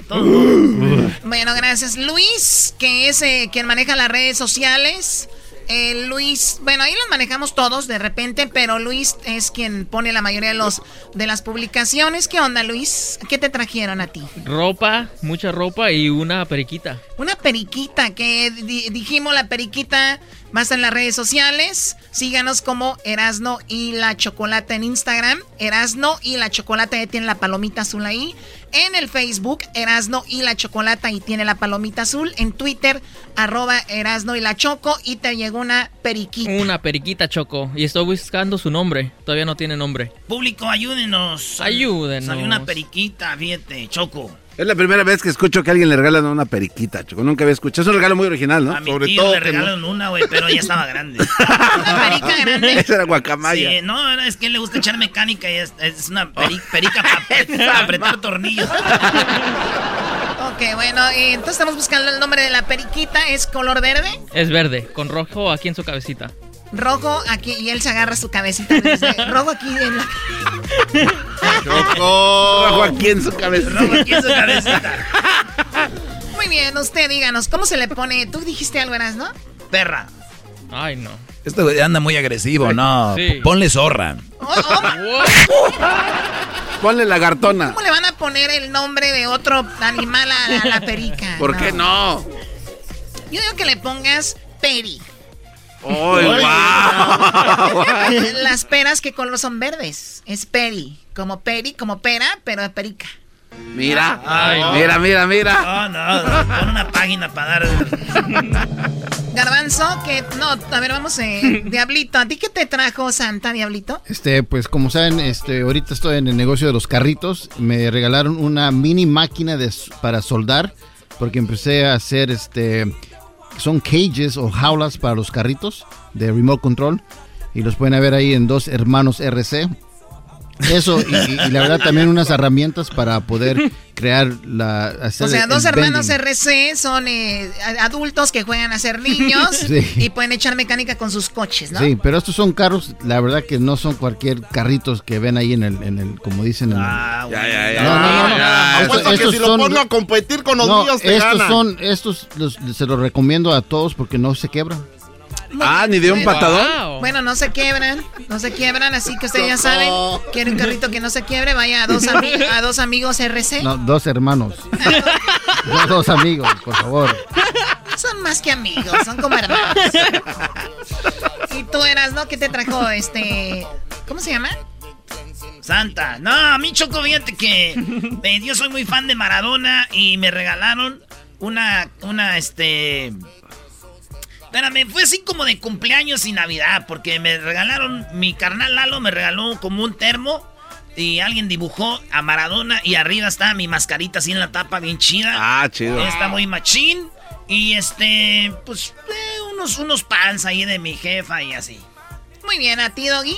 Bueno, gracias. Luis, que es eh, quien maneja las redes sociales. Eh, Luis, bueno, ahí los manejamos todos de repente, pero Luis es quien pone la mayoría de los de las publicaciones. ¿Qué onda, Luis? ¿Qué te trajeron a ti? Ropa, mucha ropa y una periquita. Una periquita, que di- dijimos la periquita más en las redes sociales. Síganos como Erasno y la Chocolata en Instagram. Erasno y la Chocolata ya tiene la palomita azul ahí. En el Facebook, Erasno y la Chocolata y tiene la palomita azul. En Twitter, arroba Erasno y la Choco y te llegó una periquita. Una periquita, Choco. Y estoy buscando su nombre. Todavía no tiene nombre. Público, ayúdenos. Ayúdenos. Salió una periquita, fíjate, Choco. Es la primera vez que escucho que a alguien le regalan una periquita, chico. Nunca había escuchado. Es un regalo muy original, ¿no? A mi tío le regalaron una, güey, pero ya estaba grande. ¿Una perica grande? Esa era guacamaya. Sí, no, es que le gusta echar mecánica y es, es una peri- perica para apretar tornillos. Ok, bueno, y entonces estamos buscando el nombre de la periquita. ¿Es color verde? Es verde, con rojo aquí en su cabecita. Rojo aquí y él se agarra su cabecita. y dice, rojo aquí en la... Rojo aquí en su cabeza. Rojo aquí en su cabecita. Muy bien, usted díganos, ¿cómo se le pone? Tú dijiste algo, eras, ¿no? Perra. Ay, no. Este güey anda muy agresivo, no. Sí. Ponle zorra. Ponle lagartona. ¿Cómo le van a poner el nombre de otro animal a, a la perica? ¿Por qué no? Yo digo que le pongas peri. ¡Ay, guau! Las peras, ¿qué color son verdes? Es peri. Como peri, como pera, pero de perica. Mira, Ay, no. mira, mira, mira. No, no, pon una página para dar. Garbanzo, que no, a ver, vamos, eh, Diablito, ¿a ti qué te trajo Santa, Diablito? Este, pues como saben, este, ahorita estoy en el negocio de los carritos. Me regalaron una mini máquina de, para soldar porque empecé a hacer, este, son cages o jaulas para los carritos de remote control y los pueden ver ahí en dos hermanos RC. Eso y, y- la verdad también unas herramientas para poder crear la hacer O sea, dos hermanos bending. RC son eh, adultos que juegan a ser niños Sí. y pueden echar mecánica con sus coches, ¿no? Sí, pero estos son carros, la verdad que no son cualquier carritos que ven ahí en el, en el como dicen en el- Ya, ya, ya. No, no, no, no. Ah, Estos- apuesto que estos si lo son- pongo a competir con los No, míos, te estos gana. son, estos los- se los recomiendo a todos porque no se quebran. Ah, ni de un Bueno, patadón. Bueno, no se quiebran, no se quiebran, así que ustedes ya saben, quiere un carrito que no se quiebre, vaya a dos, ami- a dos amigos RC. No, dos hermanos. no, dos amigos, por favor. Son más que amigos, son como hermanos. y tú eras, ¿no? ¿Qué te trajo este... ¿Cómo se llama? Santa. No, a mí Choco, fíjate que eh, yo soy muy fan de Maradona y me regalaron una, una, este... Espérame, fue así como de cumpleaños y Navidad, porque me regalaron, mi carnal Lalo me regaló como un termo y alguien dibujó a Maradona y arriba está mi mascarita así en la tapa bien chida. Ah, chido. Está muy machín y este, pues, eh, unos, unos pants ahí de mi jefa y así. Muy bien, ¿a ti, Doggy?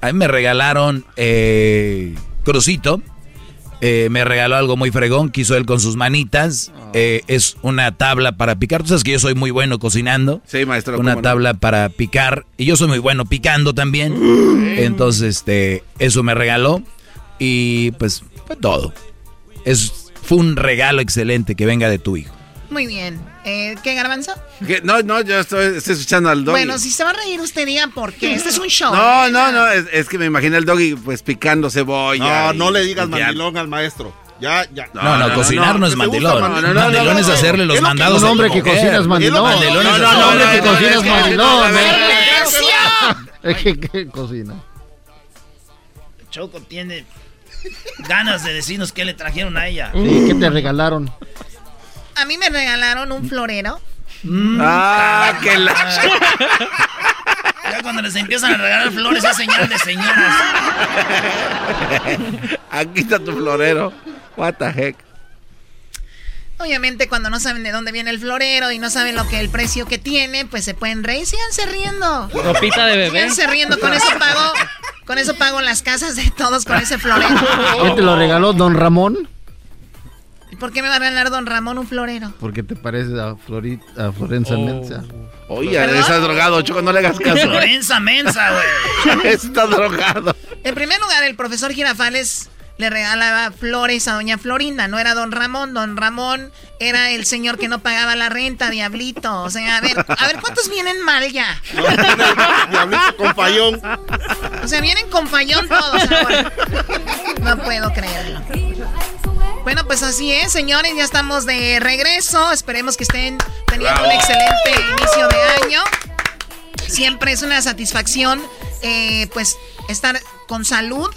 A mí me regalaron eh, Crucito. Eh, me regaló algo muy fregón que hizo él con sus manitas. Eh, es una tabla para picar. Tú sabes que yo soy muy bueno cocinando. Sí, maestro. Una no. tabla para picar. Y yo soy muy bueno picando también. Entonces, este, eso me regaló. Y pues fue todo. Es, fue un regalo excelente que venga de tu hijo. Muy bien. Eh, ¿Qué, Garbanzo? ¿Qué? No, no, yo estoy, estoy escuchando al doggy. Bueno, si se va a reír usted, diga por qué. Este es un show. No, ¿eh? no, no, es, es que me imaginé al doggy pues picando cebolla. No, no le digas mandilón al maestro. Ya, ya. No, no, cocinar no, es ¿Te gusta mandilón. mandilón? es hacerle los Es mandados. Un a tu hombre que cocina es mandilón. Mandilón es no, hombre que cocina es es que- mandilón. Es que ¿qué cocina. Choco tiene ganas de decirnos qué le trajeron a ella. Sí, ¿qué te regalaron? A mí me regalaron un florero. Ah, que la... Ya cuando les empiezan a regalar flores es señal de señoras. Aquí está tu florero. What the heck. Obviamente, cuando no saben de dónde viene el florero y no saben lo que el precio que tiene, pues se pueden reír. Síganse riendo. Ropita de bebé. Síganse riendo. Con eso pago, con eso pago las casas de todos con ese florero. ¿Quién te lo regaló, don Ramón? ¿Y por qué me va a regalar don Ramón un florero? Porque te parece a, Florit, a Florencia Mensa. Oye, está drogado, Choco, no le hagas caso. Florenza mensa, güey. está drogado. En primer lugar, el profesor Girafales le regalaba flores a doña Florinda. No era don Ramón. Don Ramón era el señor que no pagaba la renta, diablito. O sea, a ver, a ver, ¿cuántos vienen mal ya? Diablito con fallón. O sea, vienen con fallón todos ahora. No puedo creerlo. Bueno, pues así es, señores, ya estamos de regreso. Esperemos que estén teniendo un excelente inicio de año. Siempre es una satisfacción, eh, pues, estar con salud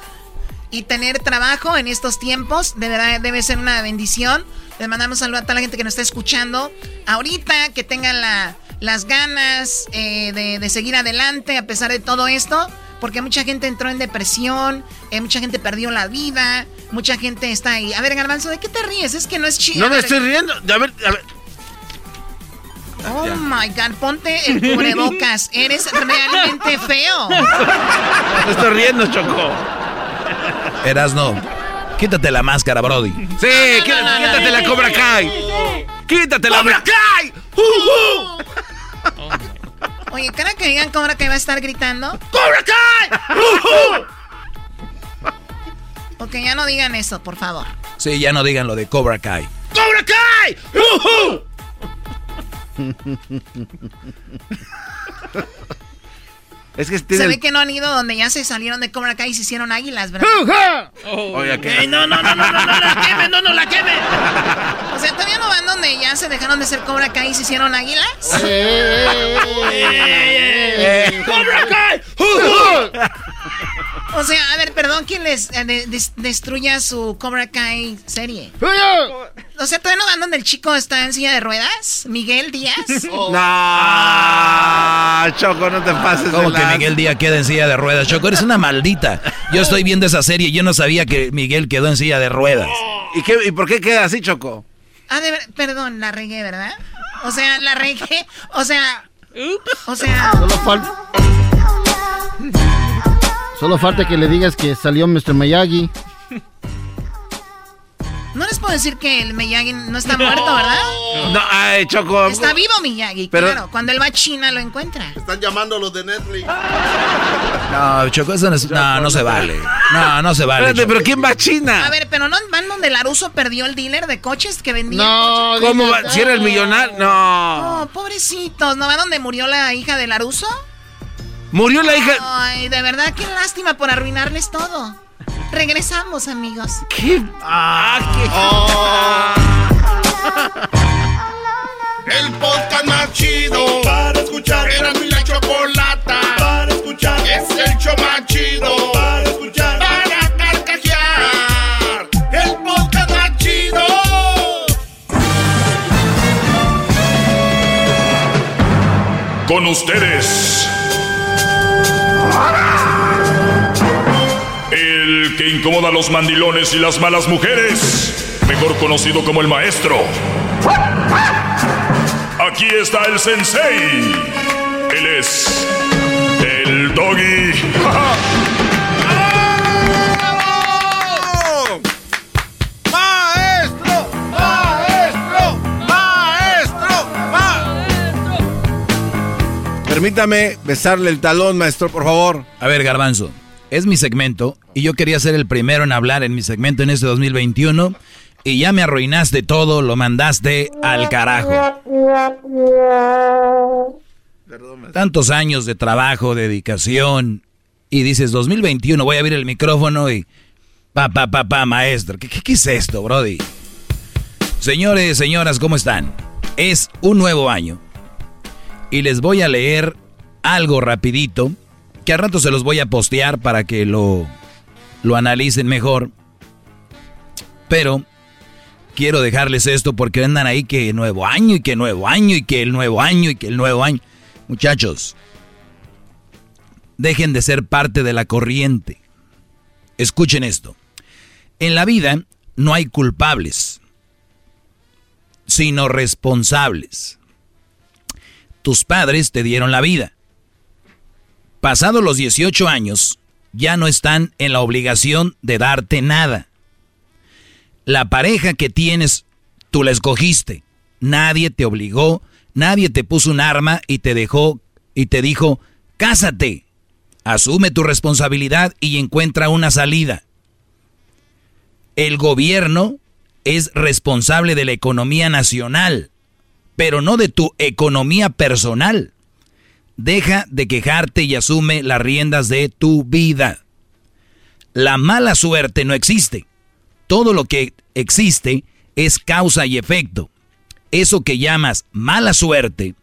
y tener trabajo en estos tiempos. De verdad, debe ser una bendición. Les mandamos saludo a toda la gente que nos está escuchando. Ahorita, que tengan la- las ganas eh, de, de seguir adelante a pesar de todo esto. Porque mucha gente entró en depresión, eh, mucha gente perdió la vida, mucha gente está ahí. A ver, Garbanzo, ¿de qué te ríes? Es que no es chido. No me estoy riendo. A ver, a ver. Oh my God, ponte el cubrebocas. Eres realmente feo. Me estoy riendo, Choco. Erasno, quítate la máscara, Brody. Sí, quítate, quítate la Cobra Kai. Quítate la Cobra Kai. Oye, cada que digan Cobra que va a estar gritando. ¡Cobra Kai! Ok, ya no digan eso, por favor. Sí, ya no digan lo de Cobra Kai. ¡Cobra Kai! Es que tiene Se ve que no han ido donde ya se salieron de Cobra Kai y se hicieron águilas, ¿verdad? Oiga, ¿qué? Ey, no, no, no, no, no, no la queme, no, no la queme. O sea, ¿todavía no van donde ya se dejaron de ser Cobra Kai y se hicieron águilas? ¡Cobra Kai! O sea, a ver, perdón, ¿quién les eh, de- des- destruya su Cobra Kai serie? O sea, ¿todavía no van donde el chico está en silla de ruedas? ¿Miguel Díaz? No, Choco, no te pases ¿Cómo de que. Miguel Díaz queda en silla de ruedas? Choco, eres una maldita. Yo estoy viendo esa serie y yo no sabía que Miguel quedó en silla de ruedas. ¿Y, qué, ¿Y por qué queda así, Choco? Ah, de ver- perdón, la regué, ¿verdad? O sea, la regué, o sea... O sea... Solo falta. Solo falta que le digas que salió Mr. Miyagi. No les puedo decir que el Miyagi no está muerto, ¿verdad? No, ay, Choco. Está vivo Miyagi, Pero- claro. Cuando él va a China lo encuentra. Están llamando a los de Netflix. No, Choco, eso no, es- no, no se vale. No, no se vale. Espérate, pero ¿quién va a China? A ver, pero no van donde Laruso perdió el dealer de coches que vendía. No, coches? ¿Cómo va? ¿Si era el millonario? No. Oh, pobrecitos. ¿No va donde murió la hija de Laruso? Murió la hija. Ay, de verdad, qué lástima por arruinarles todo. Regresamos, amigos. ¿Qué? Ah, El podcast más chido para escuchar. Era mi la chocolata para escuchar. Es el show más chido para escuchar. Para carcajear. El podcast más chido. Con ustedes. El que incomoda a los mandilones y las malas mujeres. Mejor conocido como el maestro. Aquí está el sensei. Él es. El doggy. Permítame besarle el talón, maestro, por favor. A ver, Garbanzo, es mi segmento y yo quería ser el primero en hablar en mi segmento en este 2021 y ya me arruinaste todo, lo mandaste al carajo. Tantos años de trabajo, dedicación, y dices 2021, voy a abrir el micrófono y pa, pa, pa, pa, maestro. ¿Qué, qué, es esto, Brody? Señores, señoras, ¿cómo están? Es un nuevo año. Y les voy a leer algo rapidito, que a rato se los voy a postear para que lo, lo analicen mejor. Pero quiero dejarles esto porque andan ahí que nuevo año y que nuevo año y que el nuevo año y que el nuevo año. Muchachos, dejen de ser parte de la corriente. Escuchen esto. En la vida no hay culpables, sino responsables. Tus padres te dieron la vida. Pasados los 18 años, ya no están en la obligación de darte nada. La pareja que tienes, tú la escogiste. Nadie te obligó, nadie te puso un arma y te dejó y te dijo, cásate. Asume tu responsabilidad y encuentra una salida. El gobierno es responsable de la economía nacional, pero no de tu economía personal. Deja de quejarte y asume las riendas de tu vida. La mala suerte no existe. Todo lo que existe es causa y efecto. Eso que llamas mala suerte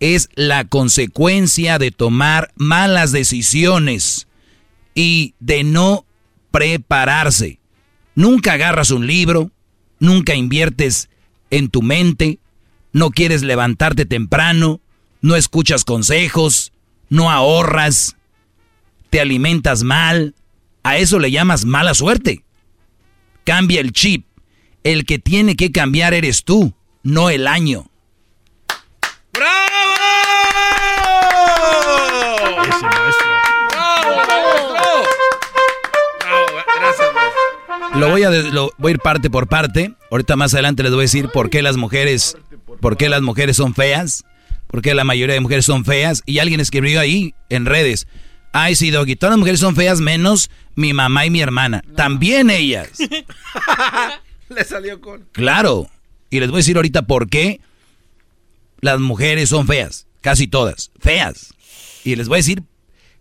es la consecuencia de tomar malas decisiones y de no prepararse. Nunca agarras un libro, nunca inviertes en tu mente, no quieres levantarte temprano, no escuchas consejos, no ahorras, te alimentas mal. A eso le llamas mala suerte. Cambia el chip. El que tiene que cambiar eres tú, no el año. ¡Bravo! Ese maestro. ¡Bravo, maestro! Bravo, gracias, maestro. Lo voy a, lo, voy a ir parte por parte. Ahorita más adelante les voy a decir por qué las mujeres, por qué las mujeres son feas, por qué la mayoría de mujeres son feas. Y alguien escribió ahí en redes. Ay, sí, Doggy, todas las mujeres son feas menos mi mamá y mi hermana. También ellas. Le salió con. Claro. Y les voy a decir ahorita por qué las mujeres son feas. Casi todas. Feas. Y les voy a decir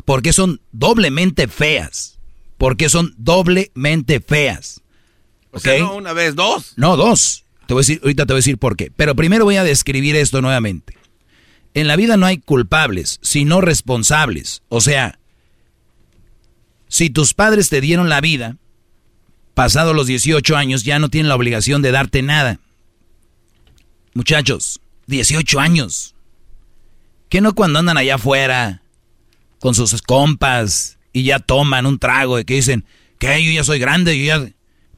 por qué son doblemente feas. ¿Por qué son doblemente feas? O sea, no una vez, dos. No, dos. Te voy a decir, ahorita te voy a decir por qué. Pero primero voy a describir esto nuevamente. En la vida no hay culpables, sino responsables. O sea, si tus padres te dieron la vida, pasados los 18 años, ya no tienen la obligación de darte nada. Muchachos, 18 años. ¿Qué no cuando andan allá afuera con sus compas y ya toman un trago y que dicen, que yo ya soy grande, yo ya...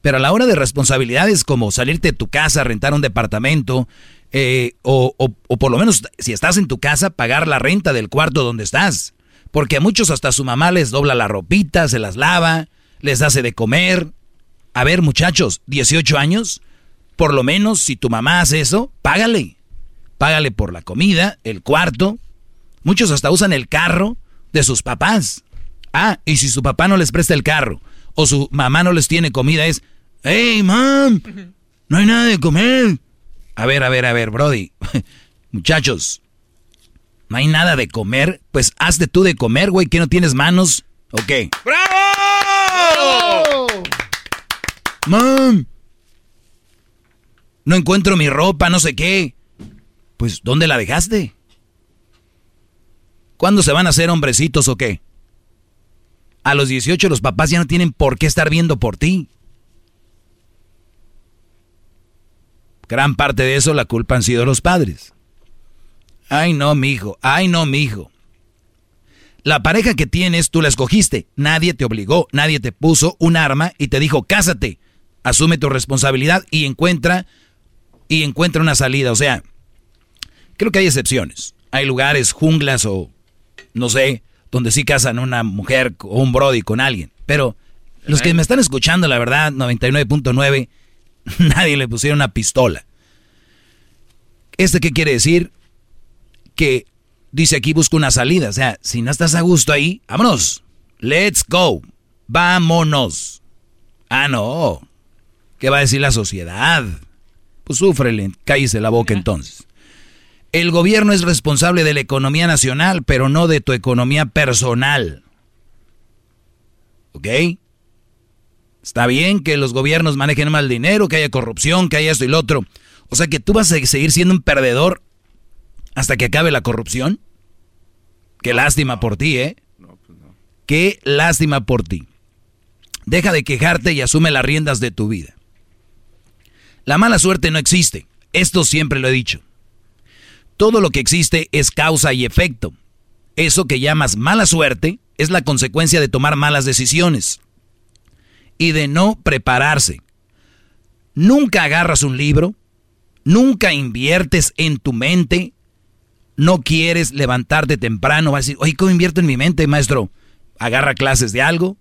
Pero a la hora de responsabilidades como salirte de tu casa, rentar un departamento, eh, o, o, o, por lo menos si estás en tu casa, pagar la renta del cuarto donde estás. Porque a muchos hasta su mamá les dobla la ropita, se las lava, les hace de comer. A ver muchachos, 18 años, por lo menos si tu mamá hace eso, págale. Págale por la comida, el cuarto. Muchos hasta usan el carro de sus papás. Ah, y si su papá no les presta el carro o su mamá no les tiene comida, es, hey, mam, no hay nada de comer. A ver, a ver, a ver, Brody. Muchachos, no hay nada de comer. Pues hazte tú de comer, güey, que no tienes manos. Ok. ¡Bravo! Mam, no encuentro mi ropa, no sé qué. Pues, ¿dónde la dejaste? ¿Cuándo se van a hacer hombrecitos o qué? A los 18 los papás ya no tienen por qué estar viendo por ti. Gran parte de eso la culpa han sido los padres. Ay, no, mi hijo. Ay, no, mi hijo. La pareja que tienes, tú la escogiste. Nadie te obligó, nadie te puso un arma y te dijo, cásate. Asume tu responsabilidad y encuentra y encuentra una salida. O sea, creo que hay excepciones. Hay lugares, junglas o no sé, donde sí casan una mujer o un brody con alguien. Pero los que me están escuchando, la verdad, 99.9, nadie le pusieron una pistola. ¿Este qué quiere decir? Que dice aquí busca una salida. O sea, si no estás a gusto ahí, vámonos. Let's go. Vámonos. Ah, no. ¿Qué va a decir la sociedad? Pues súfrele, cállese la boca entonces. El gobierno es responsable de la economía nacional, pero no de tu economía personal. ¿Ok? Está bien que los gobiernos manejen mal dinero, que haya corrupción, que haya esto y lo otro. O sea que tú vas a seguir siendo un perdedor hasta que acabe la corrupción. Qué lástima por ti, ¿eh? Qué lástima por ti. Deja de quejarte y asume las riendas de tu vida. La mala suerte no existe. Esto siempre lo he dicho. Todo lo que existe es causa y efecto. Eso que llamas mala suerte es la consecuencia de tomar malas decisiones y de no prepararse. Nunca agarras un libro, nunca inviertes en tu mente, no quieres levantarte temprano, vas a decir, oye, ¿cómo invierto en mi mente, maestro? Agarra clases de algo,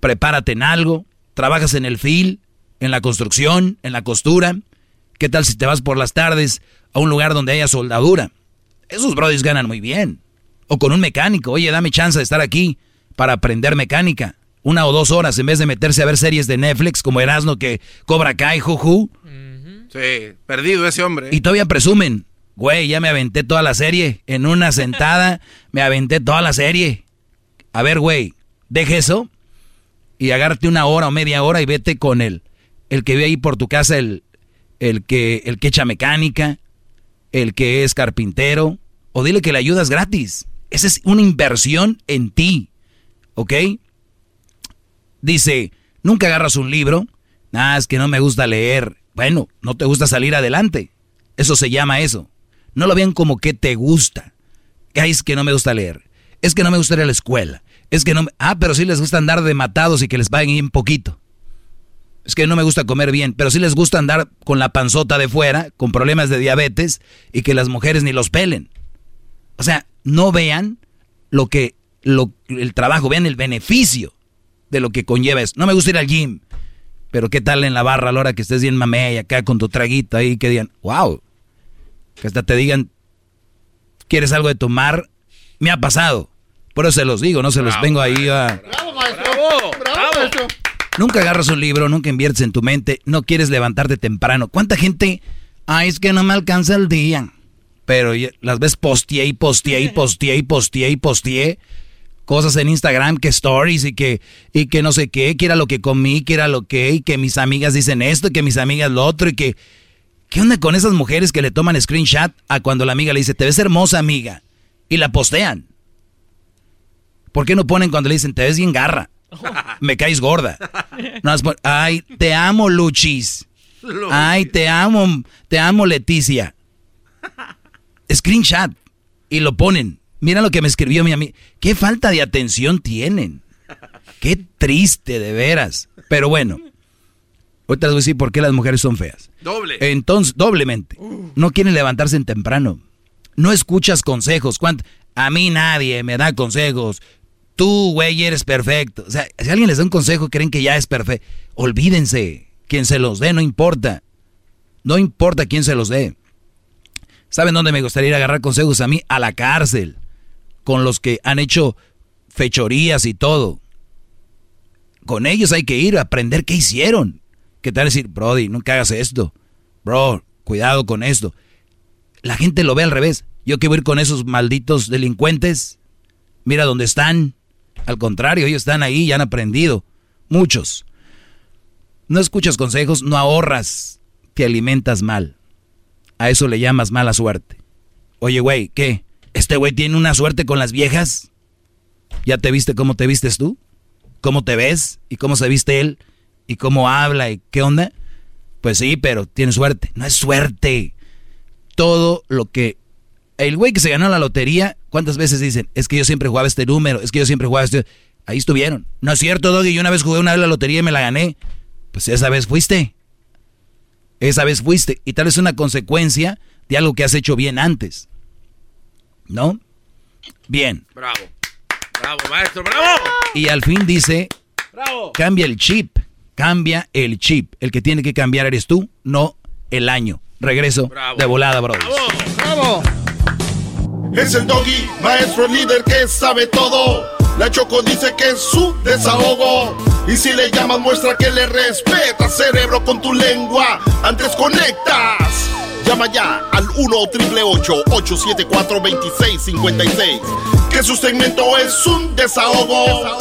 prepárate en algo, trabajas en el fil, en la construcción, en la costura. ¿Qué tal si te vas por las tardes a un lugar donde haya soldadura? Esos brodis ganan muy bien. O con un mecánico, oye, dame chance de estar aquí para aprender mecánica. Una o dos horas en vez de meterse a ver series de Netflix como Erasmo que cobra Kai, juju. Sí, perdido ese hombre. Y todavía presumen, güey, ya me aventé toda la serie. En una sentada me aventé toda la serie. A ver, güey, deje eso y agárrate una hora o media hora y vete con él. El que ve ahí por tu casa, el, el, que, el que echa mecánica, el que es carpintero, o dile que le ayudas gratis. Esa es una inversión en ti, ¿ok? Dice, nunca agarras un libro. Nada, es que no me gusta leer. Bueno, no te gusta salir adelante. Eso se llama eso. No lo vean como que te gusta. Que es que no me gusta leer. Es que no me gusta ir a la escuela. Es que no me... Ah, pero sí les gusta andar de matados y que les paguen bien poquito. Es que no me gusta comer bien, pero sí les gusta andar con la panzota de fuera, con problemas de diabetes y que las mujeres ni los pelen. O sea, no vean lo que lo, el trabajo, vean el beneficio de lo que conlleva eso. No me gusta ir al gym, pero qué tal en la barra a la hora que estés bien mamey acá con tu traguito ahí, que digan, wow, que hasta te digan, ¿quieres algo de tomar? Me ha pasado. Por eso se los digo, no se los vengo ahí a... ¡Bravo, maestro! ¡Bravo, bravo maestro! Nunca agarras un libro, nunca inviertes en tu mente, no quieres levantarte temprano. ¿Cuánta gente? Ay, es que no me alcanza el día. Pero las ves posteé y posteé y posteé y posteé y posteé cosas en Instagram, que stories y que, y que no sé qué, que era lo que comí, que era lo que, y que mis amigas dicen esto, y que mis amigas lo otro, y que... ¿Qué onda con esas mujeres que le toman screenshot a cuando la amiga le dice, te ves hermosa amiga? Y la postean. ¿Por qué no ponen cuando le dicen, te ves bien garra? Me caes gorda. No, Ay, te amo, Luchis. Ay, te amo, te amo, Leticia. Screenshot. Y lo ponen. Mira lo que me escribió mi amiga. Qué falta de atención tienen. Qué triste, de veras. Pero bueno. Ahorita les voy a decir por qué las mujeres son feas. Doble. Entonces, doblemente. No quieren levantarse en temprano. No escuchas consejos. A mí nadie me da consejos. Tú, güey, eres perfecto. O sea, si alguien les da un consejo, creen que ya es perfecto. Olvídense. Quien se los dé, no importa. No importa quién se los dé. ¿Saben dónde me gustaría ir a agarrar consejos a mí? A la cárcel. Con los que han hecho fechorías y todo. Con ellos hay que ir a aprender qué hicieron. ¿Qué tal decir, Brody, nunca hagas esto? Bro, cuidado con esto. La gente lo ve al revés. Yo que voy a ir con esos malditos delincuentes. Mira dónde están. Al contrario, ellos están ahí y han aprendido. Muchos. No escuchas consejos, no ahorras, te alimentas mal. A eso le llamas mala suerte. Oye, güey, ¿qué? ¿Este güey tiene una suerte con las viejas? ¿Ya te viste cómo te vistes tú? ¿Cómo te ves? ¿Y cómo se viste él? ¿Y cómo habla? ¿Y qué onda? Pues sí, pero tiene suerte. No es suerte. Todo lo que... El güey que se ganó la lotería, ¿cuántas veces dicen? Es que yo siempre jugaba este número, es que yo siempre jugaba este... Ahí estuvieron. No es cierto, Doggy, yo una vez jugué una vez la lotería y me la gané. Pues esa vez fuiste. Esa vez fuiste. Y tal vez una consecuencia de algo que has hecho bien antes. ¿No? Bien. Bravo. Bravo, maestro, bravo. Y al fin dice, bravo. cambia el chip. Cambia el chip. El que tiene que cambiar eres tú, no el año. Regreso de volada, bro. ¡Bravo! Es el doggy, maestro líder que sabe todo. La Choco dice que es su desahogo. Y si le llamas, muestra que le respeta, cerebro, con tu lengua. Antes conectas. Llama ya al 1-888-874-2656. Que su segmento es un desahogo.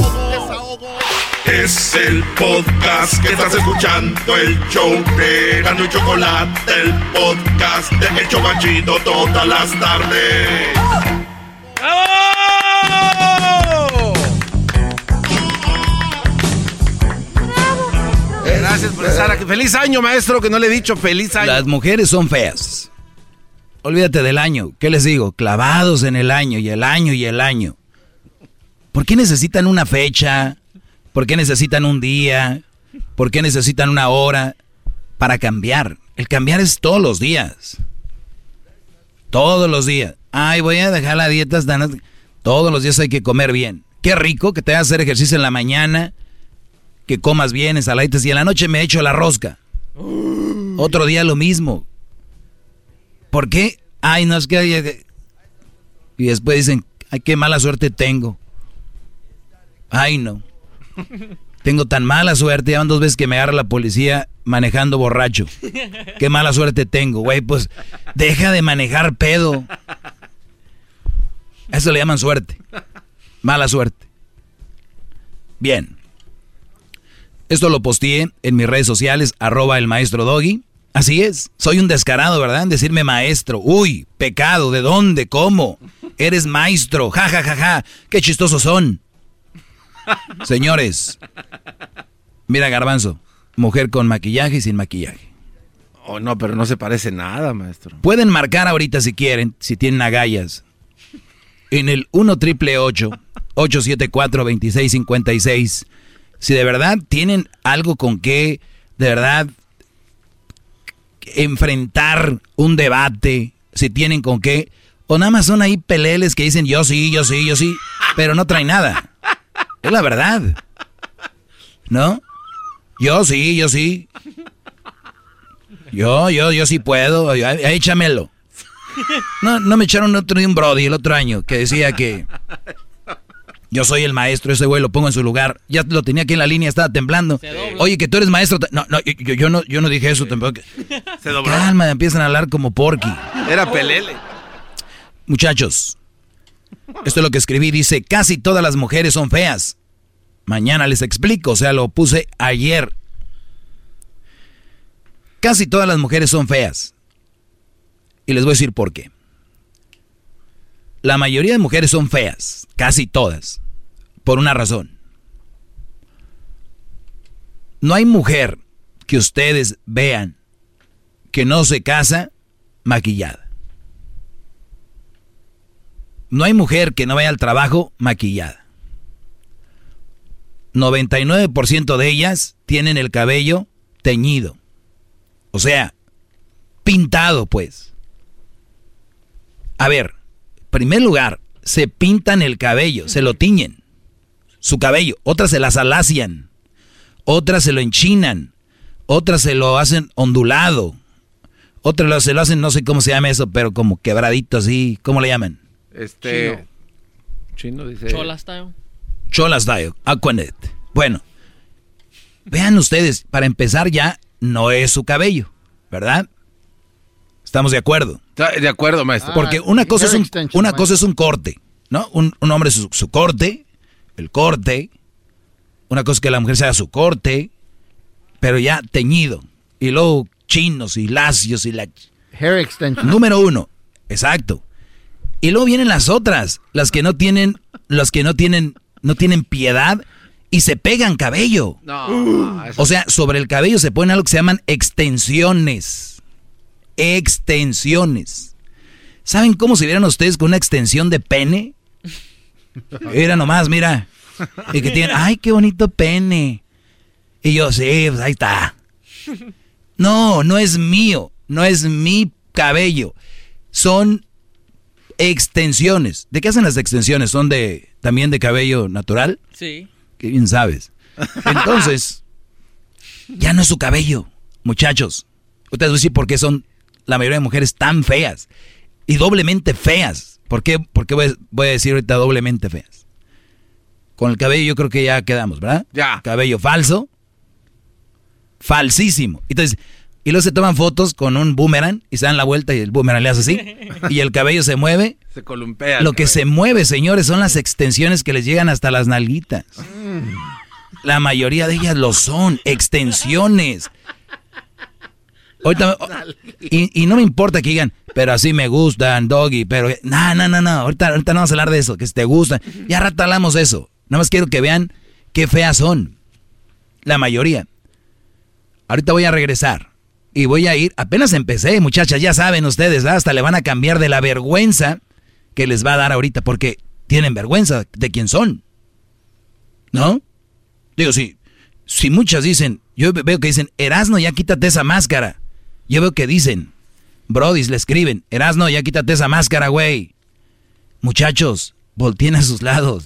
Es el podcast que estás escuchando, el show de Gano y Chocolate, el podcast de El Chocachito todas las tardes. Gracias, profesora. Feliz año, maestro, que no le he dicho feliz año. Las mujeres son feas. Olvídate del año. ¿Qué les digo? Clavados en el año y el año y el año. ¿Por qué necesitan una fecha? ¿Por qué necesitan un día? ¿Por qué necesitan una hora para cambiar? El cambiar es todos los días. Todos los días. Ay, voy a dejar la dieta Todos los días hay que comer bien. Qué rico que te hagas hacer ejercicio en la mañana, que comas bien, ensaladitas, y en la noche me echo la rosca. Otro día lo mismo. ¿Por qué? Ay, no es que... Y después dicen, ay, qué mala suerte tengo. Ay, no. Tengo tan mala suerte, ya van dos veces que me agarra la policía manejando borracho. Qué mala suerte tengo, güey, pues deja de manejar pedo. Eso le llaman suerte. Mala suerte. Bien. Esto lo posteé en mis redes sociales, arroba el maestro Doggy. Así es, soy un descarado, ¿verdad? En decirme maestro. Uy, pecado, ¿de dónde? ¿Cómo? Eres maestro, ja, ja, ja, ja. Qué chistosos son. Señores, mira Garbanzo, mujer con maquillaje y sin maquillaje. Oh, no, pero no se parece nada, maestro. Pueden marcar ahorita si quieren, si tienen agallas. En el 1 triple 874 2656. Si de verdad tienen algo con que, de verdad, enfrentar un debate, si tienen con qué, o nada más son ahí peleles que dicen yo sí, yo sí, yo sí, pero no traen nada. Es la verdad. ¿No? Yo sí, yo sí. Yo, yo, yo sí puedo. Ay, Échamelo. No, no me echaron otro de un Brody el otro año que decía que yo soy el maestro, ese güey lo pongo en su lugar. Ya lo tenía aquí en la línea, estaba temblando. Oye, que tú eres maestro. No, no, yo, yo no, yo no dije eso tampoco. Se dobló. Calma, empiezan a hablar como porky. Era pelele. Muchachos, esto es lo que escribí. Dice, casi todas las mujeres son feas. Mañana les explico, o sea, lo puse ayer. Casi todas las mujeres son feas. Y les voy a decir por qué. La mayoría de mujeres son feas, casi todas, por una razón. No hay mujer que ustedes vean que no se casa maquillada. No hay mujer que no vaya al trabajo maquillada. 99% de ellas tienen el cabello teñido. O sea, pintado pues. A ver, en primer lugar, se pintan el cabello, se lo tiñen. Su cabello. Otras se las alacian. Otras se lo enchinan. Otras se lo hacen ondulado. Otras se lo hacen, no sé cómo se llama eso, pero como quebradito así. ¿Cómo le llaman? Este. Chino, dice. Chola style. Chola Style, Aquanet. Bueno, vean ustedes, para empezar ya, no es su cabello, ¿verdad? Estamos de acuerdo. De acuerdo, maestro. Porque una cosa es un, una cosa es un corte, ¿no? Un, un hombre su, su corte, el corte. Una cosa es que la mujer se haga su corte, pero ya teñido. Y luego chinos y lacios y la... Hair extension. Número uno, exacto. Y luego vienen las otras, las que no tienen, las que no tienen, no tienen piedad y se pegan cabello. No. O sea, sobre el cabello se ponen algo que se llaman extensiones. Extensiones. ¿Saben cómo se vieran ustedes con una extensión de pene? Mira nomás, mira. Y que tienen, ay, qué bonito pene. Y yo, sí, pues ahí está. No, no es mío. No es mi cabello. Son extensiones. ¿De qué hacen las extensiones? ¿Son de también de cabello natural? Sí. Qué bien sabes. Entonces, ya no es su cabello, muchachos. Ustedes van a decir por qué son la mayoría de mujeres tan feas y doblemente feas. ¿Por qué, por qué voy, voy a decir ahorita doblemente feas? Con el cabello yo creo que ya quedamos, ¿verdad? Ya. Cabello falso, falsísimo. Entonces, Y luego se toman fotos con un boomerang y se dan la vuelta y el boomerang le hace así. y el cabello se mueve. Se columpea. Lo que se mueve, señores, son las extensiones que les llegan hasta las nalguitas. La mayoría de ellas lo son, extensiones. Ahorita, y, y, no me importa que digan, pero así me gustan, doggy, pero... No, no, no, no, ahorita, ahorita no vamos a hablar de eso, que si te gustan. Ya rato hablamos de eso. Nada más quiero que vean qué feas son. La mayoría. Ahorita voy a regresar. Y voy a ir, apenas empecé, muchachas, ya saben ustedes, hasta le van a cambiar de la vergüenza que les va a dar ahorita, porque tienen vergüenza de quién son. ¿No? Digo, si, si muchas dicen, yo veo que dicen, Erasno, ya quítate esa máscara. Yo veo que dicen, Brodis le escriben, Erasno, ya quítate esa máscara, güey. Muchachos, volteen a sus lados.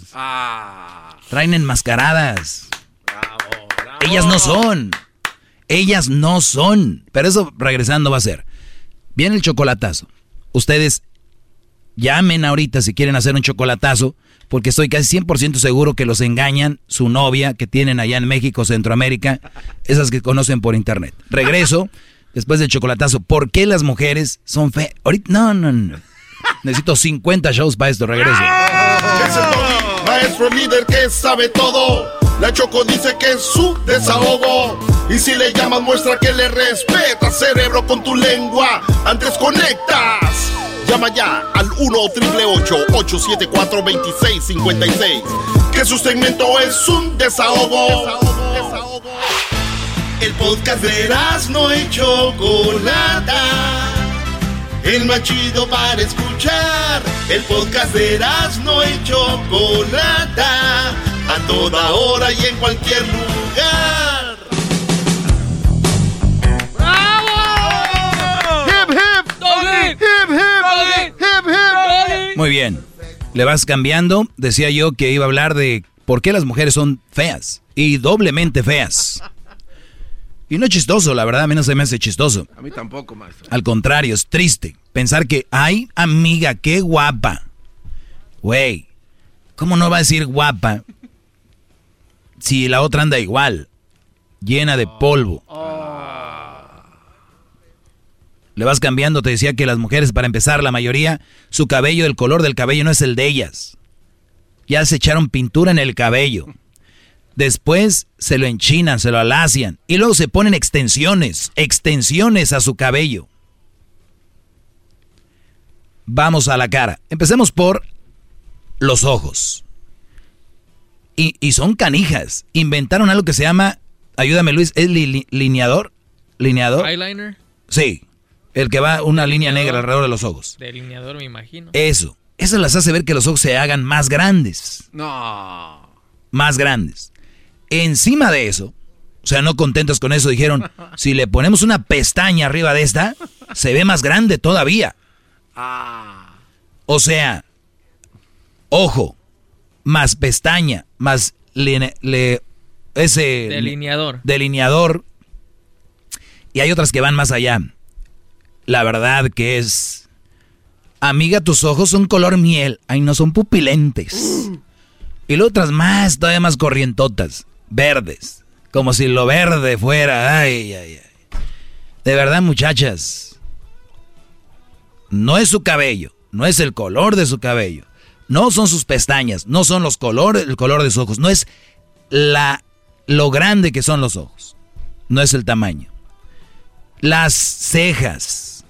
Traen enmascaradas. Ellas no son. Ellas no son. Pero eso regresando va a ser. Viene el chocolatazo. Ustedes llamen ahorita si quieren hacer un chocolatazo, porque estoy casi 100% seguro que los engañan su novia que tienen allá en México, Centroamérica, esas que conocen por internet. Regreso después del chocolatazo. ¿Por qué las mujeres son feas? Ahorita, no, no, no. Necesito 50 shows para esto, regreso. Es el maestro líder que sabe todo. La Choco dice que es su desahogo. Y si le llamas, muestra que le respeta, cerebro, con tu lengua. Antes conectas. Llama ya al 1-888-874-2656. Que su segmento es un desahogo. desahogo, desahogo. El podcast de no y Chocolata. El más chido para escuchar. El podcast de no y Chocolata. A toda hora y en cualquier lugar. Hip, hip, doggy. hip, hip, hip, hip. Muy bien. Le vas cambiando. Decía yo que iba a hablar de por qué las mujeres son feas. Y doblemente feas. Y no es chistoso, la verdad, a mí no se me hace chistoso. A mí tampoco, maestro. Al contrario, es triste. Pensar que, ay, amiga, qué guapa. Güey, ¿cómo no va a decir guapa si la otra anda igual? Llena de polvo. Le vas cambiando, te decía que las mujeres, para empezar, la mayoría, su cabello, el color del cabello no es el de ellas. Ya se echaron pintura en el cabello. Después se lo enchinan, se lo alacian. Y luego se ponen extensiones, extensiones a su cabello. Vamos a la cara. Empecemos por los ojos. Y, y son canijas. Inventaron algo que se llama, ayúdame Luis, ¿es li, li, lineador? ¿Lineador? ¿Eyeliner? Sí, el que va una línea negra alrededor de los ojos. Delineador, me imagino. Eso. Eso las hace ver que los ojos se hagan más grandes. No. Más grandes. Encima de eso, o sea, no contentos con eso, dijeron, si le ponemos una pestaña arriba de esta, se ve más grande todavía. O sea, ojo, más pestaña, más le- ese Delineador. delineador. Y hay otras que van más allá. La verdad que es... Amiga, tus ojos son color miel. Ay, no son pupilentes. Y luego otras más, todavía más corrientotas. Verdes. Como si lo verde fuera. Ay, ay, ay. De verdad, muchachas. No es su cabello. No es el color de su cabello. No son sus pestañas. No son los colores, el color de sus ojos. No es la, lo grande que son los ojos. No es el tamaño. Las cejas.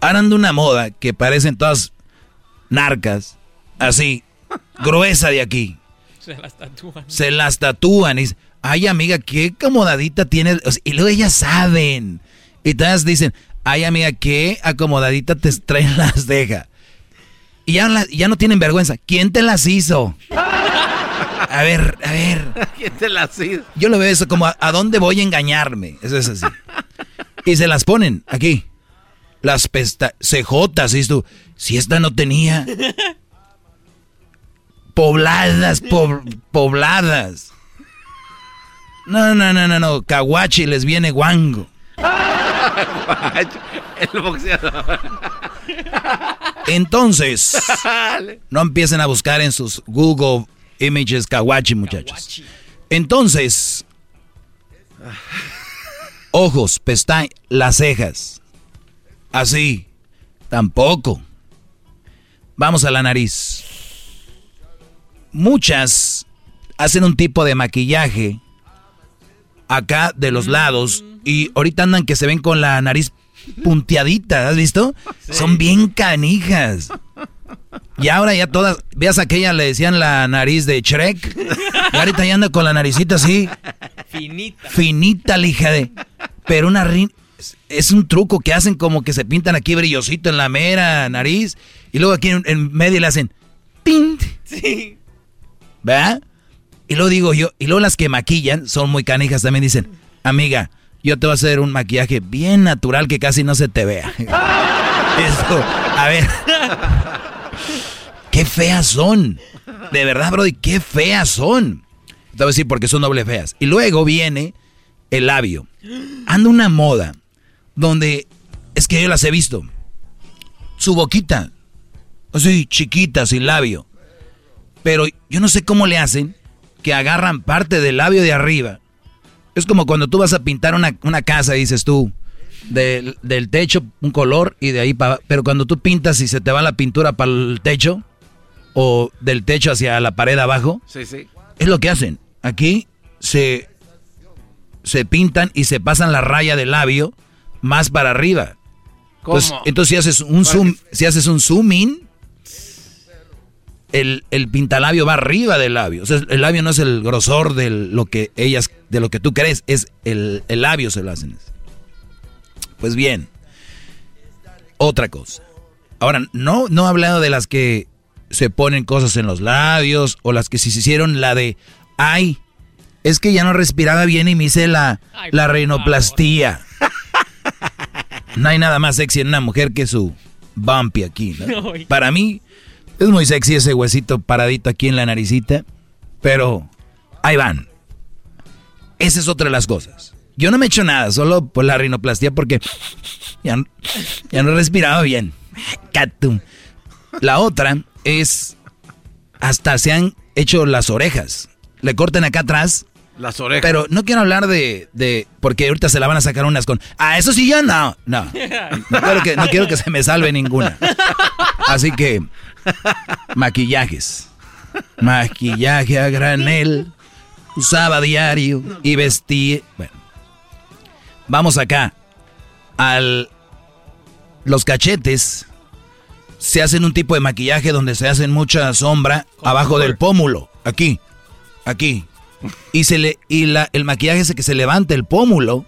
Harán de una moda que parecen todas narcas. Así. gruesa de aquí Se las tatúan. se las tatúan y dicen, ay amiga, qué acomodadita tienes. O sea, y luego ellas saben. Y todas dicen, ay amiga, qué acomodadita te traen las cejas. Y ya, la- ya no tienen vergüenza. ¿Quién te las hizo? A ver, a ver. ¿Quién te las hizo? Yo lo veo eso como, ¿a, a dónde voy a engañarme? Eso es así. Y se las ponen aquí. Las pesta cejotas, y tú, si esta no tenía. Pobladas, po- pobladas. No, no, no, no, no. Kawachi les viene guango. El boxeador. Entonces, no empiecen a buscar en sus Google Images Kawachi, muchachos. Entonces, Ojos, pestañas, las cejas. Así. Tampoco. Vamos a la nariz. Muchas hacen un tipo de maquillaje acá de los lados y ahorita andan que se ven con la nariz punteadita, ¿has visto? Son bien canijas. Y ahora ya todas, veas aquella le decían la nariz de Shrek. Y ahorita ya anda con la naricita así. Finita. Finita, lija de. Pero una rin es un truco que hacen como que se pintan aquí brillosito en la mera nariz. Y luego aquí en, medio le hacen. ¡Pint! Sí. ¿Verdad? Y luego digo yo, y luego las que maquillan son muy canijas también dicen, amiga, yo te voy a hacer un maquillaje bien natural que casi no se te vea. Esto, a ver. qué feas son. De verdad, Brody, qué feas son. Te voy a decir porque son doble feas. Y luego viene el labio. Anda una moda donde es que yo las he visto. Su boquita, así chiquita, sin labio. Pero yo no sé cómo le hacen que agarran parte del labio de arriba. Es como cuando tú vas a pintar una, casa, dices tú, del, del, techo un color y de ahí para... Pero cuando tú pintas y se te va la pintura para el techo, o del techo hacia la pared abajo, sí, sí. es lo que hacen. Aquí se, se pintan y se pasan la raya del labio más para arriba. Entonces, entonces si haces un zoom, si haces un zoom in, el, el, pintalabio va arriba del labio. O sea, el labio no es el grosor de lo que ellas, de lo que tú crees, es el, el labio se lo hacen. Pues bien, otra cosa. Ahora, no, no he hablado de las que se ponen cosas en los labios o las que si se hicieron la de, ay, es que ya no respiraba bien y me hice la, la rinoplastía. No hay nada más sexy en una mujer que su bumpy aquí. Para mí es muy sexy ese huesito paradito aquí en la naricita, pero ahí van. Esa es otra de las cosas. Yo no me he hecho nada, solo por la rinoplastía porque ya, ya no he respirado bien. La otra es, hasta se han hecho las orejas. Le corten acá atrás las orejas. Pero no quiero hablar de, de, Porque ahorita se la van a sacar unas con. Ah, eso sí ya no. No. No quiero que, no quiero que se me salve ninguna. Así que. Maquillajes. Maquillaje a granel. Usaba diario. Y vestía. Bueno. Vamos acá. Al. Los cachetes. Se hacen un tipo de maquillaje donde se hacen mucha sombra abajo del pómulo. Aquí. Aquí y, se le, y la, el maquillaje es que se levanta el pómulo,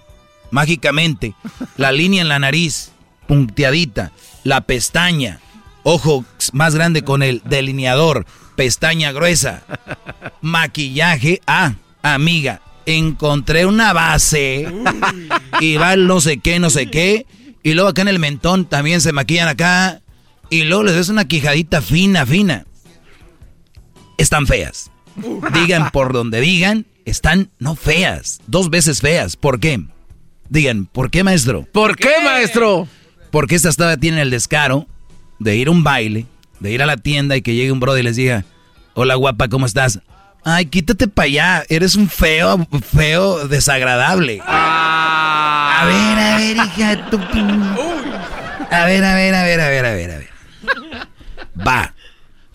mágicamente, la línea en la nariz, punteadita, la pestaña, ojo más grande con el delineador, pestaña gruesa, maquillaje, ah, amiga, encontré una base y va no sé qué, no sé qué, y luego acá en el mentón también se maquillan acá, y luego les ves una quijadita fina, fina. Están feas. Digan por donde digan, están no feas, dos veces feas. ¿Por qué? Digan, ¿por qué, maestro? ¿Por qué, maestro? Porque esta todavía tiene el descaro de ir a un baile, de ir a la tienda y que llegue un brother y les diga, hola guapa, ¿cómo estás? Ay, quítate para allá, eres un feo, feo, desagradable. A ver, a ver, hija, tu... A ver, a ver, a ver, a ver, a ver, a ver. Va.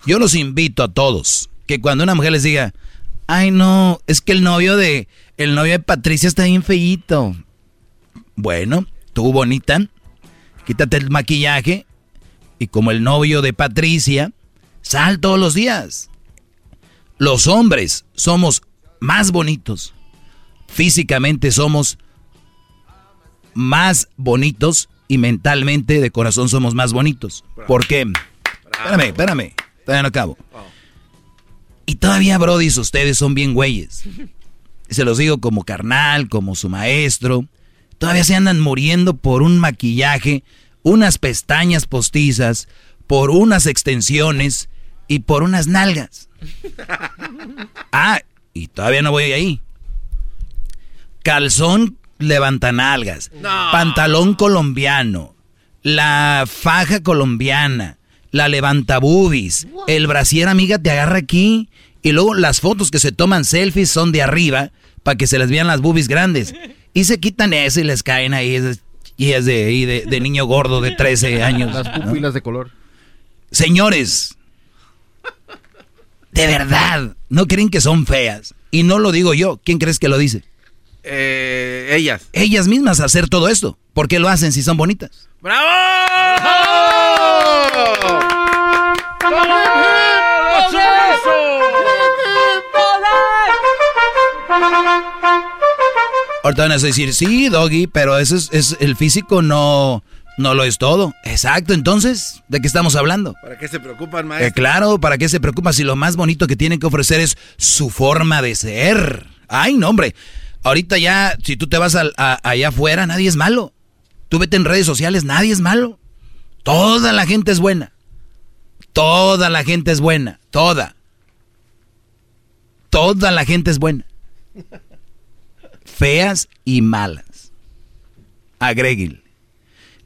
Yo los invito a todos que cuando una mujer les diga, ay no, es que el novio de, el novio de Patricia está bien feíto. Bueno, tú bonita, quítate el maquillaje y como el novio de Patricia, sal todos los días. Los hombres somos más bonitos. Físicamente somos más bonitos y mentalmente de corazón somos más bonitos. ¿Por qué? Espérame, espérame. Todavía no acabo. Y todavía, Brody, ustedes son bien güeyes. Se los digo como carnal, como su maestro. Todavía se andan muriendo por un maquillaje, unas pestañas postizas, por unas extensiones y por unas nalgas. Ah, y todavía no voy ahí. Calzón levantanalgas, pantalón colombiano, la faja colombiana, la levanta boobies, el brasier amiga te agarra aquí y luego las fotos que se toman selfies son de arriba para que se les vean las boobies grandes. Y se quitan eso y les caen ahí. Y es de, de, niño gordo de 13 años. Las pupilas de color. Señores, de verdad, ¿no creen que son feas? Y no lo digo yo. ¿Quién crees que lo dice? Eh, ellas. Ellas mismas hacer todo esto. ¿Por qué lo hacen si son bonitas? ¡Bravo! Ahorita van a decir, sí, Doggy, pero eso es, el físico no, no lo es todo. Exacto, entonces, ¿de qué estamos hablando? ¿Para qué se preocupan, maestro? Eh, claro, ¿para qué se preocupan si lo más bonito que tienen que ofrecer es su forma de ser? Ay, no, hombre. Ahorita ya, si tú te vas allá afuera, nadie es malo. Tú vete en redes sociales, nadie es malo. Toda la gente es buena. Toda la gente es buena. Toda. Toda la gente es buena feas y malas. Agréguenle.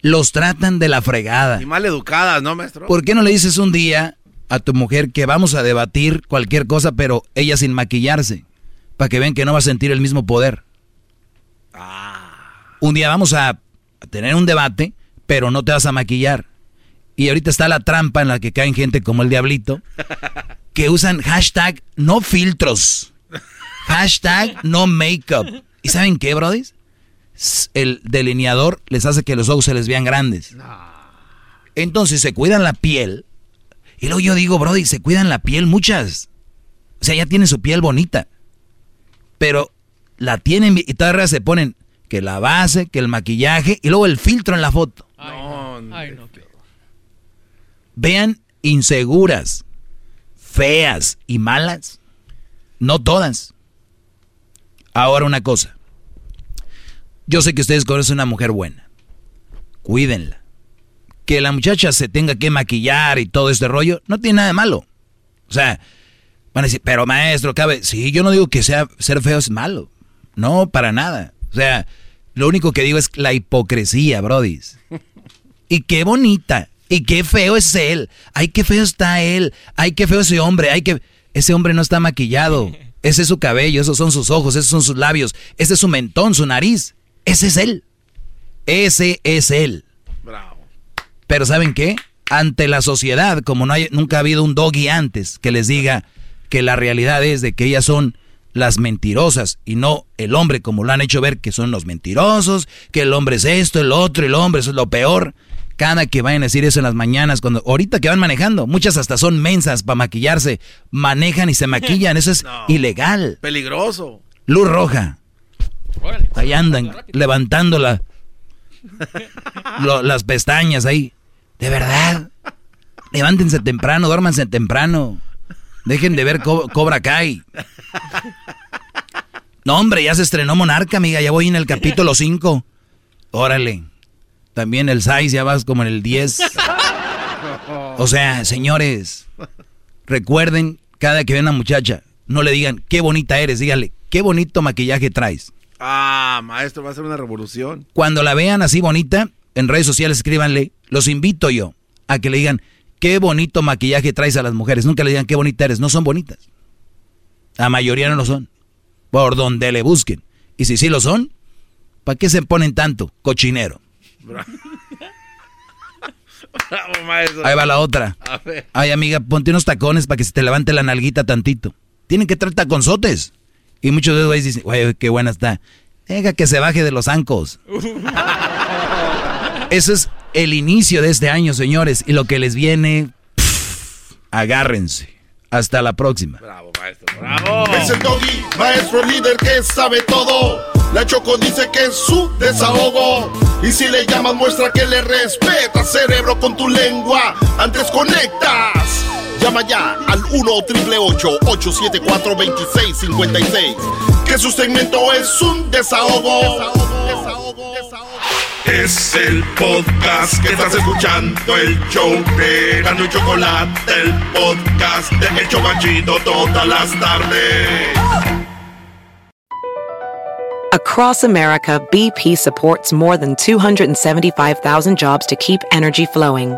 Los tratan de la fregada. Y mal educadas, ¿no, maestro? ¿Por qué no le dices un día a tu mujer que vamos a debatir cualquier cosa, pero ella sin maquillarse? Para que vean que no va a sentir el mismo poder. Ah. Un día vamos a tener un debate, pero no te vas a maquillar. Y ahorita está la trampa en la que caen gente como el diablito, que usan hashtag no filtros, hashtag no makeup, ¿Y saben qué, Brody? El delineador les hace que los ojos se les vean grandes. Entonces se cuidan la piel. Y luego yo digo, Brody, se cuidan la piel muchas. O sea, ya tienen su piel bonita. Pero la tienen y todavía se ponen que la base, que el maquillaje y luego el filtro en la foto. Vean inseguras, feas y malas. No todas. Ahora una cosa. Yo sé que ustedes conocen una mujer buena. Cuídenla. Que la muchacha se tenga que maquillar y todo este rollo, no tiene nada de malo. O sea, van a decir, pero maestro, cabe. Sí, yo no digo que sea, ser feo es malo. No, para nada. O sea, lo único que digo es la hipocresía, Brody. Y qué bonita. Y qué feo es él. Ay, qué feo está él. Ay, qué feo ese hombre. Ay, que ese hombre no está maquillado. Ese es su cabello, esos son sus ojos, esos son sus labios, ese es su mentón, su nariz. Ese es él. Ese es él. Bravo. Pero ¿saben qué? Ante la sociedad, como no hay, nunca ha habido un doggy antes que les diga que la realidad es de que ellas son las mentirosas y no el hombre como lo han hecho ver que son los mentirosos, que el hombre es esto, el otro, el hombre eso es lo peor. Cada que vayan a decir eso en las mañanas, cuando ahorita que van manejando, muchas hasta son mensas para maquillarse, manejan y se maquillan, eso es ilegal. Peligroso. Luz roja. Ahí andan levantando las pestañas ahí. De verdad. Levántense temprano, duérmanse temprano. Dejen de ver Cobra Kai. No, hombre, ya se estrenó Monarca, amiga. Ya voy en el capítulo 5. Órale. También el 6 ya vas como en el 10. O sea, señores, recuerden, cada que ven a una muchacha, no le digan, qué bonita eres, díganle, qué bonito maquillaje traes. Ah, maestro, va a ser una revolución. Cuando la vean así bonita, en redes sociales escríbanle, los invito yo a que le digan, qué bonito maquillaje traes a las mujeres. Nunca le digan, qué bonita eres, no son bonitas. La mayoría no lo son. Por donde le busquen. Y si sí lo son, ¿para qué se ponen tanto? Cochinero. Ahí va la otra. Ay, amiga, ponte unos tacones para que se te levante la nalguita tantito. Tienen que traer taconzotes. Y muchos de ellos dicen, güey, qué buena está. Deja que se baje de los ancos. Ese es el inicio de este año, señores. Y lo que les viene, agárrense. Hasta la próxima. Bravo, maestro. Bravo. Es el doggy, maestro líder que sabe todo. La Choco dice que es su desahogo. Y si le llamas, muestra que le respeta, cerebro, con tu lengua. Antes conectas. Llama ya al 1-888-874-2656. Que su segmento es un desahogo. Desahogo, desahogo, desahogo. Es el podcast que estás escuchando, el show de Gano y Chocolate, el podcast de El Chocachito todas las tardes. Across America, BP supports more than 275,000 jobs to keep energy flowing.